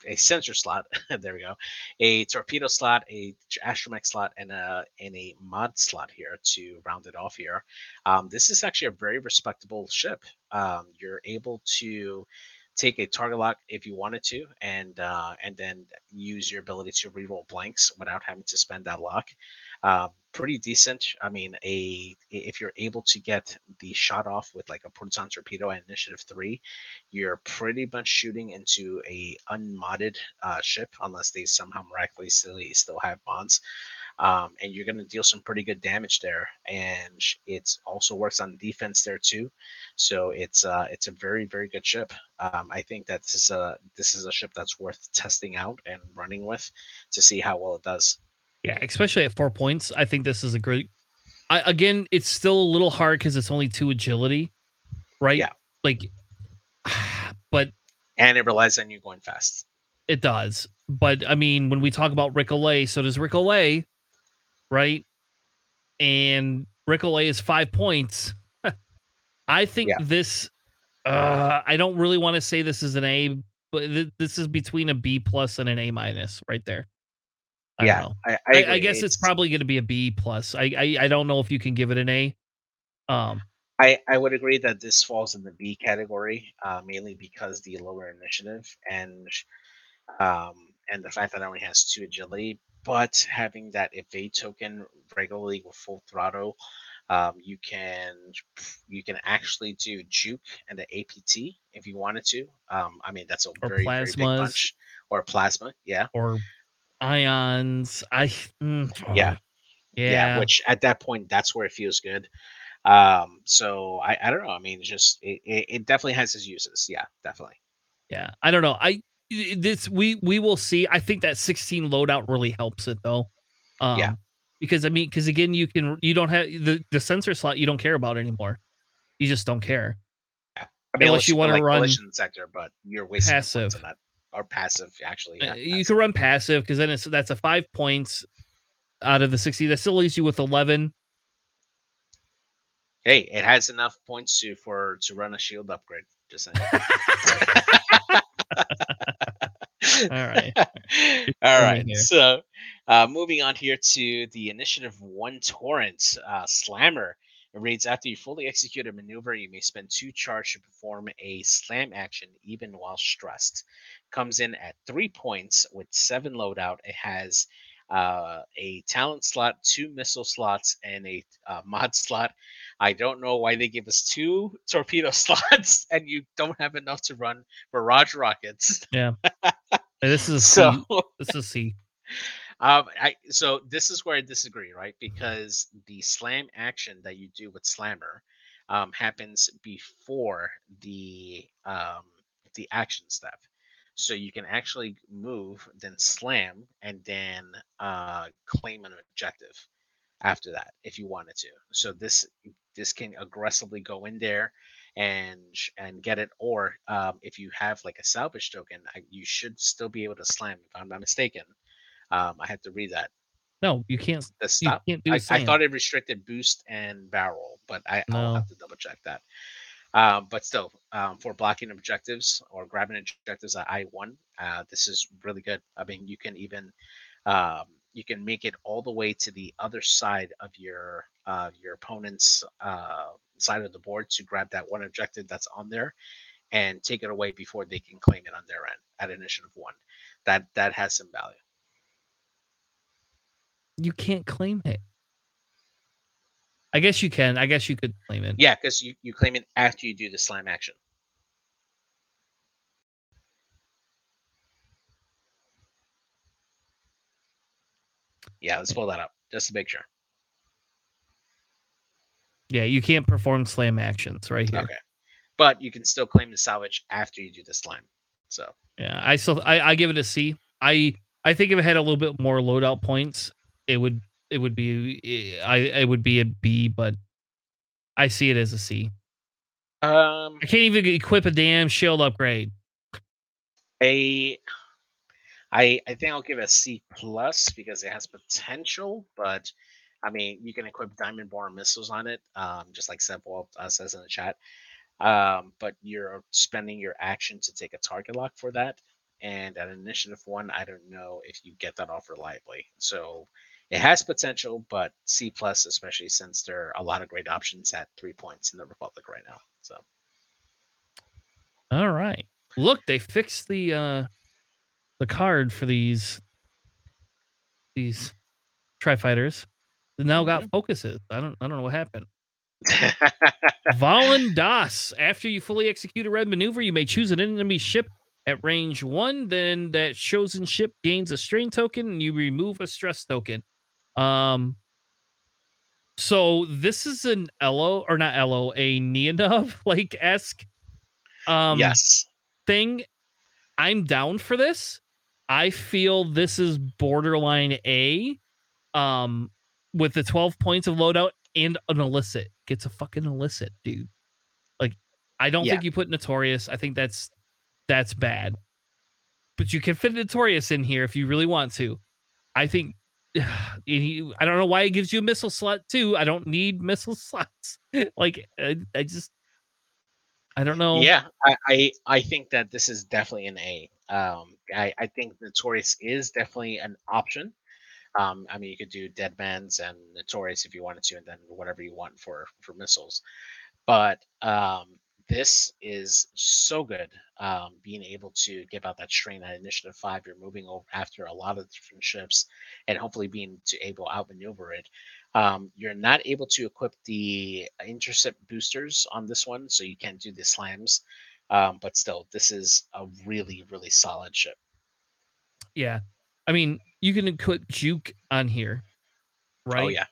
a sensor slot. there we go. A torpedo slot, a astromech slot, and a and a mod slot here to round it off here. Um, this is actually a very respectable ship. Um, you're able to take a target lock if you wanted to, and uh, and then use your ability to reroll blanks without having to spend that lock. Uh, pretty decent. I mean, a if you're able to get the shot off with like a proton torpedo at initiative three, you're pretty much shooting into a unmodded uh, ship unless they somehow miraculously still have mods um, and you're going to deal some pretty good damage there. And it also works on defense there too. So it's uh, it's a very very good ship. Um, I think that this is a this is a ship that's worth testing out and running with to see how well it does. Yeah, especially at four points. I think this is a great. I, again, it's still a little hard because it's only two agility, right? Yeah. Like, but And it relies on you going fast. it does. But I mean, when we talk about Ric Olié, so does Ric Olié, right? And Ric Olié is five points. I think Yeah. this. Uh, I don't really want to say this is an A, but th- this is between a B plus and an A minus, right there. I yeah. I, I, I, guess it's, probably going to be a B plus. I, I I don't know if you can give it an A. Um, I, I would agree that this falls in the B category, uh, mainly because the lower initiative and um, and the fact that it only has two agility, but having that evade token regularly with full throttle, um, you can you can actually do juke and the APT if you wanted to. Um, I mean that's a Or very very big plasmas. punch or plasma, yeah. or ions. I mm, Yeah. yeah. yeah which at that point that's where it feels good um so i i don't know i mean it's just it, it, it definitely has its uses yeah definitely Yeah, I don't know. I this we we will see. I think that 16 loadout really helps it though. Um, Yeah. Because I mean, because again, you can you don't have the the sensor slot. You don't care about anymore. You just don't care. i mean Unless you wanna like run sector but you're wasting passive. Or passive actually Uh, yeah, you passive. can run passive because then it's that's a five points out of the 60. That still leaves you with 11. hey it has enough points to for to run a shield upgrade just saying All right. All right. So, uh, moving on here to the Initiative One Torrent uh, Slammer. It reads After you fully execute a maneuver, you may spend two charge to perform a slam action, even while stressed. Comes in at three points with seven loadout. It has uh, a talent slot, two missile slots, and a uh, mod slot. I don't know why they give us two torpedo slots and you don't have enough to run barrage rockets. Yeah. this is so. This is C. Um, I so this is where I disagree, right? Because the slam action that you do with slammer um, happens before the um, the action step. So you can actually move, then slam, and then uh, claim an objective after that if you wanted to. So this this can aggressively go in there and and get it. Or um, if you have like a salvage token, I, you should still be able to slam. If I'm not mistaken, um, I had to read that. No, you can't. The stop. You can't do I. I thought it restricted boost and barrel, but I, I'll No. have to double check that. Um, but still, um, for blocking objectives or grabbing objectives at I one, uh, this is really good. I mean, you can even um, you can make it all the way to the other side of your uh, your opponent's uh, side of the board to grab that one objective that's on there and take it away before they can claim it on their end at initiative one. That that has some value. You can't claim it. I guess you can. I guess you could claim it. Yeah, because you, you claim it after you do the slam action. Yeah, let's pull that up just to make sure. Yeah, you can't perform slam actions right here. Okay. But you can still claim the salvage after you do the slime. So Yeah, I still I, I give it a C. I I think if it had a little bit more loadout points, it would it would be I it would be a B, but I see it as a C. um I can't even equip a damn shield upgrade. a I I think I'll give it a C plus because it has potential, but I mean you can equip diamond-boron missiles on it, um, just like Seb uh, says in the chat. Um, but you're spending your action to take a target lock for that. And at initiative one, I don't know if you get that off reliably. So it has potential, but C plus, especially since there are a lot of great options at three points in the Republic right now. So All right. Look, they fixed the uh the card for these these tri fighters. They now got focuses. I don't I don't know what happened. Valen Das. After you fully execute a red maneuver, you may choose an enemy ship at range one. Then that chosen ship gains a strain token, and you remove a stress token. Um. So this is an Elo or not Elo, a Neonov like esque um yes. thing. I'm down for this. I feel this is borderline A. Um, with the 12 points of loadout and an illicit. Gets a fucking illicit, dude. Like, I don't Yeah. think you put Notorious. I think that's that's bad. But you can fit Notorious in here if you really want to. I think I don't know why it gives you a missile slot too. I don't need missile slots. like I, I just I don't know. Yeah, I, I I think that this is definitely an A. Um, I I think Notorious is definitely an option. Um, I mean, you could do Dead Deadman's and Notorious if you wanted to, and then whatever you want for for missiles. But um, this is so good. Um, being able to give out that strain at Initiative Five, you're moving over after a lot of different ships, and hopefully being to able to outmaneuver it. Um, you're not able to equip the intercept boosters on this one, so you can't do the slams. Um, but still, this is a really, really solid ship. Yeah. I mean, you can put juke on here, right? Oh yeah,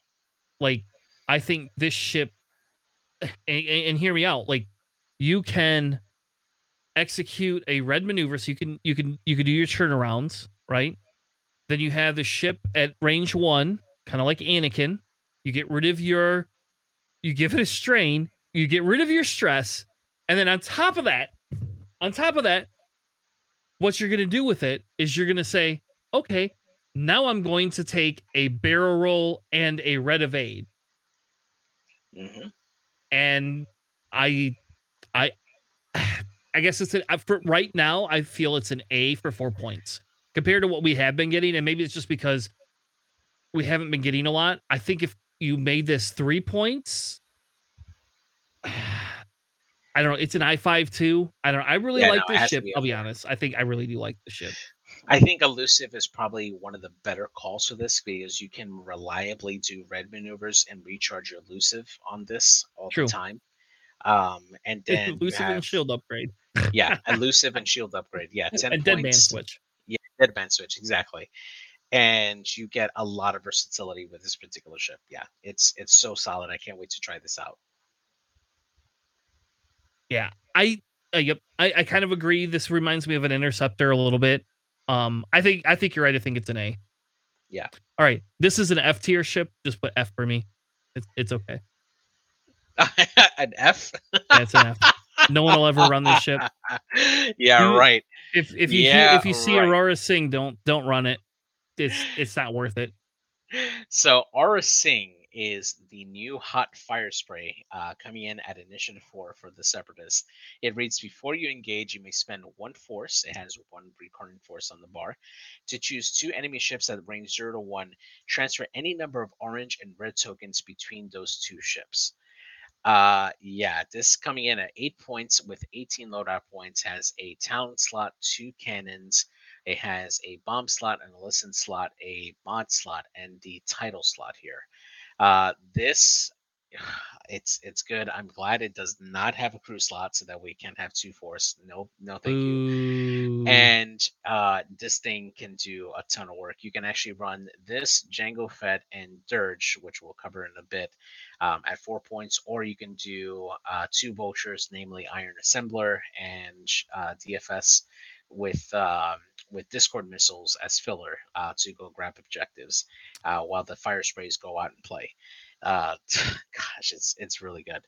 Like, I think this ship, and, and and hear me out. Like, you can execute a red maneuver, so you can you can you can do your turnarounds, right? Then you have the ship at range one, kind of like Anakin. You get rid of your, you give it a strain, you get rid of your stress, and then on top of that, on top of that, what you're gonna do with it is you're gonna say, okay, now I'm going to take a barrel roll and a red evade. hmm And I I I guess it's an uh, for right now, I feel it's an A for four points compared to what we have been getting. And maybe it's just because we haven't been getting a lot. I think if you made this three points, I don't know. It's an I five too. I don't know. I really Yeah, like no, this ship. be I'll be honest. I think I really do like the ship. I think elusive is probably one of the better calls for this because you can reliably do red maneuvers and recharge your elusive on this all True. the time. Um, and then Elusive and shield upgrade. yeah, elusive and shield upgrade. Yeah, ten and dead man switch. Yeah, dead man switch exactly. And you get a lot of versatility with this particular ship. Yeah, it's it's so solid. I can't wait to try this out. Yeah, I, uh, yep, I, I kind of agree. This reminds me of an interceptor a little bit. Um, I think I think you're right. I think it's an A. Yeah. All right, this is an F tier ship. Just put F for me. It's it's okay. An F. That's an F. no one will ever run this ship. yeah, You- right. If if you Yeah, if you see right. Aurra Sing, don't don't run it. It's it's not worth it. So Aurra Sing is the new hot fire spray uh, coming in at Initiative 4 for the Separatists. It reads Before you engage, you may spend one force, it has one recurring force on the bar, to choose two enemy ships at range 0 to 1. Transfer any number of orange and red tokens between those two ships. Uh, yeah, this coming in at 8 points with 18 loadout points, has a talent slot, two cannons, it has a bomb slot, an illicit slot, a mod slot, and the title slot here. Uh, this it's it's good. I'm glad it does not have a crew slot so that we can have two force. No, no, thank you. And uh, this thing can do a ton of work. You can actually run this Jango Fett and Dirge, which we'll cover in a bit, um, at four points, or you can do uh, two vultures, namely Iron Assembler and uh, DFS, with um, with Discord missiles as filler uh, to go grab objectives, uh, while the fire sprays go out and play. Uh, gosh, it's it's really good.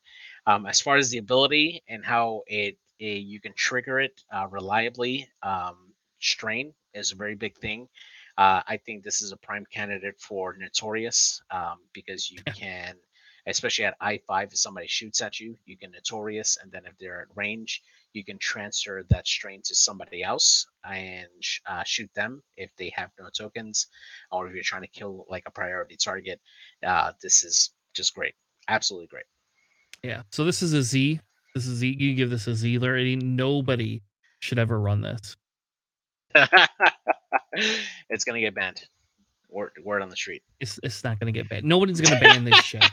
Um, as far as the ability and how it, it you can trigger it uh, reliably, um, strain is a very big thing. Uh, I think this is a prime candidate for Notorious um, because you can, especially at I five, if somebody shoots at you, you can Notorious, and then if they're at range, you can transfer that strain to somebody else and uh, shoot them if they have no tokens, or if you're trying to kill like a priority target. Uh, this is just great, absolutely great. yeah. So this is a Z. This is Z. You give this a Z already. Nobody should ever run this. it's gonna get banned. Word, word on the street. It's it's not gonna get banned. Nobody's gonna ban this shit.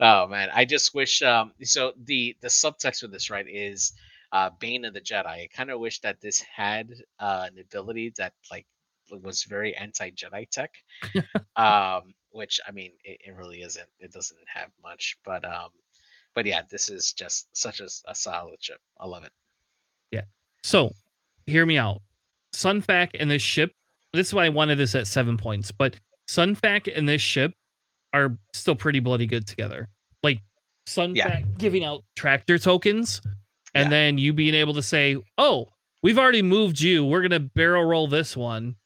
Oh man, I just wish. Um, so the the subtext with this right is uh, Bane of the Jedi. I kind of wish that this had uh, an ability that like was very anti Jedi tech. um, which I mean, it, it really isn't. It doesn't have much, but um, but yeah, this is just such a, a solid ship. I love it. Yeah. So, hear me out. Sun Fac and this ship. This is why I wanted this at seven points. But Sun Fac and this ship are still pretty bloody good together. Like Sun Fac giving out tractor tokens, and Yeah. then you being able to say, "Oh, we've already moved you. We're gonna barrel roll this one."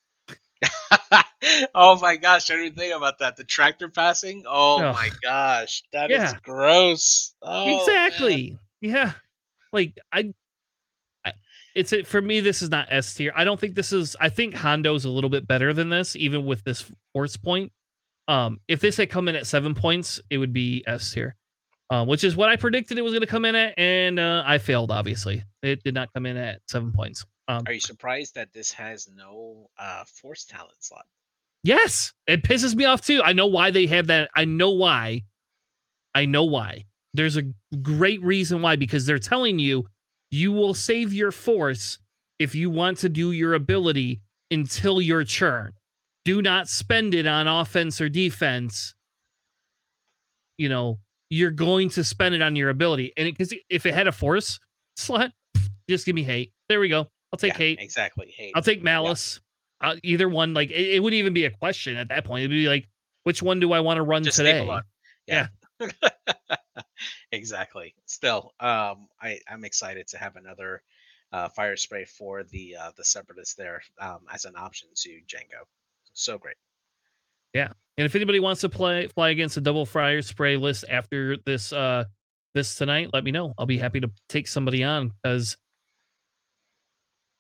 oh my gosh, I didn't think about that. The tractor passing. Oh Ugh. my gosh, that is Yeah. gross. Oh, man. exactly. Yeah. Like I, I it's it for me. This is not S tier. I don't think this is. I think Hondo's a little bit better than this, even with this force point. Um, if this had come in at seven points, it would be S tier, uh, which is what I predicted it was going to come in at, and uh, I failed. Obviously, it did not come in at seven points. Um, Are you surprised that this has no uh force talent slot? Yes, it pisses me off too. I know why they have that. I know why. I know why. There's a great reason why because they're telling you you will save your force if you want to do your ability until your churn. Do not spend it on offense or defense. You know, you're going to spend it on your ability. And because if it had a force slot, just give me hate. There we go. I'll take Yeah, hate. Exactly. Hate. I'll take malice. Uh, either one, like it, it wouldn't even be a question at that point. It'd be like, which one do I want to run Just today? alone. Yeah. exactly. Still, um, I I'm excited to have another uh, fire spray for the uh, the separatists there um, as an option to Jango. So great. Yeah. And if anybody wants to play fly against a double fire spray list after this uh this tonight, let me know. I'll be happy to take somebody on because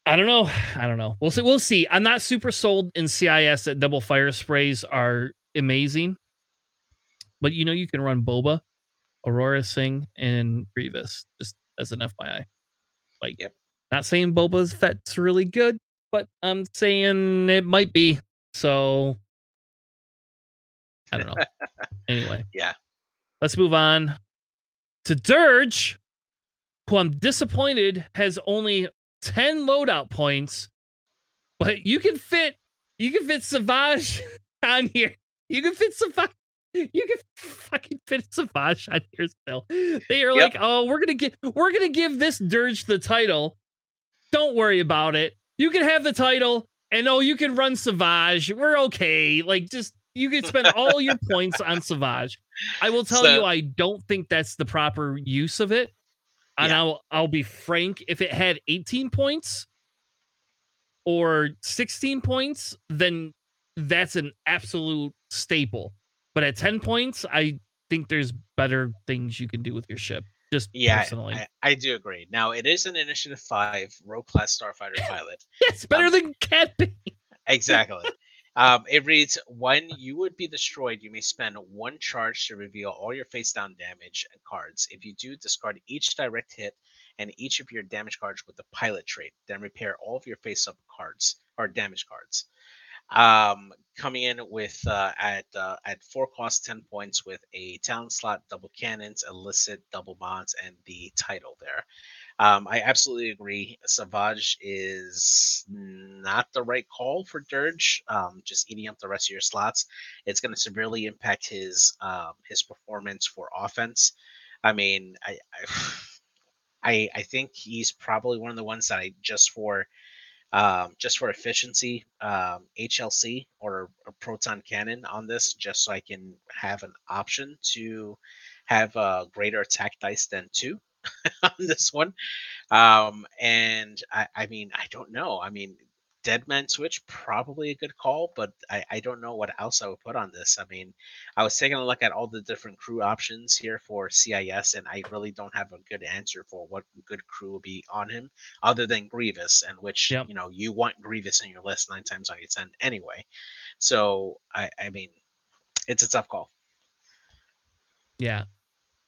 I don't know. I don't know. We'll see. We'll see. I'm not super sold in CIS that double fire sprays are amazing, but you know you can run Boba, Aurra Sing, and Grievous just as an FYI. Like, Yep. Not saying Boba's Fett's really good, but I'm saying it might be. So I don't know. anyway. Yeah. Let's move on to Dirge, who I'm disappointed has only 10 loadout points, but you can fit you can fit Savage on here. You can fit Savage. You can fucking fit Savage on here still. They are yep. like, oh, we're gonna get we're gonna give this Dirge the title. Don't worry about it. You can have the title, and oh, you can run Savage. We're okay. Like, just you can spend all your points on Savage. I will tell so, you, I don't think that's the proper use of it. And yeah. I'll I'll be frank, if it had 18 points or 16 points, then that's an absolute staple. But at 10 points, I think there's better things you can do with your ship. Just yeah, personally. I, I do agree. Now it is an initiative five rogue class starfighter pilot. it's better um, than Cad Exactly. Um, it reads When you would be destroyed, you may spend one charge to reveal all your face down damage cards. If you do, discard each direct hit and each of your damage cards with the pilot trait. Then repair all of your face up cards or damage cards. Um, coming in with uh, at uh, at four cost 10 points with a talent slot, double cannons, illicit, double bonds, and the title there. Um, I absolutely agree. Savage is not the right call for Dirge. Um, just eating up the rest of your slots, it's going to severely impact his um, his performance for offense. I mean, I, I I think he's probably one of the ones that I just for um, just for efficiency, um, HLC or a proton cannon on this, just so I can have an option to have a greater attack dice than two. on this one. Um, and I, I mean, I don't know. I mean, Dead Man Switch probably a good call, but I, I don't know what else I would put on this. I mean, I was taking a look at all the different crew options here for CIS, and I really don't have a good answer for what good crew will be on him, other than Grievous, and which yep. you know you want Grievous in your list nine times out of ten anyway. So I, I mean, it's a tough call. Yeah,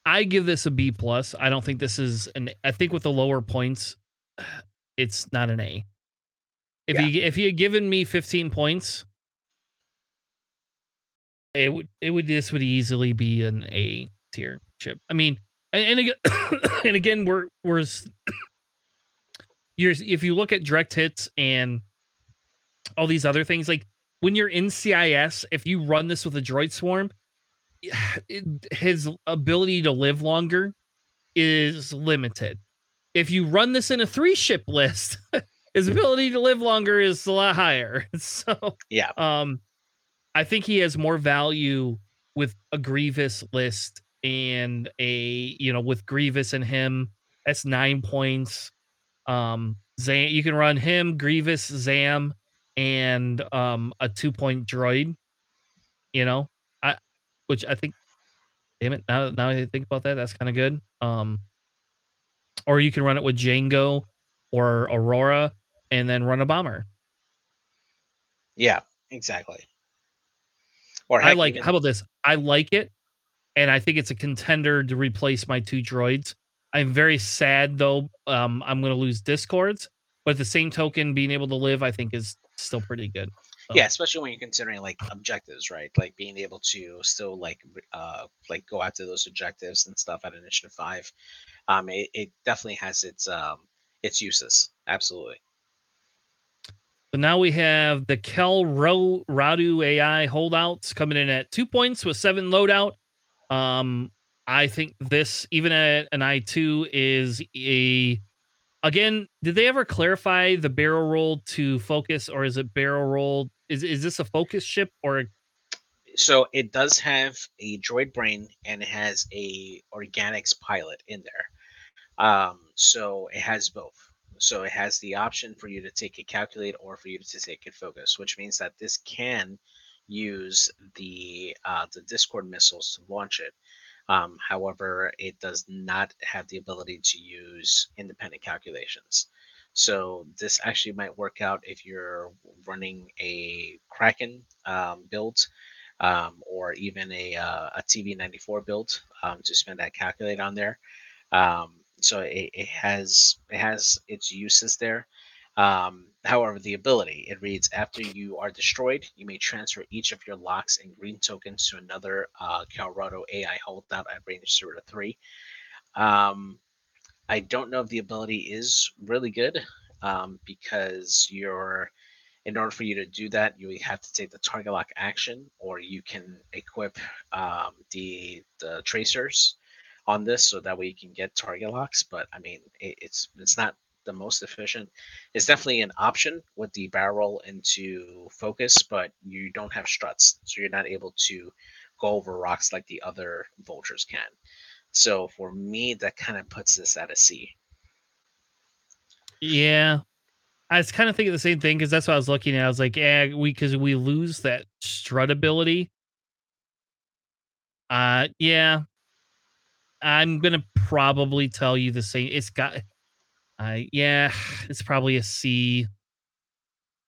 I give this a B plus. I don't think this is an. I think with the lower points, it's not an A. If yeah. you if you had given me 15 points, it would it would this would easily be an A tier chip. I mean, and, and again, and again, we're we're you're if you look at direct hits and all these other things, like when you're in CIS, if you run this with a droid swarm, his ability to live longer is limited. If you run this in a three ship list, his ability to live longer is a lot higher. So yeah, um, I think he has more value with a Grievous list and a you know with Grievous and him. That's nine points. Um, Zam, you can run him, Grievous, Zam, and um a two point droid. You know, I which I think, damn it, now now I think about that, that's kind of good. Um, or you can run it with Jango or Aurra, and then run a bomber. Yeah, exactly. Or I like. Even... How about this? I like it, and I think it's a contender to replace my two droids. I'm very sad though. Um, I'm going to lose discords, but at the same token, being able to live, I think, is still pretty good. Yeah, especially when you're considering like objectives, right? Like being able to still like uh like go after those objectives and stuff at Initiative Five. Um, it, it definitely has its um its uses. Absolutely. So now we have the Kel Ro- Radu AI holdouts coming in at two points with seven loadout. Um, I think this, even at an I2, is a again, did they ever clarify the barrel roll to focus or is it barrel roll is is this a focus ship or? So it does have a droid brain and it has a organics pilot in there. Um, so it has both. So it has the option for you to take a calculate or for you to take a focus, which means that this can use the uh, the Discord missiles to launch it. Um, however, it does not have the ability to use independent calculations. So this actually might work out if you're running a Kraken um, build um, or even a, uh, a TV94 build um, to spend that calculate on there. Um, so it, it has it has its uses there. Um, however, the ability it reads after you are destroyed, you may transfer each of your locks and green tokens to another uh, Colorado AI holdout at range zero to three. Um, I don't know if the ability is really good um, because you're in order for you to do that, you have to take the target lock action, or you can equip um, the the tracers on this, so that way you can get target locks. But I mean, it, it's it's not the most efficient. It's definitely an option with the barrel into focus, but you don't have struts, so you're not able to go over rocks like the other vultures can. So for me, that kind of puts this at a C. Yeah. I was kind of thinking the same thing because that's what I was looking at. I was like, yeah, we because we lose that strut ability. Uh yeah. I'm gonna probably tell you the same. It's got uh yeah, it's probably a C.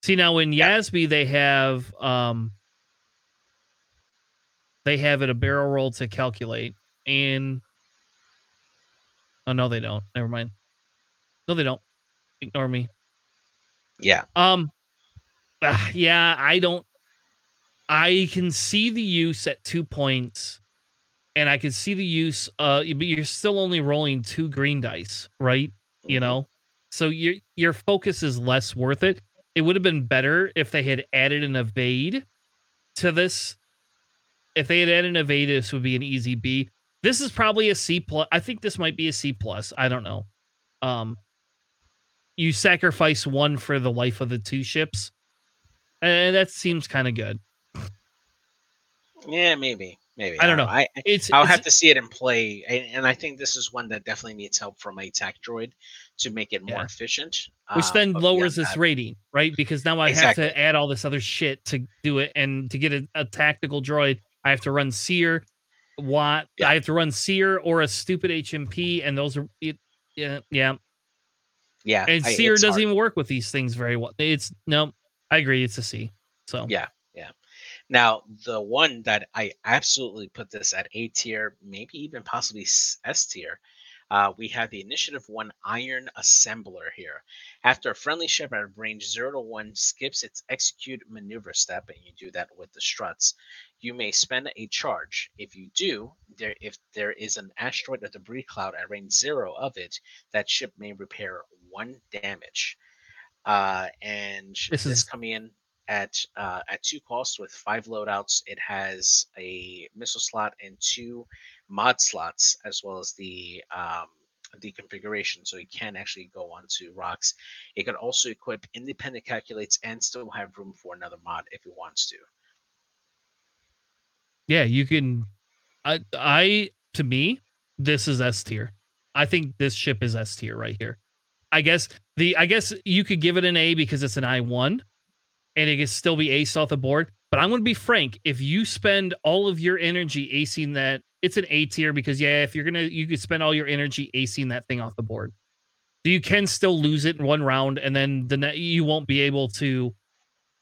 See now in Yasby they have um they have it a barrel roll to calculate and oh no they don't. Never mind. No, they don't. Ignore me. Yeah. Um. uh, yeah, I don't. I can see the use at two points, and I could see the use. Uh, but you're still only rolling two green dice, right? You Mhm. know, so your your focus is less worth it. It would have been better if they had added an evade to this. If they had added an evade, this would be an easy B. This is probably a C plus. I think this might be a C plus. I don't know. Um, you sacrifice one for the life of the two ships, and that seems kind of good. Yeah, maybe, maybe. I don't know. I It's I'll it's- have to see it in play, and, and I think this is one that definitely needs help from a tech droid to make it more Yeah. efficient. which Um, then lowers this that- rating, right? Because now I Exactly. have to add all this other shit to do it, and to get a, a tactical droid, I have to run Seer, Watt. Yeah. I have to run Seer or a stupid HMP, and those are it, yeah, yeah. Yeah, And I- Seer doesn't hard. even work with these things very well. It's no, I agree. It's a C. So Yeah. Now, the one that I absolutely put this at A tier, maybe even possibly s- tier, uh, we have the Initiative 1 Iron Assembler here. After a friendly ship at range 0 to 1 skips its execute maneuver step, and you do that with the struts, you may spend a charge. If you do, there if there is an asteroid or debris cloud at range 0 of it, that ship may repair 1 damage. Uh, and This this, is- coming in at uh, at two costs with five loadouts. It has a missile slot and two mod slots, as well as the um, the configuration, so it can actually go onto rocks. It can also equip independent calculates and still have room for another mod if it wants to. yeah, you can. I I to me, this is S tier. I think this ship is S tier right here. I guess the I guess you could give it an A because it's an I one, and it can still be aced off the board. But I'm going to be frank. If you spend all of your energy acing that, it's an A tier because yeah, if you're gonna you could spend all your energy acing that thing off the board. So you can still lose it in one round, and then the ne- you won't be able to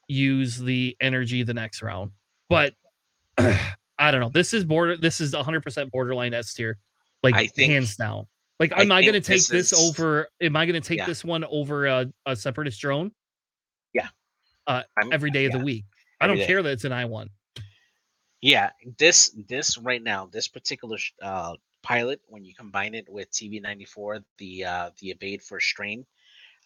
use the energy the next round. But I don't know. This is border. This is 100 percent borderline S tier, like I think- hands down. Like, am I going to take this this, is- over? Am I going to take Yeah. this one over a, a separatist drone I'm- every day of the yeah, week? I every don't day. care that it's an I one. Yeah, this this right now, this particular uh, pilot, when you combine it with TV94, the uh, the evade for strain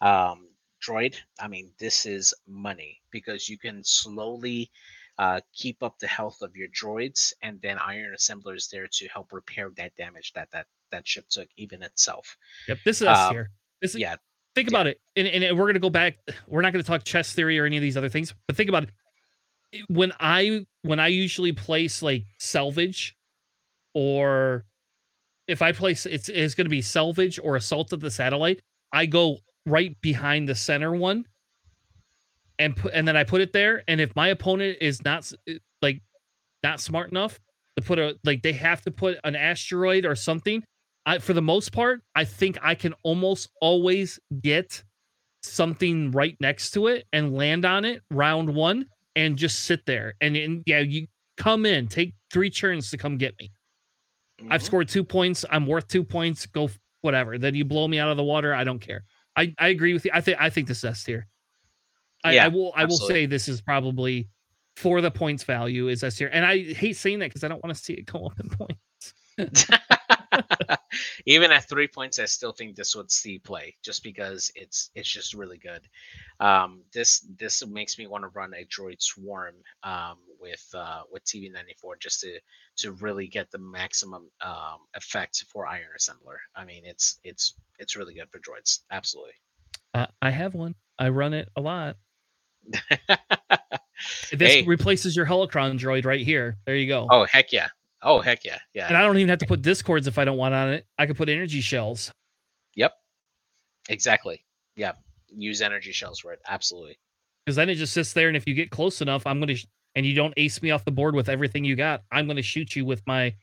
um, droid, I mean, this is money because you can slowly uh, keep up the health of your droids, and then Iron Assembler is there to help repair that damage that that that ship took, even itself. Yep, this is Um, tier. This is, Yeah, think yeah. about it, and, and we're going to go back. We're not going to talk chess theory or any of these other things, but think about it. When I when I usually place like salvage, or if I place it's it's going to be salvage or assault of the satellite, I go right behind the center one, and put and then I put it there. And if my opponent is not eh, like not smart enough to put a like they have to put an asteroid or something, I for the most part, I think I can almost always get something right next to it and land on it round one and just sit there. And, and yeah, you come in, take three turns to come get me. I've Mhm. scored two points. I'm worth two points. Go whatever. Then you blow me out of the water. I don't care. I, I agree with you. I think I think this is S tier. I, Yeah, I will I will absolutely. say this is probably for the points value is S tier. And I hate saying that because I don't want to see it go up in points. Even at three points, I still think this would see play just because it's it's just really good. Um, this this makes me want to run a Droid Swarm um, with uh, with TV94 just to to really get the maximum um, effect for Iron Assembler. I mean, it's it's it's really good for droids. Absolutely. Uh, I have one. I run it a lot. This Hey. replaces your holocron droid right here. There you go. oh heck yeah! Oh heck yeah! Yeah. And I don't even have to put discords if I don't want on it. I could put energy shells. Yep. Exactly. Yeah. Use energy shells for it. Absolutely. because then it just sits there and if you get close enough i'm gonna sh- and you don't ace me off the board with everything you got i'm gonna shoot you with my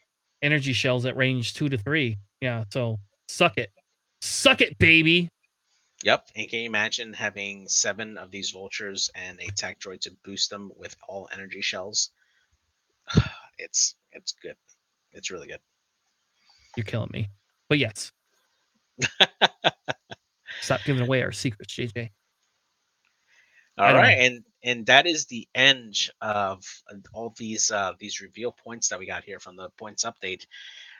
energy shells at range two to three yeah so suck it suck it baby Yep. And can you imagine having seven of these vultures and a tech droid to boost them with all energy shells? It's it's good. It's really good. you're killing me but yes stop giving away our secrets jj All right, All and and that is the end of uh, all these uh these reveal points that we got here from the points update.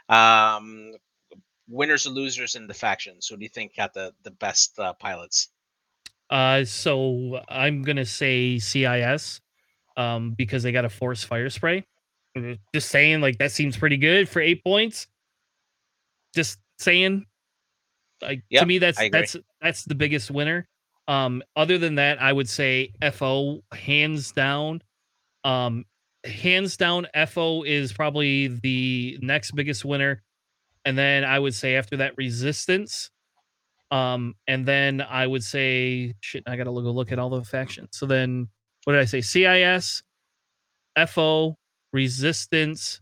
Um winners and losers in the factions. Who do you think got the the best uh, pilots? uh so i'm gonna say cis um because they got a force fire spray just saying like that seems pretty good for eight points. Just saying. Like to me that's that's that's the biggest winner. Um other than that i would say fo hands down um hands down fo is probably the next biggest winner. And then i would say after that resistance. Um and then i would say shit i gotta look look at all the factions. So then what did i say? Cis fo resistance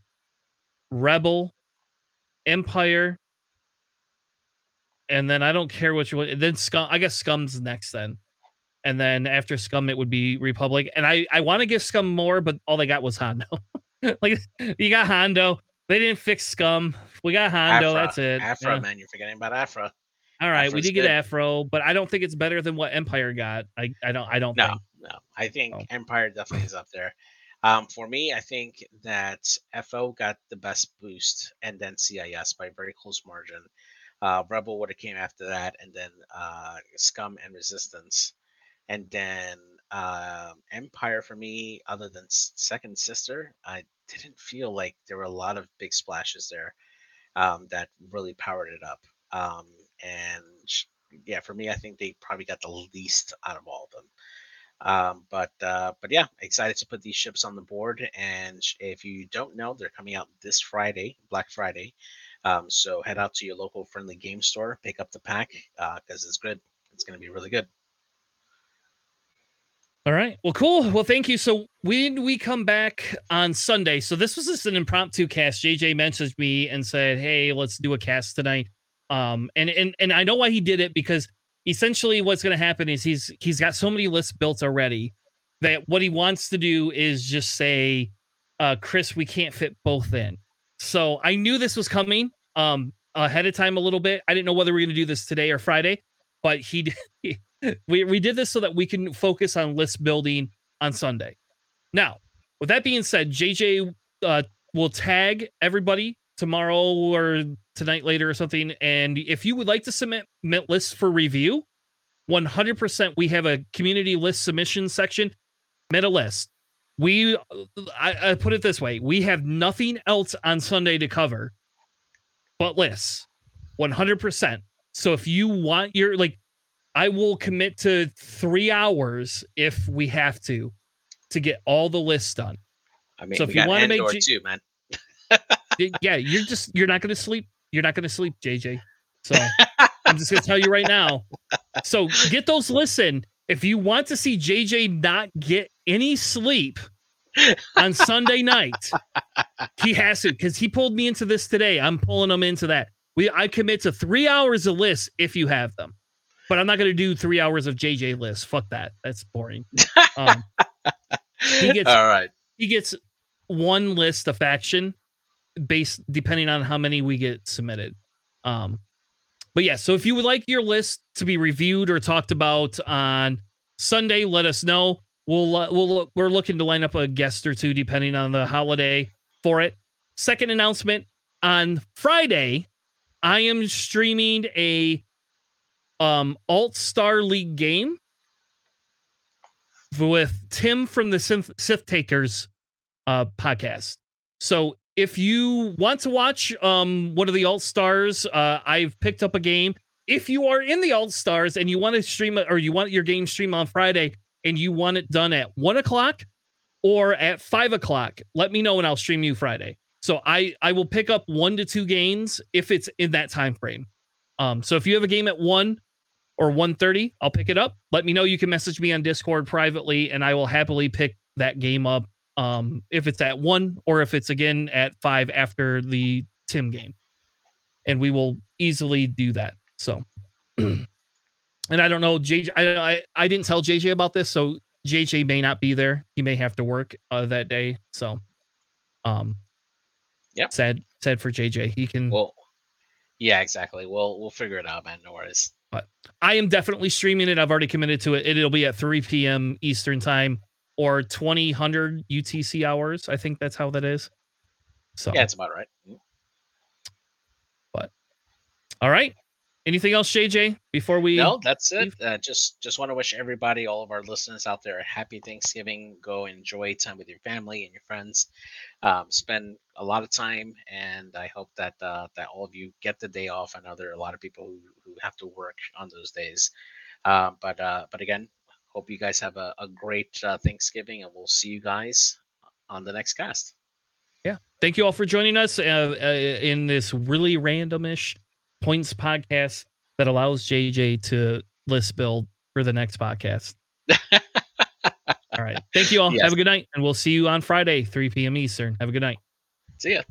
rebel empire and then I don't care which one. Then scum. I guess scum's next then, and then after scum it would be republic. And I I want to give scum more, but all they got was Hondo. like you got Hondo. They didn't fix scum. We got Hondo. Aphra. That's it. Aphra, Yeah. man, you're forgetting about Aphra. All right, we Aphra's did get good. Aphra, but I don't think it's better than what Empire got. I I don't I don't No, think. no. I think Oh. Empire definitely is up there. Um, for me, I think that FO got the best boost, and then CIS by a very close margin. Uh, Rebel would have came after that, and then uh, Scum and Resistance, and then um, Empire for me. Other than Second Sister, I didn't feel like there were a lot of big splashes there um, that really powered it up. Um, and yeah, for me, I think they probably got the least out of all of them. Um, but uh, but yeah, excited to put these ships on the board. And if you don't know, they're coming out this Friday, Black Friday. Um, so head out to your local friendly game store, pick up the pack uh, because it's good. It's going to be really good. All right. Well, cool. Well, thank you. So when we come back on Sunday, so this was just an impromptu cast. JJ messaged me and said, "Hey, let's do a cast tonight." Um, and and and I know why he did it because essentially what's going to happen is he's he's got so many lists built already that what he wants to do is just say, uh, "Chris, we can't fit both in." So I knew this was coming um ahead of time a little bit. I didn't know whether we are going to do this today or Friday, but he did we we did this so that we can focus on list building on Sunday. Now, with that being said, JJ uh, will tag everybody tomorrow or tonight later or something. And if you would like to submit, lists for review, 100% we have a community list submission section. Submit a list. We, I, I put it this way: we have nothing else on Sunday to cover, but lists, 100%. So if you want your like I will commit to three hours if we have to to get all the lists done. I mean, So if you wanna make Andor G- too, man. Yeah, you're just you're not gonna sleep. You're not gonna sleep, JJ. So I'm just gonna tell you right now. So get those listen. If you want to see JJ not get any sleep on Sunday night, he has to because he pulled me into this today. I'm pulling him into that. We I commit to three hours of lists if you have them. But I'm not gonna do three hours of JJ lists. Fuck that. That's boring. Um, He gets- All right. he gets one list of faction based depending on how many we get submitted. Um, but yeah, so if you would like your list to be reviewed or talked about on Sunday, let us know. We'll uh, we'll we're looking to line up a guest or two depending on the holiday for it. Second announcement on Friday, I am streaming a um Alt Star League game with Tim from the Sith, Sith Takers uh podcast. So if you want to watch um one of the Alt Stars, uh I've picked up a game. If you are in the Alt Stars and you want to stream or you want your game stream on Friday and you want it done at one o'clock or at five o'clock, let me know and I'll stream you Friday. So I I will pick up one to two games if it's in that time frame. Um, so if you have a game at one or 1.30, I'll pick it up. Let me know. You can message me on Discord privately, and I will happily pick that game up. Um, if it's at one or if it's again at five after the Tim game, and we will easily do that. So, and I don't know, JJ. I, I I didn't tell JJ about this, so JJ may not be there. He may have to work uh, that day. So, um, yeah, sad sad for JJ. He can. Well, yeah, exactly. We'll we'll figure it out, man. No worries. But I am definitely streaming it. I've already committed to it. It'll be at 3 p.m. Eastern time or 2000 UTC hours. I think that's how that is. So yeah, it's about right. But all right. Anything else, JJ? Before we no, that's it. Uh, just just want to wish everybody, all of our listeners out there, a happy Thanksgiving. Go enjoy time with your family and your friends. Um, spend a lot of time, and I hope that uh, that all of you get the day off. I know there are a lot of people who, who have to work on those days, uh, but uh, but again, hope you guys have a, a great uh, Thanksgiving, and we'll see you guys on the next cast. Yeah, thank you all for joining us uh, uh, in this really randomish points podcast that allows JJ to list build for the next podcast. all right. Thank you all. Yes. Have a good night. And we'll see you on Friday, 3 p.m. Eastern. Have a good night. See ya.